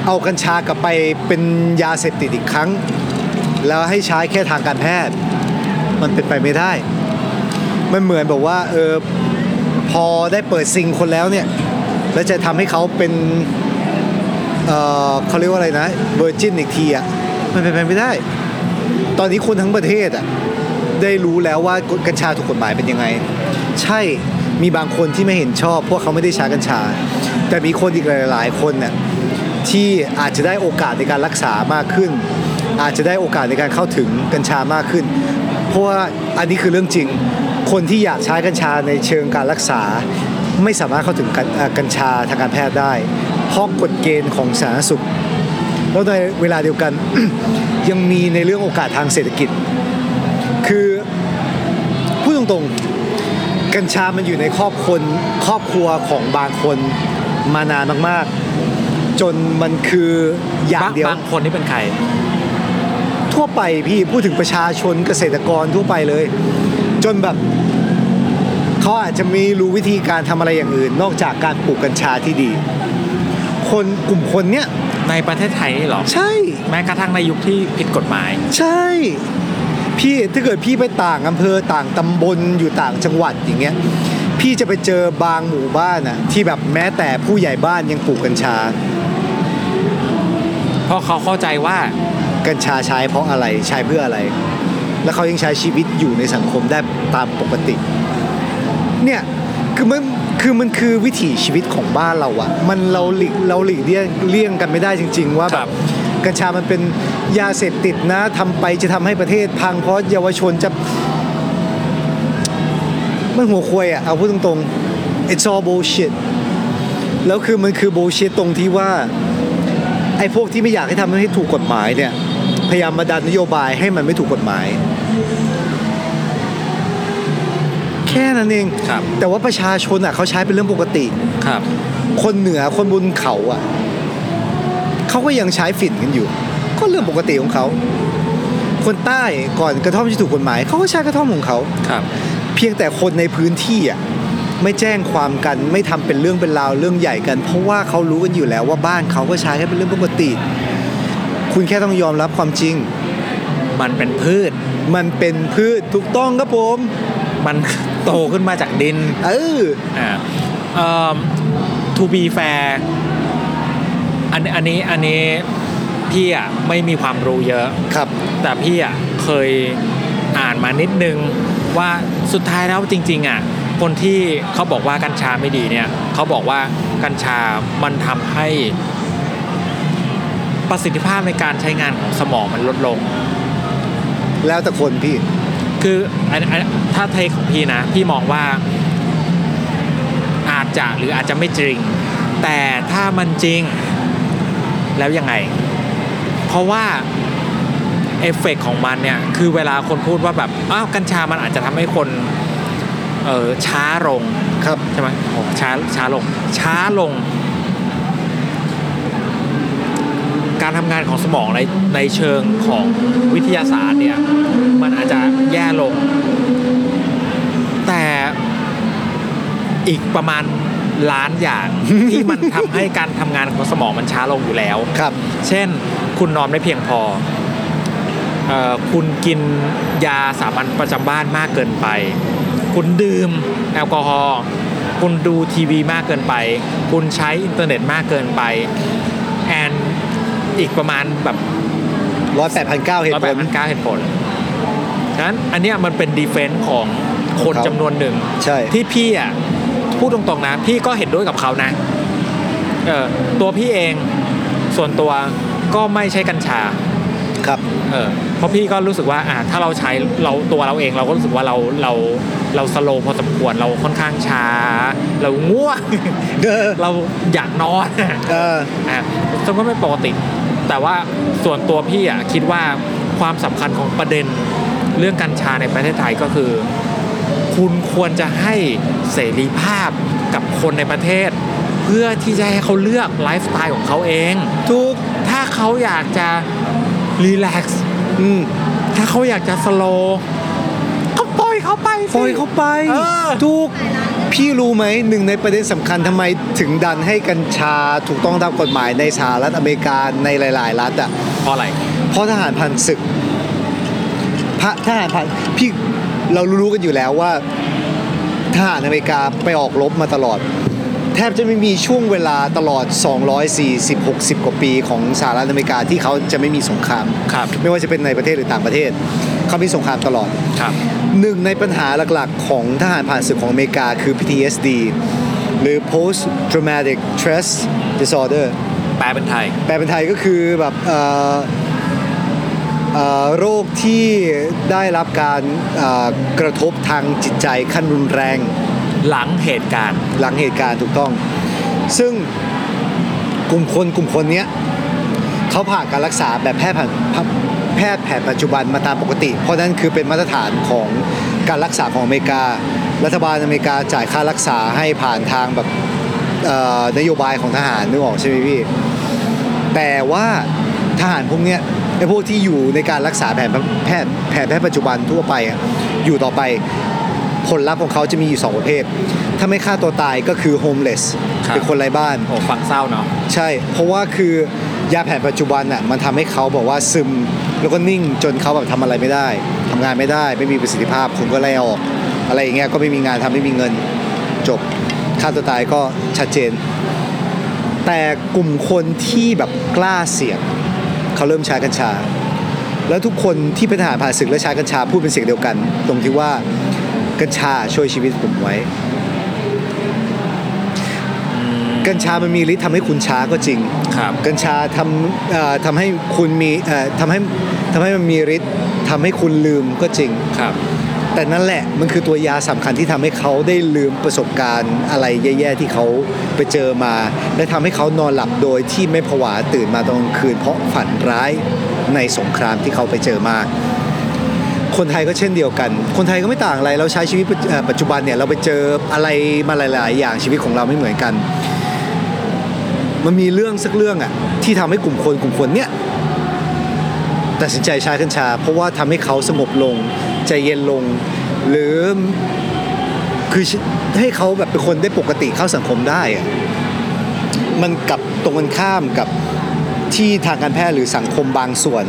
B: เอากัญชากลับไปเป็นยาเสพติดอีกครั้ง แล้วให้ใช้แค่ทางการแพทย์ มันเป็นไปไม่ได้ มันเหมือนแบบว่าเออพอได้เปิดซิงคนแล้วเนี่ยแล้วจะทำให้เขาเป็นเอ่อเขาเรียกว่าอะไรนะเวอร์จินอีกทีอะมันเป็นไปไม่ได้ ตอนนี้คนทั้งประเทศอะได้รู้แล้วว่ากัญชาถูกกฎหมายเป็นยังไง ใช่มีบางคนที่ไม่เห็นชอบเพราะเขาไม่ได้ใช้กัญชา แต่มีคนอีกหลาย ๆ คนเนี่ยที่อาจจะได้โอกาสในการรักษามากขึ้น อาจจะได้โอกาสในการเข้าถึงกัญชามากขึ้น เพราะว่าอันนี้คือเรื่องจริง คนที่อยากใช้กัญชาในเชิงการรักษา ไม่สามารถเข้าถึงกัญเอ่อกัญชาทางการแพทย์ได้เพราะกฎเกณฑ์ของสาธารณสุขแล้วในเวลาเดียวกัน ยังมีในเรื่องโอกาสทางเศรษฐกิจ คือพูดตรงๆ กัญชามันอยู่ในครอบคนครอบครัวของบางคนมานานมากๆ จนมันคืออย่าง
A: บาง
B: เดียว
A: บางคนนี่เป็นใคร
B: ทั่วไปพี่พูดถึงประชาชนเกษตรกรทั่วไปเลย จนแบบเขาอาจจะไม่รู้วิธีการทำอะไรอย่างอื่น นอกจากการปลูกกัญชาที่ดี คนกลุ่มคนเนี้ย
A: ในประเทศไทยนี่เหรอ
B: ใช่
A: แม้กระทั่งในยุคที่ผิดกฎหมาย
B: ใช่ พี่ถ้าเกิดพี่ไปต่างอำเภอต่างตำบลอยู่ต่างจังหวัดอย่างเงี้ย พี่จะไปเจอบางหมู่บ้านอะที่แบบแม้แต่ผู้ใหญ่บ้านยังปลูกกัญชา
A: เพราะเขาเข้าใจว่า
B: กัญชาใช้เพราะอะไรใช้เพื่ออะไร แล้วเขายังใช้ชีวิตอยู่ในสังคมได้ตามปกติ เนี่ยคือมันคือมันคือวิถีชีวิตของบ้านเราอะมันเราหลีกเราหลีกเลี่ยงเลี่ยงกันไม่ได้จริง ๆ ว่า
A: ค
B: แบ
A: รั
B: บบกัญชามันเป็นยาเสพติดนะทำไปจะทำให้ประเทศพังเพราะเยาวชนจะมันหัวควยอะเอาพูดตรงๆ it's all bullshit แล้วคือมันคือ bullshit ตรงที่ว่าไอ้พวกที่ไม่อยากให้ทำให้ถูกกฎหมายเนี่ยพยายามมาดันนโยบายให้มันไม่ถูกกฎหมาย แค่นั้นเอง
A: ครับ
B: แต่ว่าประชาชนอะเขาใช้เป็นเรื่องปกติ
A: ครับ
B: คนเหนือคนบนเขาอะเขาก็ยังใช้ฝิ่นกันอยู่ ก็เรื่องปกติของเขา คนใต้ก่อนกระท่อมจะถูกกฎหมายเขาก็ใช้กระท่อมของเขา
A: ครับ
B: เพียงแต่คนในพื้นที่อะไม่แจ้งความกันไม่ทำเป็นเรื่องเป็นราวเรื่องใหญ่กัน เพราะว่าเขารู้กันอยู่แล้วว่าบ้านเขาก็ใช้แค่เป็นเรื่องปกติ คุณแค่ต้องยอมรับความจริง
A: มันเป็นพืช
B: มันเป็นพืชถูกต้องครับผม
A: มันโตขึ้นมาจากดิน
B: เออ
A: อ่าเอ่อ to be fair อันอันนี้อันนี้พี่อะไม่มีความรู้เยอะ
B: ครับ
A: แต่พี่อะเคยอ่านมานิดนึงว่าสุดท้ายแล้วจริง ๆอะคนที่เขาบอกว่ากัญชาไม่ดีเนี่ยเขาบอกว่ากัญชามันทำให้ประสิทธิภาพในการใช้งานของสมองมันลดลง
B: แล้วแต่คนพี่
A: คืออันอันถ้า take ของพี่นะ พี่มองว่า อาจจะหรืออาจจะไม่จริง แต่ถ้ามันจริงแล้วยังไง เพราะว่าเอฟเฟกต์ของมันเนี่ย คือเวลาคนพูดว่าแบบอ้าวกัญชามันอาจจะทำให้คนเออช้าลง
B: ครับ
A: ใช่ไหมโอ้ช้าช้าลง ช้าลง การทำงานของสมองในในเชิงของวิทยาศาสตร์เนี่ยมันอาจจะแย่ลง แต่อีกประมาณล้านอย่างที่มันทำให้การทำงานของสมองมันช้าลงอยู่แล้ว
B: ครับ
A: เช่นคุณนอนไม่เพียงพอเออคุณกินยาสามัญประจำบ้านมากเกินไป คุณดื่มแอลกอฮอล์คุณดูทีวีมากเกินไป คุณใช้อินเทอร์เน็ตมากเกินไป and อีกประมาณแบบ
B: ร้อยแปดพันเก้าเหตุ
A: ร้อย
B: ผ
A: แป
B: ล
A: ดพันเก้าเหตุผลฉะนั้นอันเนี้ยมันเป็น defense ของคน
B: ของเขา
A: จำนวนหนึ่ง
B: ใช่
A: ที่พี่อะพูดตรงๆนะ พี่ก็เห็นด้วยกับเขานะเออตัวพี่เองส่วนตัวก็ไม่ใช้กัญชา
B: ครับ
A: เออเพราะพี่ก็รู้สึกว่าอ่าถ้าเราใช้เราตัวเราเองเราก็รู้สึกว่าเราเราเราสโลพอสมควรเราค่อนข้างช้า เราง่วง
B: เออ
A: เราอยากนอน
B: เออ
A: อะซึ่งก็ไม่ปกติ แต่ว่าส่วนตัวพี่อะคิดว่าความสำคัญของประเด็นเรื่องกัญชาในประเทศไทยก็คือ คุณควรจะให้เสรีภาพกับคนในประเทศ เพื่อที่จะให้เขาเลือกไลฟ์สไตล์ของเขาเอง
B: ทุก
A: ถ้าเขาอยากจะรีแลกซ์
B: อืม
A: ถ้าเขาอยากจะสโลว์ก็ปล่อยเขาไปสิ
B: ปล่อยเขาไป
A: เออ
B: ทุก พี่รู้ไหมหนึ่งในประเด็นสำคัญทำไมถึงดันให้กัญชาถูกต้องตามกฎหมายในสหรัฐอเมริกาในหลาย ๆ รัฐอะ
A: เพราะอะไร
B: เพราะทหารผ่านศึกพระทหารผ่านพี่เรารู้ๆกันอยู่แล้วว่าทหารอเมริกาไปออกรบมาตลอด แทบจะไม่มีช่วงเวลาตลอด 240 60 กว่าปีของสหรัฐอเมริกาที่เขาจะไม่มีสงคราม
A: ครับ
B: ไม่ว่าจะเป็นในประเทศหรือต่างประเทศ เขามีสงครามตลอด
A: ครับ
B: หนึ่งในปัญหาหลักๆ ของทหารผ่านศึกของอเมริกาคือ PTSD หรือ Post Traumatic Stress Disorder
A: แปลเป็นไทย
B: แปลเป็นไทยก็คือแบบเอ่อเอ่อโรคที่ได้รับการเอ่อกระทบทางจิตใจขั้นรุนแรง
A: หลังเหตุการณ์
B: หลังเหตุการณ์ถูกต้อง ซึ่งกลุ่มคนกลุ่มคนเนี้ยเขาผ่านการรักษาแบบแพทย์แผน แพทย์แผนปัจจุบันมาตามปกติ เพราะนั่นคือเป็นมาตรฐานของการรักษาของอเมริกา รัฐบาลอเมริกาจ่ายค่ารักษาให้ผ่านทางแบบเอ่อนโยบายของทหารนึกออกใช่ไหมพี่ แต่ว่าทหารพวกเนี้ยไอ้พวกที่อยู่ในการรักษาแผนแพทย์แผนแพทย์ปัจจุบันทั่วไปอะอยู่ต่อไปผลลัพธ์ของเขาจะมีอยู่สองประเภท ถ้าไม่ฆ่าตัวตายก็คือ homeless
A: ครับ
B: เป็นคนไร้บ้าน
A: โอ้ฟังเศร้าเนาะ
B: ใช่ เพราะว่าคือยาแผนปัจจุบันอะมันทำให้เขาบอกว่าซึม แล้วก็นิ่งจนเขาแบบทำอะไรไม่ได้ทำงานไม่ได้ ไม่มีประสิทธิภาพคุณก็ไล่ออก อะไรอย่างเงี้ยก็ไม่มีงานทำไม่มีเงินจบฆ่าตัวตายก็ชัดเจน แต่กลุ่มคนที่แบบกล้าเสี่ยงเขาเริ่มใช้กัญชา แล้วทุกคนที่เป็นทหารผ่านศึกและใช้กัญชาพูดเป็นเสียงเดียวกัน ตรงที่ว่ากัญชาช่วยชีวิตผมไว้ กัญชามันมีฤทธิ์ทำให้คุณช้าก็จริง
A: ครับ
B: กัญชาทำเอ่อทำให้คุณมีเอ่อทำให้ทำให้มันมีฤทธิ์ทำให้คุณลืมก็จริง
A: ครับ
B: แต่นั่นแหละมันคือตัวยาสำคัญที่ทำให้เขาได้ลืมประสบการณ์อะไรแย่ๆที่เขาไปเจอมา และทำให้เขานอนหลับโดยที่ไม่ผวาตื่นมาตอนกลางคืน เพราะฝันร้ายในสงครามที่เขาไปเจอมา คนไทยก็เช่นเดียวกัน คนไทยก็ไม่ต่างอะไร เราใช้ชีวิตปัจเอ่อปัจจุบันเนี่ยเราไปเจออะไรมาหลาย ๆ อย่างชีวิตของเราไม่เหมือนกัน มันมีเรื่องสักเรื่องอะที่ทำให้กลุ่มคนกลุ่มคนเนี้ยตัดสินใจช้กัญชาเพราะว่าทำให้เขาสงบลง ใจเย็นลง หรือคือให้เขาแบบเป็นคนได้ปกติเข้าสังคมได้อะมันกับตรงกันข้ามกับที่ทางการแพทย์หรือสังคมบางส่วน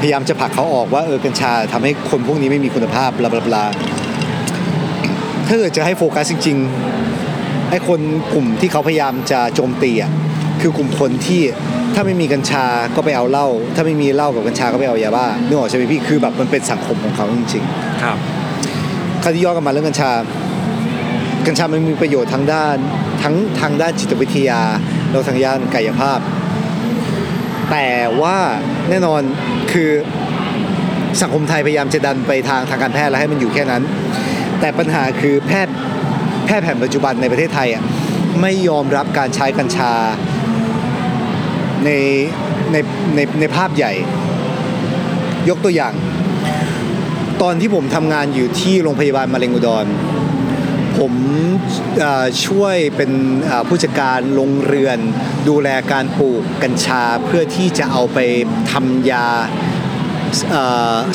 B: พยายามจะผลักเขาออกว่าเออกัญชาทำให้คนพวกนี้ไม่มีคุณภาพบลาบลาบลาถ้าเกิดจะให้โฟกัสจริงๆไอ้คนกลุ่มที่เขาพยายามจะโจมตีอะ คือกลุ่มคนที่ถ้าไม่มีกัญชาก็ไปเอาเหล้าถ้าไม่มีเหล้ากับกัญชาก็ไปเอายาบ้านึกออกใช่ไหมพี่คือแบบมันเป็นสังคมของเขาจริง
A: ครับ
B: ๆคดีย้อนกลับมาเรื่องกัญชา กัญชามันมีประโยชน์ทั้งด้านทั้งทางด้านจิตวิทยาแล้วทางด้านกายภาพ แต่ว่าแน่นอนคือสังคมไทยพยายามจะดันไปทางทางการแพทย์แล้วให้มันอยู่แค่นั้น แต่ปัญหาคือแพทย์แพทย์แผนปัจจุบันในประเทศไทยอะไม่ยอมรับการใช้กัญชา ในในในในภาพใหญ่ ยกตัวอย่าง ตอนที่ผมทำงานอยู่ที่โรงพยาบาลมะเร็งอุดร ผมช่วยเป็นผู้จัดการโรงเรือน ดูแลการปลูกกัญชาเพื่อที่จะเอาไปทำยา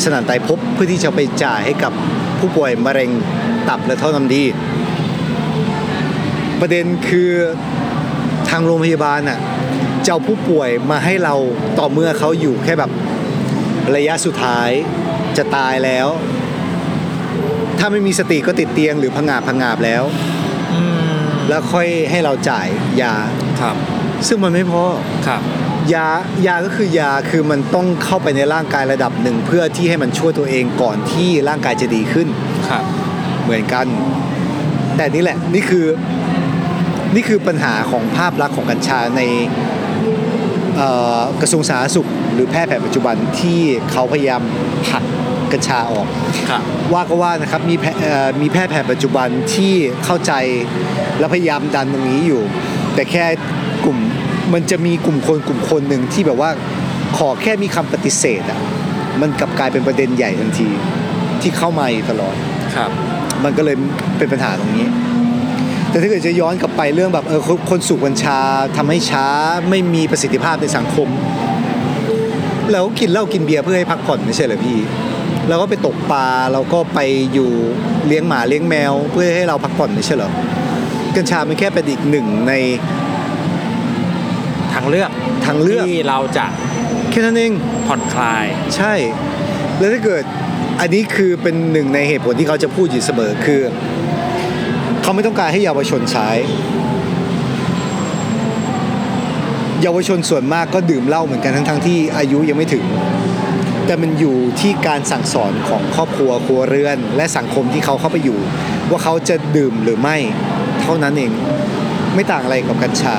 B: สนานไตรภพเพื่อที่จะไปจ่ายให้กับผู้ป่วยมะเร็งตับและท่อน้ำดี ประเด็นคือทางโรงพยาบาลน่ะ จะเอาผู้ป่วยมาให้เราต่อเมื่อเขาอยู่แค่แบบระยะสุดท้ายจะตายแล้ว ถ้าไม่มีสติก็ติดเตียงหรือพังงาบพังงาบแล้ว
A: อืม
B: แล้วค่อยให้เราจ่ายยา
A: ครับ
B: ซึ่งมันไม่พอ
A: ครับ
B: ยายาก็คือยาคือมันต้องเข้าไปในร่างกายระดับหนึ่ง เพื่อที่ให้มันช่วยตัวเองก่อนที่ร่างกายจะดีขึ้น
A: ครับ
B: เหมือนกัน แต่นี่แหละนี่คือ นี่คือปัญหาของภาพลักษณ์ของกัญชาในเอ่อ กระทรวงสาธารณสุข หรือแพทย์แผนปัจจุบันที่เขาพยายามผลักกัญชาออก
A: ครับ
B: ว่าก็ว่านะครับมีแพเอ่อมีแพทย์แผนปัจจุบันที่เข้าใจและพยายามดันตรงนี้อยู่ แต่แค่กลุ่มมันจะมีกลุ่มคนกลุ่มคนหนึ่งที่แบบว่าขอแค่มีคำปฏิเสธอะมันกลับกลายเป็นประเด็นใหญ่ทันทีที่เข้ามาอยู่ตลอด
A: ครับ
B: มันก็เลยเป็นปัญหาตรงนี้ แต่ถ้าเกิดจะย้อนกลับไปเรื่องแบบเออคนคนสูบกัญชาทำให้ช้าไม่มีประสิทธิภาพในสังคมเราก็กินเหล้ากินเบียร์เพื่อให้พักผ่อนไม่ใช่เหรอพี่เราก็ไปตกปลาเราก็ไปอยู่เลี้ยงหมาเลี้ยงแมว เพื่อให้เราพักผ่อนไม่ใช่เหรอกัญชามันแค่เป็นอีกหนึ่งใน
A: ทางเลือก
B: ทางเลือก
A: ที่เราจะ
B: แค่นั้นเอง
A: ผ่อนคลาย
B: ใช่ แล้วถ้าเกิดอันนี้คือเป็นหนึ่งในเหตุผลที่เขาจะพูดอยู่เสมอคือ เขาไม่ต้องการให้เยาวชนใช้ เยาวชนส่วนมากก็ดื่มเหล้าเหมือนกันทั้งๆที่อายุยังไม่ถึง แต่มันอยู่ที่การสั่งสอนของครอบครัวครัวเรือน และสังคมที่เขาเข้าไปอยู่ ว่าเขาจะดื่มหรือไม่เท่านั้นเองไม่ต่างอะไรกับกัญชา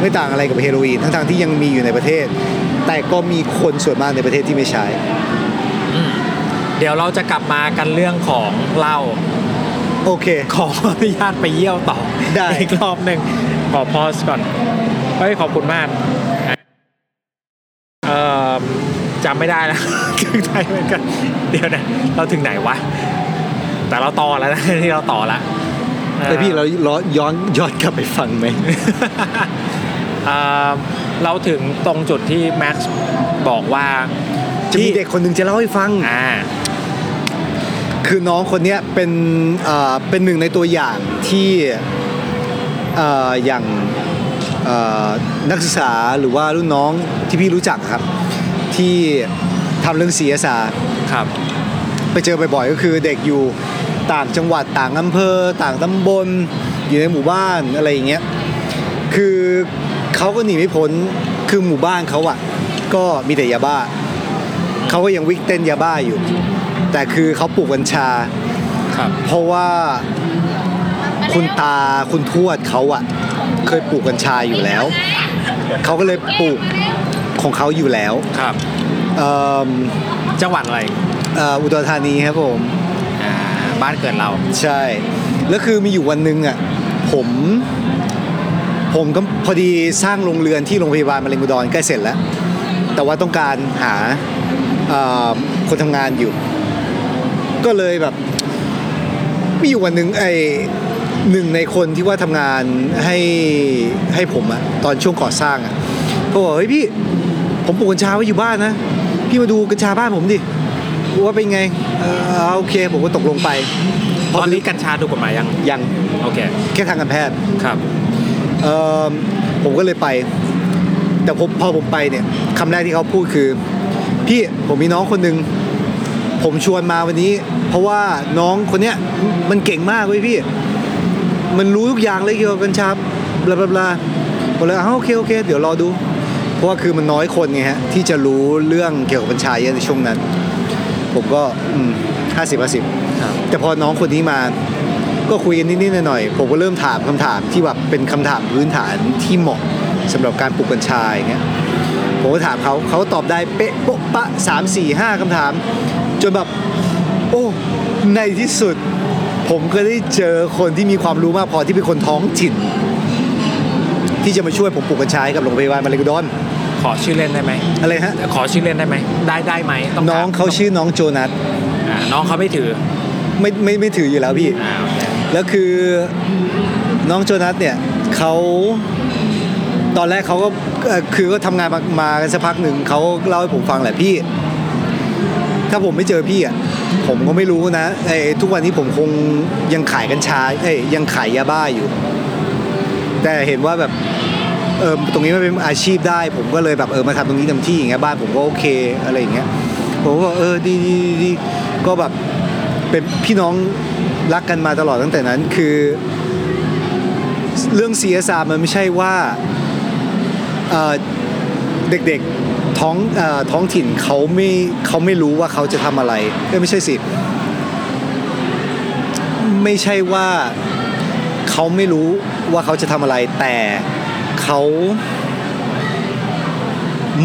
B: ไม่ต่างอะไรกับเฮโรอีนทั้งๆที่ยังมีอยู่ในประเทศ แต่ก็มีคนส่วนมากในประเทศที่ไม่ใช้
A: เดี๋ยวเราจะกลับมากันเรื่องของเหล้า
B: โอเค
A: ขออนุญาตไปเยี่ยวต่อ
B: ได้
A: อีกรอบหนึ่งขอพอสก่อนเฮ้ยขอบคุณมากเอ่อจำไม่ได้แล้ว ถึงไหนเหมือนกันเดี๋ยวนะเราถึงไหนวะ แต่เราต่อแล้วนะที่เราต่อแล้ว
B: แต่พี่เราเราย้อนย้อนกลับไปฟังไหม
A: เอ่อเราถึงตรงจุดที่แม็กซ์บอกว่า
B: จะมีเด็กคนหนึ่งจะเล่าให้ฟัง
A: อ่า
B: คือน้องคนเนี้ยเป็นเอ่อเป็นหนึ่งในตัวอย่างที่เอ่ออย่างเอ่อนักศึกษาหรือว่ารุ่นน้องที่พี่รู้จักอะครับ ที่ทำเรื่อง CSR
A: ครับ
B: ไปเจอบ่อยๆก็คือเด็กอยู่ต่างจังหวัดต่างอำเภอ ต่างตำบล อยู่ในหมู่บ้านอะไรอย่างเงี้ยคือเขาก็หนีไม่พ้นคือหมู่บ้านเขาอะก็มีแต่ยาบ้าเขาก็ยังวิ่งเต้นยาบ้าอยู่ แต่คือเขาปลูกกัญชา
A: ครับ
B: เพราะว่าคุณตาคุณทวดเขาอะเคยปลูกกัญชาอยู่แล้ว เขาก็เลยปลูกของเขาอยู่แล้ว
A: ครับ
B: เอิ่ม
A: จังหวัดอะไร
B: เอ่ออุดรธานีครับผม
A: อ่าบ้านเกิดเรา
B: ใช่ แล้วคือมีอยู่วันหนึ่งอะผมผมก็พอดีสร้างโรงเรือนที่โรงพยาบาลมะเร็งอุดรใกล้เสร็จแล้ว แต่ว่าต้องการหาเอ่อคนทำงานอยู่ ก็เลยแบบมีอยู่วันหนึ่งไอ้หนึ่งในคนที่ว่าทำงานให้ให้ผมอะตอนช่วงก่อสร้างอะเขาบอกเฮ้ยพี่ผมปลูกกัญชาไว้อยู่บ้านนะ พี่มาดูกัญชาบ้านผมดิว่าเป็นไงเออโอเคผมก็ตกลงไป
A: ตอนนี้กัญชาถูกกฎหมายยัง
B: ยัง
A: โอเค
B: แค่ทางการแพทย์
A: ครับ
B: เออผมก็เลยไป แต่ผมพอผมไปเนี่ยคำแรกที่เขาพูดคือ พี่ผมมีน้องคนหนึ่ง ผมชวนมาวันนี้ เพราะว่าน้องคนเนี้ยมันเก่งมากเว้ยพี่ มันรู้ทุกอย่างเลยเกี่ยวกับกัญชาบลาบลาบลาผมเลยอ้าวโอเคโอเค เดี๋ยวรอดู เพราะว่าคือมันน้อยคนไงฮะที่จะรู้เรื่องเกี่ยวกับกัญชาเยอะในช่วงนั้น ผมก็ห้าสิบห้าสิบ
A: ครับ
B: แต่พอน้องคนนี้มาก็คุยกันนิดๆหน่อยๆผมก็เริ่มถามคำถามที่แบบเป็นคำถามพื้นฐานที่เหมาะสำหรับการปลูกกัญชาอย่างเงี้ยผมก็ถามเขาเขาตอบได้เป๊ะโป๊ะปะสามสี่ห้าคำถาม จนแบบ โอ้ ในที่สุด ผมก็ได้เจอคนที่มีความรู้มากพอที่เป็นคนท้องถิ่น ที่จะมาช่วยผมปลูกกัญชาให้กับโรงพยาบาลมะเร็งอุดร
A: ขอชื่อเล่นได้ไหม
B: อะไรฮะ
A: ขอชื่อเล่นได้ไหม ได้ได้ไหมต้
B: น้องเขาชื่อน้องโจนัส
A: อ่าน้องเขาไม่ถือ
B: ไม่ไม่ไม่ถืออยู่แล้วพี่
A: อ่าโอเค
B: แล้วคือน้องโจนัสเนี่ยเขาตอนแรกเขาก็เอ่อคือก็ทำงานมามากันสักพักหนึ่งเขาเล่าให้ผมฟังแหละพี่ ถ้าผมไม่เจอพี่อะผมก็ไม่รู้นะไอ้ทุกวันนี้ผมคงยังขายกัญชาเอ้ยยังขายยาบ้าอยู่ แต่เห็นว่าแบบเออตรงนี้มันเป็นอาชีพได้ ผมก็เลยแบบเออมาทำตรงนี้เต็มที่อย่างเงี้ยบ้านผมก็โอเคอะไรอย่างเงี้ยผมก็บอกเออดีดีดีก็แบบเป็นพี่น้องรักกันมาตลอดตั้งแต่นั้นคือ เรื่อง CSR มันไม่ใช่ว่าเเด็กๆ ท้องเอ่อท้องถิ่นเขาไม่เขาไม่รู้ว่าเขาจะทำอะไรเอ้ยไม่ใช่สิ ไม่ใช่ว่าเขาไม่รู้ว่าเขาจะทำอะไร แต่เขา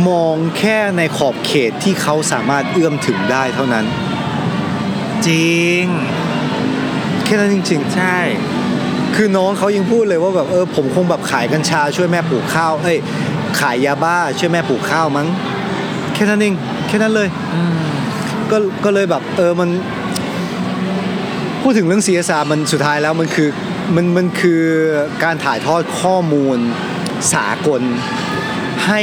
B: มองแค่ในขอบเขตที่เขาสามารถเอื้อมถึงได้เท่านั้น
A: จริง
B: แค่นั้นจริง ๆ
A: ใช่
B: คือน้องเขายังพูดเลยว่าแบบเออผมคงแบบขายกัญชาช่วยแม่ปลูกข้าว เอ้ย ขายยาบ้าช่วยแม่ปลูกข้าวมั้ง แค่นั้นเองแค่นั้นเลย
A: อืม
B: ก็ก็เลยแบบ เออมัน พูดถึงเรื่อง CSR มันสุดท้ายแล้วมันคือมันมันคือการถ่ายทอดข้อมูลสากล ให้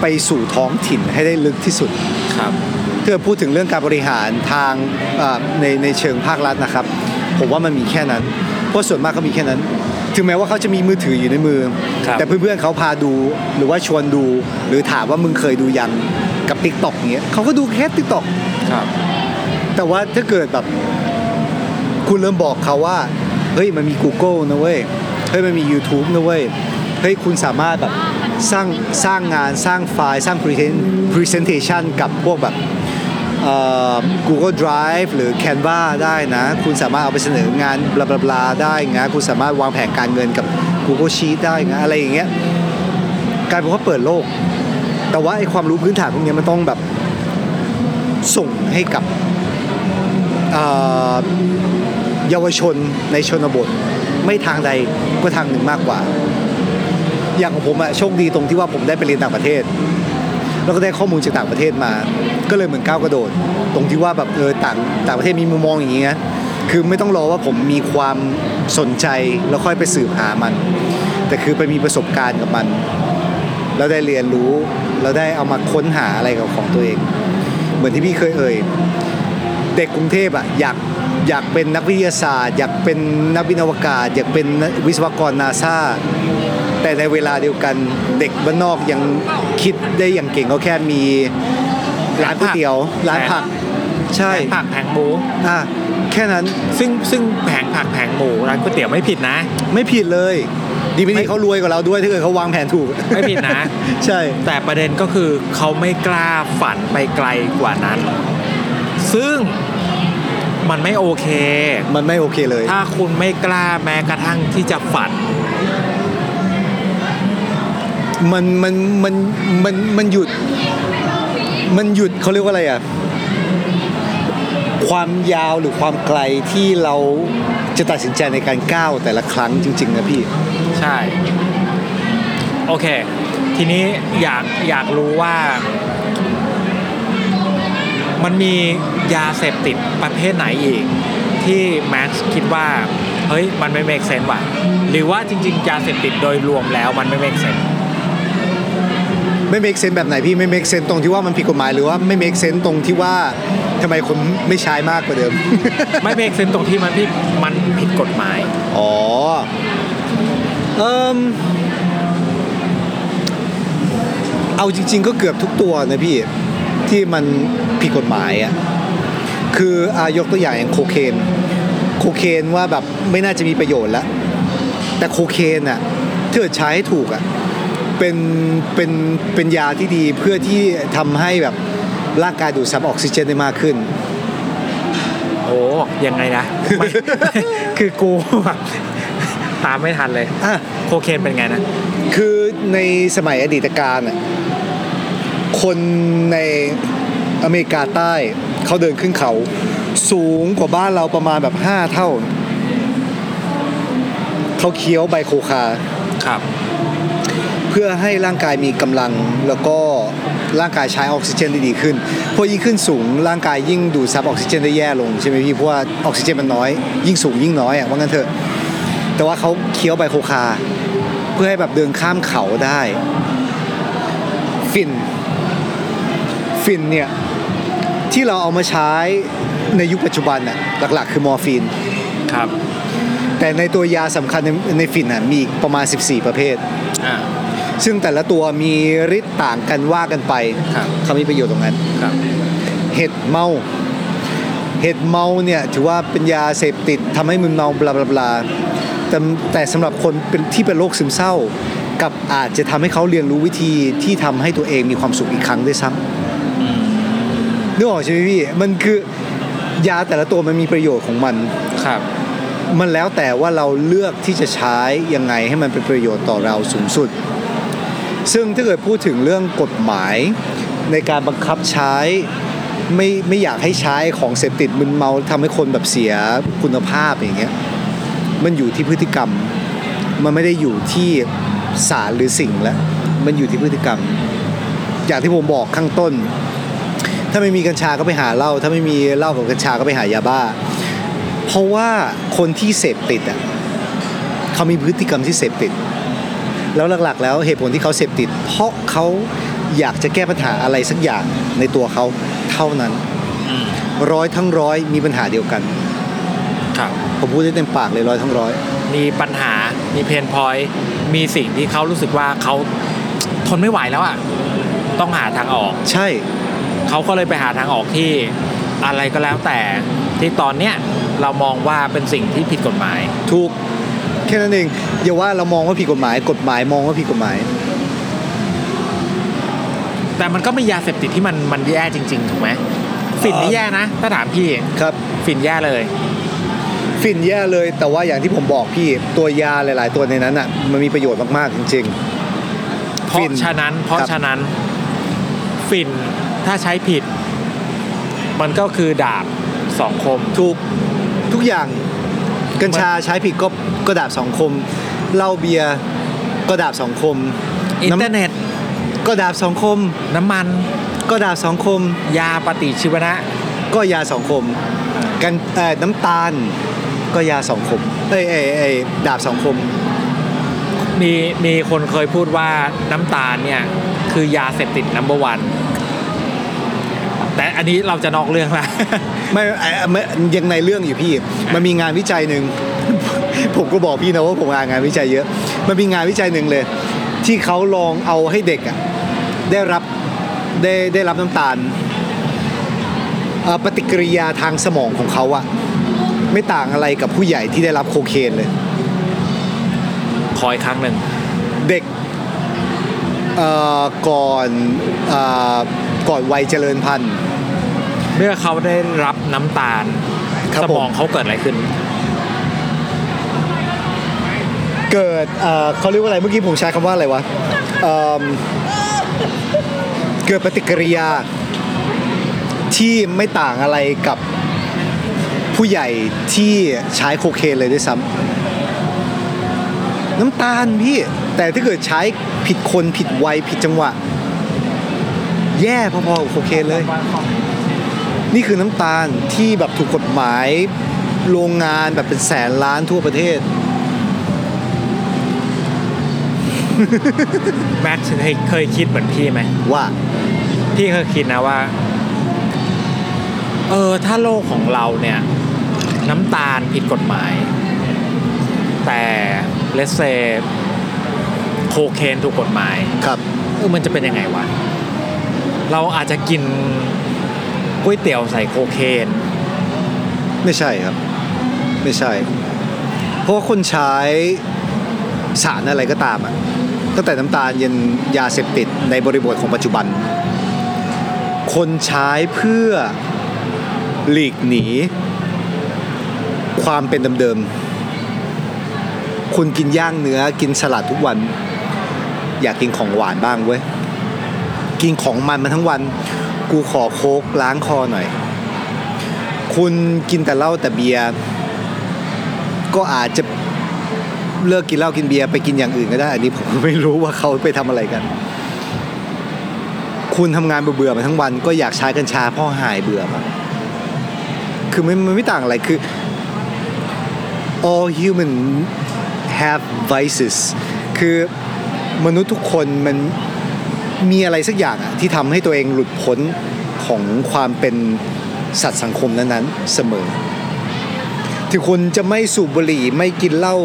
B: ไปสู่ท้องถิ่นให้ได้ลึกที่สุด
A: ครับ
B: ถ้าพูดถึงเรื่องการบริหารทางเอ่อในในเชิงภาครัฐนะครับ ผมว่ามันมีแค่นั้น เพราะส่วนมากเขามีแค่นั้น ถึงแม้ว่าเขาจะมีมือถืออยู่ในมือ
A: ครับ
B: แต่เพื่อนๆเขาพาดูหรือว่าชวนดู หรือถามว่ามึงเคยดูยังกับ t ิ k t o k เงี้ยเขาก็ดูแค่ t ิ k t o k
A: ครับ
B: แต่ว่าถ้าเกิดแบบ คุณเริ่มบอกเขาว่า เฮ้ยมันมี Google นะเว้ยเฮ้ยมันมี YouTube นะเว้ยเฮ้ยคุณสามารถแบบสร้างสร้างงานสร้างไฟล์สร้าง present- presentation กับพวกแบบเอ่อ Google Drive หรือ Canva ได้นะ คุณสามารถเอาไปเสนองานบลาบลาได้นะคุณสามารถวางแผนการเงินกับ Google Sheet ได้นะอะไรอย่างเงี้ยกลายเป็นว่าเปิดโลก แต่ว่าไอ้ความรู้พื้นฐานพวกนี้มันต้องแบบส่งให้กับเยาวชนในชนบท ไม่ทางใดก็ทางหนึ่งมากกว่า อย่างของผมอะโชคดีตรงที่ว่าผมได้ไปเรียนต่างประเทศ แล้วก็ได้ข้อมูลจากต่างประเทศมา ก็เลยเหมือนก้าวกระโดด ตรงที่ว่าแบบเออต่างต่างประเทศมีมุมมองอย่างนี้นะคือไม่ต้องรอว่าผมมีความสนใจแล้วค่อยไปสืบหามัน แต่คือไปมีประสบการณ์กับมัน แล้วได้เรียนรู้แล้วได้เอามาค้นหาอะไรกับของตัวเอง เหมือนที่พี่เคยเอ่ยเด็กกรุงเทพอะอยากอยากเป็นนักวิทยาศาสตร์ อยากเป็นนักบินอวกาศ อยากเป็นวิศวกรนาซา แต่ในเวลาเดียวกันเด็กบ้านนอกยังคิดได้อย่างเก่งก็แค่มีร้านก๋วยเตี๋ยวร้านผัก ใช่
A: แผงผักแผงหมู
B: อะแค่นั้น
A: ซึ่งซึ่งแผงผักแผงหมูร้านก๋วยเตี๋ยวไม่ผิดนะ
B: ไม่ผิดเลย ดีไม่
A: ไม่
B: ดีเขารวยกว่าเราด้วยถ้าเกิดเขาวางแผนถูก
A: ไม่ผิดนะ
B: ใช่
A: แต่ประเด็นก็คือเขาไม่กล้าฝันไปไกลกว่านั้น ซึ่งมันไม่โอเค
B: มันไม่โอเคเลย
A: ถ้าคุณไม่กล้าแม้กระทั่งที่จะฝัน
B: มันมันมันมันมันหยุด มันหยุดเขาเรียกว่าอะไรอะความยาวหรือความไกลที่เราจะตัดสินใจในการก้าวแต่ละครั้งจริง ๆ นะพี่
A: ใช่ โอเค ทีนี้อยากอยากรู้ว่า มันมียาเสพติดประเภทไหนอีก ที่แม็กซ์คิดว่า เฮ้ย มันไม่ make sense ว่ะ หรือว่าจริง ๆ ยาเสพติดโดยรวมแล้วมันไม่ make sense
B: ไม่ make sense แบบไหนพี่ไม่ make sense ตรงที่ว่ามันผิดกฎหมายหรือว่าไม่ make sense ตรงที่ว่าทำไมคนไม่ใช้มากกว่าเดิม
A: ไม่ make sense ตรงที่มันผิดมันผิดกฎหมาย
B: อ๋อเอิ่มเอาจริง ๆ ก็เกือบทุกตัวนะพี่ที่มันผิดกฎหมายอะคืออายกตัวอย่างอย่างโคเคนโคเคนว่าแบบไม่น่าจะมีประโยชน์แล้วแต่โคเคนอะถ้าเกิดใช้ให้ถูกอะ เป็นเป็นเป็นยาที่ดีเพื่อที่ทำให้แบบร่างกายดูดซับออกซิเจนได้มากขึ้น
A: โอ้ยังไงนะไม่คือกูแบบตามไม่ทันเลย
B: อะ
A: โคเคนเป็นไงนะ
B: คือในสมัยอดีตการน่ะคนในอเมริกาใต้เขาเดินขึ้นเขา สูงกว่าบ้านเราประมาณแบบ5เท่า เขาเคี้ยวใบโคคา
A: ครับ
B: เเพื่อให้ร่างกายมีกำลังแล้วก็ร่างกายใช้ออกซิเจนได้ดีขึ้นเพราะยิ่งขึ้นสูงร่างกายยิ่งดูดซับออกซิเจนได้แย่ลงใช่ไหมพี่เพราะว่าออกซิเจนมันน้อย ยิ่งสูงยิ่งน้อยอะว่างั้นเถอะ แต่ว่าเขาเคี้ยวใบโคคา เพื่อให้แบบเดินข้ามเขาได้ฝิ่นฝิ่นเนี่ยที่เราเอามาใช้ในยุคปัจจุบันน่ะหลักๆ คือมอร์ฟีน
A: ครับ
B: แต่ในตัวยาสำคัญในในฟินน่ะมีอีกประมาณ 14 ประเภท
A: อ่า
B: ซึ่งแต่ละตัวมีฤทธิ์ต่างกันว่ากันไป
A: ครับ
B: เขามีประโยชน์ตรงนั้น
A: ครับ
B: เห็ดเมา เห็ดเมาเนี่ยถือว่าเป็นยาเสพติดทำให้มึนเมาบลาบลาบลาแต่แต่สำหรับคนเป็นที่เป็นโรคซึมเศร้า กับอาจจะทำให้เขาเรียนรู้วิธีที่ทำให้ตัวเองมีความสุขอีกครั้งด้วยซ้ำนึกออกใช่ไหมพี่มันคือยาแต่ละตัวมันมีประโยชน์ของมัน
A: ครับ
B: มันแล้วแต่ว่าเราเลือกที่จะใช้ยังไงให้มันเป็นประโยชน์ต่อเราสูงสุด ซึ่งถ้าเกิดพูดถึงเรื่องกฎหมายในการบังคับใช้ไม่ไม่อยากให้ใช้ของเสพติดมึนเมาทำให้คนแบบเสียคุณภาพอย่างเงี้ยมันอยู่ที่พฤติกรรม มันไม่ได้อยู่ที่สารหรือสิ่งแล้วมันอยู่ที่พฤติกรรม อย่างที่ผมบอกข้างต้น ถ้าไม่มีกัญชาก็ไปหาเหล้าถ้าไม่มีเหล้ากับกัญชาก็ไปหายาบ้า เพราะว่าคนที่เสพติดอะเขามีพฤติกรรมที่เสพติด แล้วหลักๆ แล้วเหตุผลที่เขาเสพติด เพราะเขาอยากจะแก้ปัญหาอะไรสักอย่างในตัวเขาเท่านั้น
A: อืม
B: ร้อยทั้งร้อยมีปัญหาเดียวกัน
A: ครับ
B: ผมพูดได้เต็มปากเลยร้อยทั้งร้อย
A: มีปัญหา มีเพนพอยต์มีสิ่งที่เขารู้สึกว่าเขาทนไม่ไหวแล้วอะ ต้องหาทางออก
B: ใช่
A: เขาก็เลยไปหาทางออกที่อะไรก็แล้วแต่ที่ตอนเนี้ยเรามองว่าเป็นสิ่งที่ผิดกฎหมาย
B: ถูก แค่นั้นเองอย่าว่าเรามองว่าผิดกฎหมาย กฎหมายมองว่าผิดกฎหมาย
A: แต่มันก็มียาเสพติดที่มันมันแย่จริง ๆ ถูกไหมฝิ่นนี่แย่นะ ถ้าถามพี่
B: ครับ
A: ฝิ่นแย่เลย
B: ฝิ่นแย่เลย แต่ว่าอย่างที่ผมบอกพี่ตัวยาหลาย ๆ ตัวในนั้นอะ มันมีประโยชน์มากๆจริง
A: เพ
B: ฝิ่
A: ราะ
B: น
A: ฉะนั้น เพราะ
B: ครับ
A: ฉะนั้นฝิ่นถ้าใช้ผิด มันก็คือดาบสองคม
B: ๆทุกทุกอย่าง กัญชาใช้ผิดก็ก็ดาบสองคมเหล้าเบียร์ก็ดาบสองคม
A: อินเทอร์เน็ต
B: ก็ดาบสองคม
A: น้ำมัน
B: ก็ดาบสองคม
A: ยาปฏิชีวนะ
B: ก็ยาสองคม กันเอ่อน้ำตาล ก็ยาสองคมเอ้ยเอ้ยเอ้ยดาบสองคม
A: มีมีคนเคยพูดว่าน้ำตาลเนี่ยคือยาเสพติดนัมเบอร์วัน แต่อันนี้เราจะนอกเรื่องละ
B: ไม่ไอ้ไม่ยังในเรื่องอยู่พี่ มันมีงานวิจัยหนึ่งผมก็บอกพี่นะว่าผมอ่านงานวิจัยเยอะ มันมีงานวิจัยหนึ่งเลย ที่เขาลองเอาให้เด็กอะได้รับได้ได้รับน้ำตาลเอ่อปฏิกิริยาทางสมองของเขาอะไม่ต่างอะไรกับผู้ใหญ่ที่ได้รับโคเคนเลย
A: ขออีกครั้งหนึ่ง
B: เด็กเอ่อก่อนเอ่อก่อนวัยเจริญพันธุ์
A: เมื่อเขาได้รับน้ำตาล
B: ครับ
A: สมอง
B: ผม
A: เขาเกิดอะไรขึ้น
B: เกิดเอ่อเขาเรียกว่าอะไรเมื่อกี้ผมใช้คำว่าอะไรวะเอิ่มเกิดปฏิกิริยาที่ไม่ต่างอะไรกับผู้ใหญ่ที่ใช้โคเคนเลยด้วยซ้ำน้ำตาลพี่ แต่ถ้าเกิดใช้ผิดคนผิดวัยผิดจังหวะ แย่พอๆกับโคเคนเลย นี่คือน้ำตาลที่แบบถูกกฎหมายโรงงานแบบเป็นแสนล้านทั่วประเทศ
A: แม็กซ์เคยเคยคิดเหมือนพี่ไหม
B: ว่า
A: พี่เคยคิดนะว่า เออถ้าโลกของเราเนี่ย น้ำตาลผิดกฎหมาย แต่เลสเซโคเคนถูกกฎหมาย
B: ครับ
A: เออมันจะเป็นยังไงวะ เราอาจจะกิน ก๋วยเตี๋ยวใส่โคเคน
B: ไม่ใช่ครับ ไม่ใช่ เพราะว่าคนใช้สารอะไรก็ตามอะตั้งแต่น้ำตาลยันยาเสพติดในบริบทของปัจจุบัน คนใช้เพื่อหลีกหนี ความเป็นเดิมๆคุณกินย่างเนื้อกินสลัดทุกวัน อยากกินของหวานบ้างเว้ย กินของมันมาทั้งวัน กูขอโค้กล้างคอหน่อย คุณกินแต่เหล้าแต่เบียร์ก็อาจจะเลิกกินเหล้ากินเบียร์ไปกินอย่างอื่นก็ได้ อันนี้ผมไม่รู้ว่าเขาไปทำอะไรกัน คุณทำงานเบื่อมาทั้งวัน ก็อยากใช้กัญชาพ่อหายเบื่อมาคือมันมันไม่ต่างอะไรคือ all human have vices คือมนุษย์ทุกคนมัน มีอะไรสักอย่างอะที่ทำให้ตัวเองหลุดพ้นของความเป็นสัตว์สังคมนั้นๆเสมอ ถึงคุณจะไม่สูบบุหรี่ไม่กินเหล้า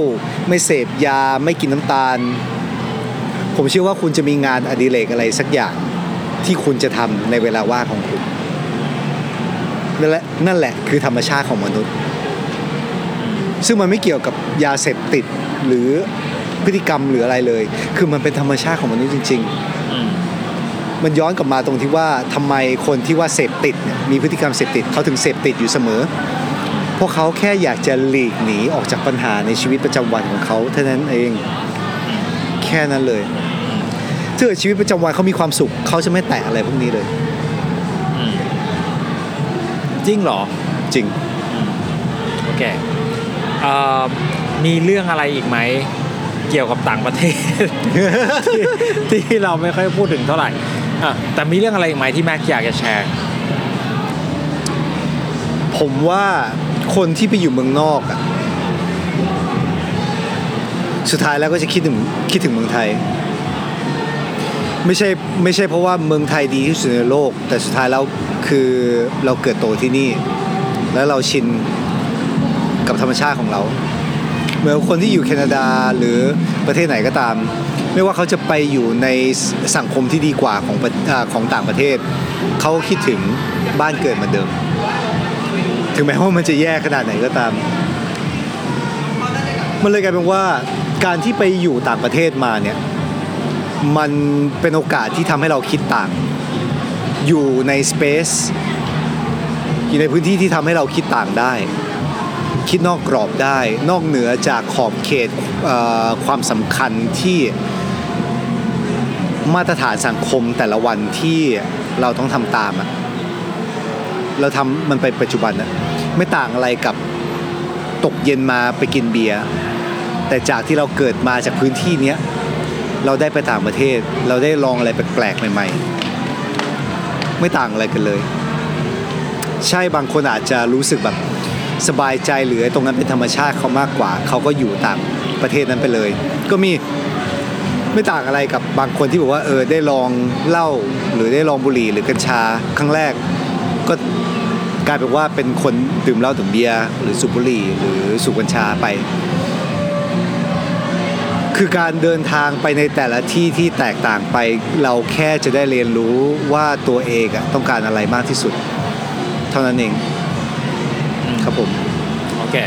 B: ไม่เสพยาไม่กินน้ำตาล ผมเชื่อว่าคุณจะมีงานอดิเรกอะไรสักอย่างที่คุณจะทำในเวลาว่างของคุณนั่นแหละนั่นแหละคือธรรมชาติของมนุษย์ ซึ่งมันไม่เกี่ยวกับยาเสพติดหรือพฤติกรรมหรืออะไรเลย คือมันเป็นธรรมชาติของมนุษย์จริง ๆ มันย้อนกลับมาตรงที่ว่าทำไมคนที่ว่าเสพติดเนี่ยมีพฤติกรรมเสพติดเขาถึงเสพติดอยู่เสมอเพราะเขาแค่อยากจะหลีกหนีออกจากปัญหาในชีวิตประจำวันของเขาเท่านั้นเอง แค่นั้นเลยถ้าเกิดชีวิตประจำวันเขามีความสุขเขาจะไม่แตะอะไรพวกนี้เลย
A: จริงเหรอ
B: จริง
A: โอเคเอ่อมีเรื่องอะไรอีกไหมเกี่ยวกับต่างประเทศ ที่ที่เราไม่ค่อยพูดถึงเท่าไหร่อะ แต่มีเรื่องอะไรอีกไหมที่แม็กอยากจะแชร์
B: ผมว่าคนที่ไปอยู่เมืองนอกอะสุดท้ายแล้วก็จะคิดถึงคิดถึงเมืองไทย ไม่ใช่ไม่ใช่เพราะว่าเมืองไทยดีที่สุดในโลก แต่สุดท้ายแล้วคือเราเกิดโตที่นี่ แล้วเราชินกับธรรมชาติของเรา เหมือนคนที่อยู่แคนาดาหรือประเทศไหนก็ตาม ไม่ว่าเขาจะไปอยู่ในสังคมที่ดีกว่าของอของต่างประเทศ เขาคิดถึงบ้านเกิดเหมือนเดิม ถึงแม้ว่ามันจะแย่ขนาดไหนก็ตาม มันเลยกลายเป็นว่าการที่ไปอยู่ต่างประเทศมาเนี่ยมันเป็นโอกาสที่ทำให้เราคิดต่าง อยู่ในสเปซอยู่ในพื้นที่ที่ทำให้เราคิดต่างได้ คิดนอกกรอบได้ นอกเหนือจากขอบเขตความสำคัญที่ มาตรฐานสังคมแต่ละวันที่เราต้องทำตามอะเราทำมันไปปัจจุบันอะไม่ต่างอะไรกับตกเย็นมาไปกินเบียร์แต่จากที่เราเกิดมาจากพื้นที่เนี้ยเราได้ไปต่างประเทศ เราได้ลองอะไรแปลกๆใหม่ๆ ไม่ต่างอะไรกันเลย ใช่บางคนอาจจะรู้สึกแบบสบายใจหรือตรงนั้นเป็นธรรมชาติเขามากกว่า เขาก็อยู่ต่างประเทศนั้นไปเลย ก็มี ไม่ต่างอะไรกับบางคนที่บอกว่าเออได้ลองเหล้าหรือได้ลองบุหรี่หรือกัญชาครั้งแรก ก็กลายเป็นว่าเป็นคนดื่มเหล้าดื่มเบียร์หรือสูบบุหรี่หรือสูบกัญชาไป คือการเดินทางไปในแต่ละที่ที่แตกต่างไป เราแค่จะได้เรียนรู้ว่าตัวเองอะต้องการอะไรมากที่สุด เท่านั้นเองครับผม
A: โอเค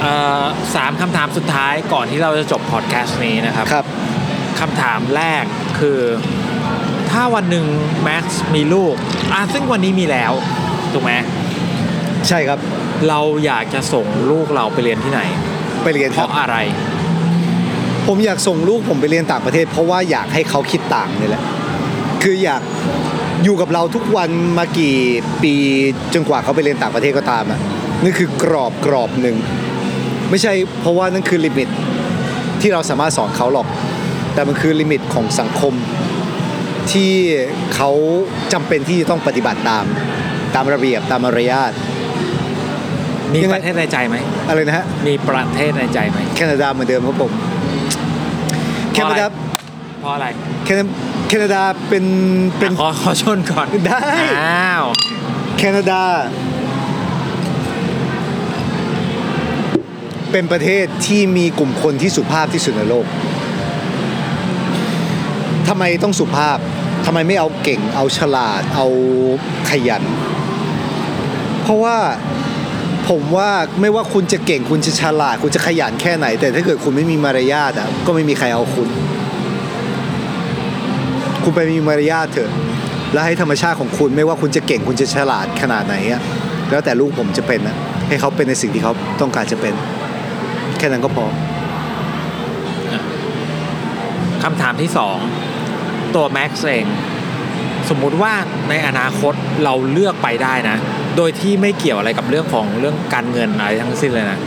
A: เอ่อสามคำถามสุดท้ายก่อนที่เราจะจบพอดแคสต์นี้นะครับ
B: ครับ
A: คำถามแรกคือ ถ้าวันหนึ่งแม็กซ์มีลูกอะซึ่งวันนี้มีแล้ว ถูกไหม
B: ใช่ครับ
A: เราอยากจะส่งลูกเราไปเรียนที่ไหน
B: ไปเรียน
A: เพ
B: ครับ
A: ราะอะไร
B: ผมอยากส่งลูกผมไปเรียนต่างประเทศ เพราะว่าอยากให้เขาคิดต่างนี่แหละ คืออยากอยู่กับเราทุกวันมากี่ปีจนกว่าเขาไปเรียนต่างประเทศก็ตามอะนั่นคือกรอบกรอบหนึ่งไม่ใช่เพราะว่านั่นคือ limit ที่เราสามารถสอนเขาหรอก แต่มันคือ limit ของสังคมที่เขาจำเป็นที่จะต้องปฏิบัติตามตามระเบียบตามมารยาท
A: มี
B: ยังไง
A: ประเทศในใจไหม
B: อะไรนะฮะ
A: มีประเทศในใจไหม
B: แคนาดาเหมือนเดิมครับผมแคนาดา
A: เพราะอะไร
B: แคนาแคนาดาเป็นเป็น
A: อะขอขอชนก่อน
B: ได้
A: อ้าว
B: แคนาดา เป็นประเทศที่มีกลุ่มคนที่สุภาพที่สุดในโลก ทำไมต้องสุภาพทำไมไม่เอาเก่ง เอาฉลาด เอาขยัน เพราะว่าผมว่าไม่ว่าคุณจะเก่งคุณจะฉลาด คุณจะขยันแค่ไหน แต่ถ้าเกิดคุณไม่มีมารยาทอะก็ไม่มีใครเอาคุณ คุณไปมีมารยาทเถอะ แล้วให้ธรรมชาติของคุณไม่ว่าคุณจะเก่งคุณจะฉลาดขนาดไหนอะแล้วแต่ลูกผมจะเป็นนะให้เขาเป็นในสิ่งที่เขาต้องการจะเป็น แค่นั้นก็พอ
A: คำถามที่สอง ตัวแม็กซ์เองสมมุติว่าในอนาคตเราเลือกไปได้นะ โดยที่ไม่เกี่ยวอะไรกับเรื่องของเรื่องการเงินอะไรทั้งสิ้นเลยนะ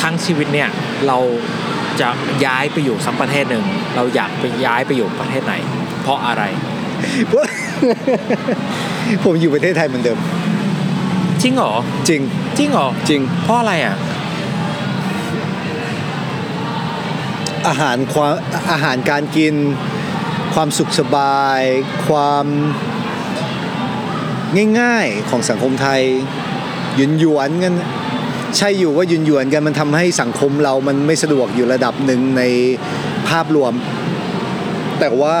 A: ทั้งชีวิตเนี่ยเราจะย้ายไปอยู่สักประเทศหนึ่ง เราอยากไปย้ายไปอยู่ประเทศไหน เพราะอะไร
B: ผมอยู่ประเทศไทยเหมือนเดิม
A: จริงเหรอ
B: จริง
A: จริงเหรอ
B: จริง
A: เพราะอะไรอะ
B: อาหารความอาหารการกิน ความสุขสบาย ความง่ายๆของสังคมไทยหยุนหยวนๆกันใช่อยู่ว่าหยุนหยวนๆกันมันทำให้สังคมเรามันไม่สะดวกอยู่ระดับหนึ่งในภาพรวม แต่ว่า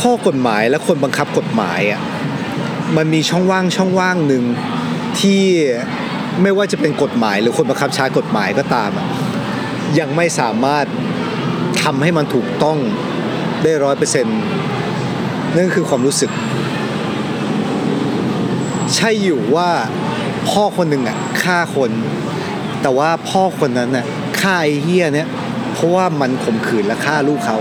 B: ข้อกฎหมายและคนบังคับกฎหมายอะมันมีช่องว่างช่องว่างหนึ่งที่ ไม่ว่าจะเป็นกฎหมายหรือคนบังคับใช้กฎหมายก็ตามอะยังไม่สามารถทำให้มันถูกต้องได้ร้อยเปอร์เซ็นต์นั่นคือความรู้สึก ใช่อยู่ว่าพ่อคนหนึ่งอะฆ่าคน แต่ว่าพ่อคนนั้นน่ะฆ่าไอ้เฮี้ยเนี่ยเพราะว่ามันข่มขืนและฆ่าลูกเขา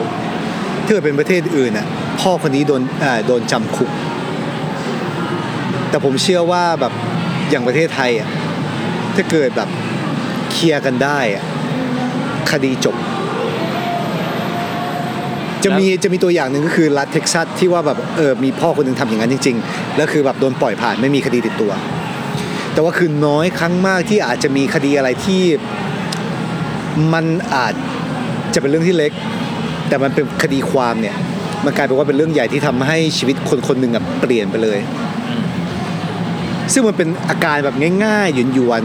B: ถ้าเกิดเป็นประเทศอื่นน่ะพ่อคนนี้โดนอ่าโดนจำคุก แต่ผมเชื่อว่าแบบอย่างประเทศไทยอะ ถ้าเกิดแบบเคลียร์กันได้อะคดีจบ จะมีจะมีตัวอย่างหนึ่งก็คือรัฐเท็กซัสที่ว่าแบบเออมีพ่อคนหนึ่งทำอย่างนั้นจริง ๆ แล้วคือแบบโดนปล่อยผ่านไม่มีคดีติดตัว แต่ว่าคือน้อยครั้งมากที่อาจจะมีคดีอะไรที่มันอาจจะเป็นเรื่องที่เล็ก แต่มันเป็นคดีความเนี่ยมันกลายเป็นว่าเป็นเรื่องใหญ่ที่ทำให้ชีวิตคนคนหนึ่งอะเปลี่ยนไปเลย ซึ่งมันเป็นอาการแบบง่ายๆหยวน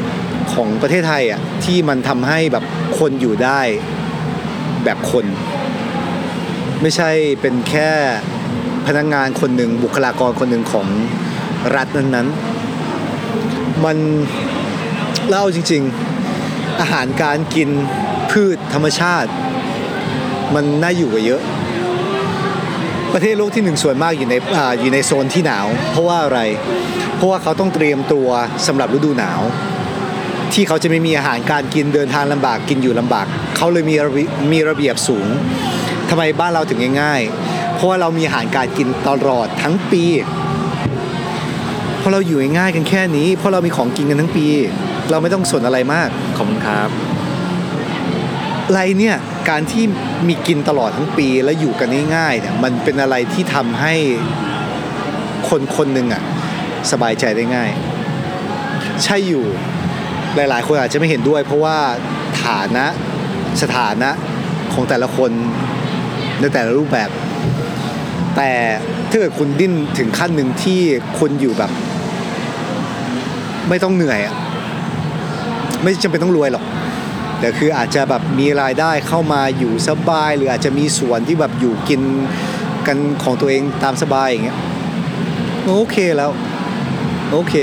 B: ๆของประเทศไทยอะที่มันทำให้แบบคนอยู่ได้แบบคน ไม่ใช่เป็นแค่พนักงานคนหนึ่งบุคลากรคนหนึ่งของรัฐนั้นๆ มันเล่าจริงๆ อาหารการกินพืชธรรมชาติ มันน่าอยู่กว่าเยอะ ประเทศโลกที่หนึ่งส่วนมากอยู่ในออยู่ในโซนที่หนาว เพราะว่าอะไร เพราะว่าเขาต้องเตรียมตัวสำหรับฤดูหนาว ที่เขาจะไม่มีอาหารการกินเดินทางลำบากกินอยู่ลำบาก เขาเลยมีมีระเบียบสูงทำไมบ้านเราถึงง่ายๆ เพราะว่าเรามีอาหารการกินตลอดทั้งปีเพราะเราอยู่ง่ายกันแค่นี้ เพราะเรามีของกินกันทั้งปี เราไม่ต้องสนอะไรมาก
A: ขอบคุณครับ
B: อะไรเนี่ยการที่มีกินตลอดทั้งปีแล้วอยู่กันง่ายๆเนี่ยมันเป็นอะไรที่ทำให้คนคนหนึ่งอะสบายใจได้ง่าย ใช่อยู่หลายๆ คนอาจจะไม่เห็นด้วย เพราะว่าฐานะสถานะของแต่ละคนในแต่ละรูปแบบ แต่ถ้าเกิดคุณดิ้นถึงขั้นหนึ่งที่คุณอยู่แบบ ไม่ต้องเหนื่อยอะไม่จำเป็นต้องรวยหรอก แต่คืออาจจะแบบมีรายได้เข้ามาอยู่สบาย หรืออาจจะมีส่วนที่แบบอยู่กินกันของตัวเองตามสบายอย่างเงี้ยโอเคแล้วโอเค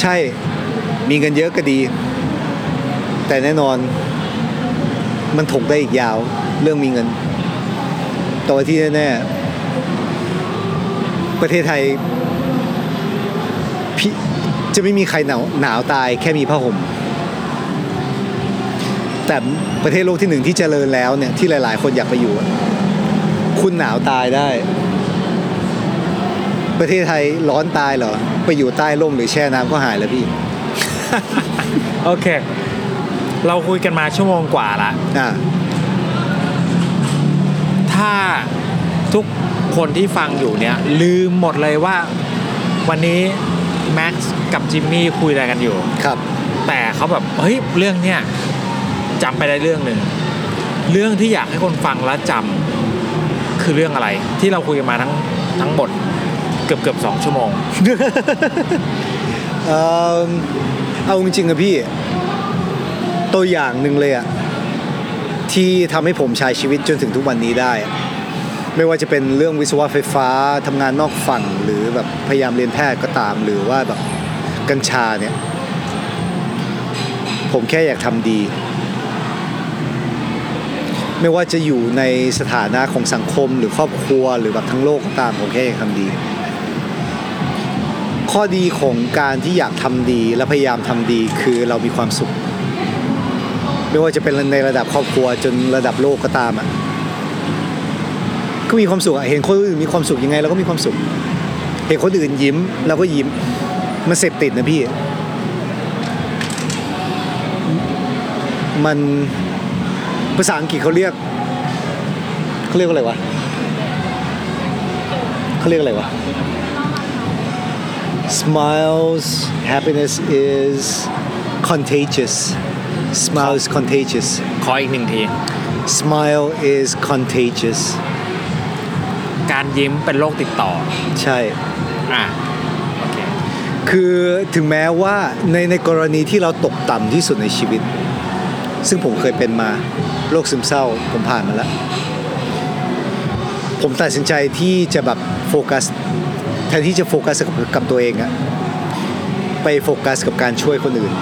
B: ใช่มีเงินเยอะก็ดี แต่แน่นอน มันถกได้อีกยาวเรื่องมีเงินแตัวาที่แน่ๆประเทศไทยพี่จะไม่มีใครหนาวหนาวตายแค่มีผ้าห่ม แต่ประเทศโลกที่หนึ่งที่เจริญแล้วเนี่ยที่หลาย ๆ คนอยากไปอยู่อะคุณหนาวตายได้ ประเทศไทยร้อนตายเหรอ ไปอยู่ใต้ร่มหรือแช่น้ำก็หายแล้วพี่
A: โอเค เราคุยกันมาชั่วโมงกว่าละ
B: อ่า
A: ถ้าทุกคนที่ฟังอยู่เนี่ย ลืมหมดเลยว่า วันนี้แม็กซ์กับจิมมี่คุยอะไรกันอยู่
B: ครับ
A: แต่เขาแบบเฮ้ยเรื่องเนี้ย จำไปได้เรื่องหนึ่งเรื่องที่อยากให้คนฟังแล้วจำคือเรื่องอะไร ที่เราคุยกันมาทั้งทั้งหมดเกือบเกือบสองชั่วโมง
B: เอ่อเอาจริงๆอะพี่ ตัวอย่างหนึ่งเลยอะที่ทำให้ผมใช้ชีวิตจนถึงทุกวันนี้ได้ ไม่ว่าจะเป็นเรื่องวิศวะไฟฟ้าทำงานนอกฝั่งหรือแบบพยายามเรียนแพทย์ก็ตาม หรือว่าแบบกัญชาเนี่ย ผมแค่อยากทำดี ไม่ว่าจะอยู่ในสถานะของสังคมหรือครอบครัวหรือแบบทั้งโลกก็ตามผมแค่อยากทำดี ข้อดีของการที่อยากทำดีและพยายามทำดีคือเรามีความสุข ไม่ว่าจะเป็นในระดับครอบครัวจนระดับโลกก็ตามอะก็มีความสุขอะเห็นคนอื่นมีความสุขยังไงเราก็มีความสุข เห็นคนอื่นยิ้มเราก็ยิ้มมันเสพติดนะพี่ มัน ภาษาอังกฤษเขาเรียกเขาเรียกว่าอะไรวะเขาเรียกอะไรวะ smiles happiness is contagious smile is contagious
A: ขออีกหนึ่งที
B: smile is contagious
A: การยิ้มเป็นโรคติดต่อ
B: ใช่
A: อะโอเค
B: คือถึงแม้ว่าในในกรณีที่เราตกต่ำที่สุดในชีวิต ซึ่งผมเคยเป็นมาโรคซึมเศร้าผมผ่านมาแล้ว ผมตัดสินใจที่จะแบบโฟกัสแทนที่จะโฟกัสกับกับตัวเองอะไปโฟกัสกับการช่วยคนอื่น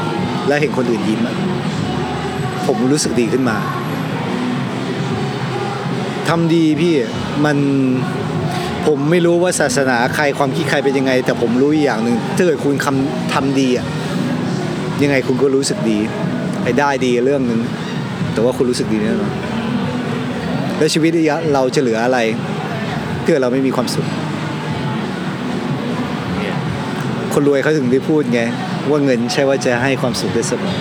B: และเห็นคนอื่นยิ้มผมรู้สึกดีขึ้นมาทำดีพี่มันผมไม่รู้ว่าศาสนาใครความคิดใครเป็นยังไง แต่ผมรู้อีกอย่างหนึ่งถ้าเกิดคุณคำทำดีอะยังไงคุณก็รู้สึกดี ไอ้ได้ดีเรื่องหนึ่งแต่ว่าคุณรู้สึกดีแน่นอนแล้วชีวิตเราจะเหลืออะไรถ้าเกิดเราไม่มีความสุข คนรวยเขาถึงได้พูดไง ว่าเงินใช่ว่าจะให้ความสุขได้เสมอ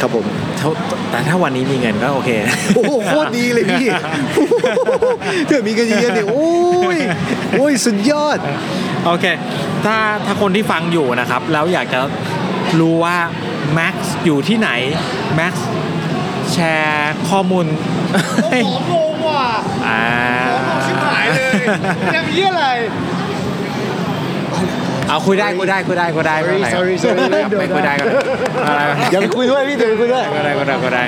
B: ครับผม
A: ถ้าแต่ถ้าวันนี้มีเงินก็โอเค
B: โอ้โหโคตรดีเลยพี่เถื่อมีเงินเยอะๆเนี่ยโอ้ยโอ้ยสุดยอด
A: โอเค ถ้าถ้าคนที่ฟังอยู่นะครับ แล้วอยากจะ รู้ว่าแม็กซ์อยู่ที่ไหนแม็กซ์แชร์ข้อมูล
B: ผอมลงว่ะ
A: อ่า
B: ชิบหายเลยแกมีอะไร
A: เอาคุยได้คุยได้คุยได้คุยได้ไม่เป็นไร
B: Sorry, sorry, sorry
A: ไม่คุยได้ก็ได้อะไร
B: อย่าไปคุยด้วยพี่เดี๋ยวไปคุยด้วย
A: ก็ได้ก็ได้ก็ได้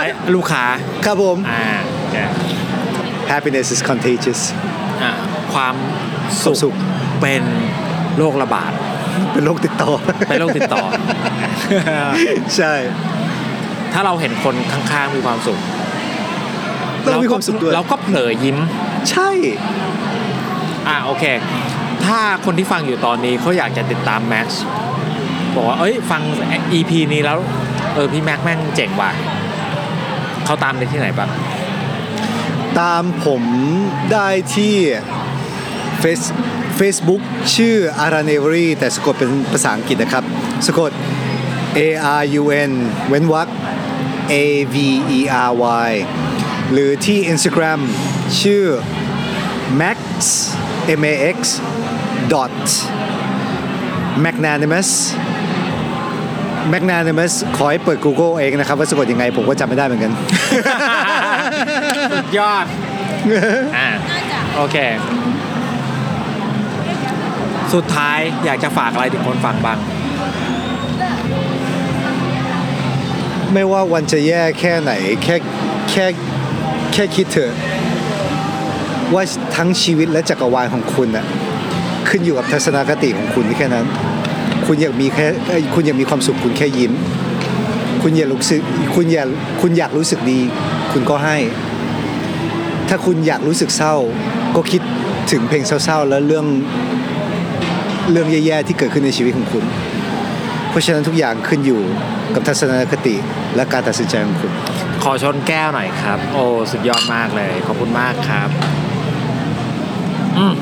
A: ไอ้ลูกค้า
B: ครับผม
A: อ่าโอเค
B: happiness is contagious
A: อ่าความ
B: ความสุ
A: สุ
B: ข
A: ขเป็นโรคระบาด
B: เป็นโรคติดต่อ
A: เป็นโรคติดต่อ
B: ใช่
A: ถ้าเราเห็นคนข้างๆมีความสุข
B: เรามีความสุขด้วย
A: เราก็เผลอยิ้ม
B: ใช่
A: อะโอเค ถ้าคนที่ฟังอยู่ตอนนี้เขาอยากจะติดตามแม็กซ์บอกว่า เอ้ย ฟัง EP นี้แล้ว เออ พี่แม็กแม่งเจ๋งว่ะเขาตามได้ที่ไหนบ้าง
B: ตามผมได้ที่ Face Facebook ชื่อ a r a n e v e r y แต่สะกดเป็นภาษาอังกฤษนะครับ สะกด A R U N เว้นวรรค A V E R Y หรือที่ Instagram ชื่อ max m a x dot magnanimous magnanimous ขอให้เปิด Google เองนะครับ ว่าสะกดยังไงผมก็จำไม่ได้เหมือนกัน
A: สุดยอด อ่าโอเค สุดท้ายอยากจะฝากอะไรถึงคนฟังบ้าง
B: ไม่ว่าวันจะแย่แค่ไหน แค่แค่แค่คิดเถอะว่าทั้งชีวิตและจักรวาลของคุณน่ะขึ้นอยู่กับทัศนคติของคุณแค่นั้น คุณอยากมีแค่คุณอยากมีความสุขคุณแค่ยิ้ม คุณอยากรู้สึกคุณอยากคุณอยากรู้สึกดี คุณก็ให้ ถ้าคุณอยากรู้สึกเศร้า ก็คิดถึงเพลงเศร้าๆ แล้วเรื่อง เรื่องแย่ๆที่เกิดขึ้นในชีวิตของคุณ เพราะฉะนั้นทุกอย่างขึ้นอยู่กับทัศนคติและการตัดสินใจของคุณ
A: ขอชนแก้วหน่อยครับ โอ้ สุดยอดมากเลย ขอบคุณมากครับ อืม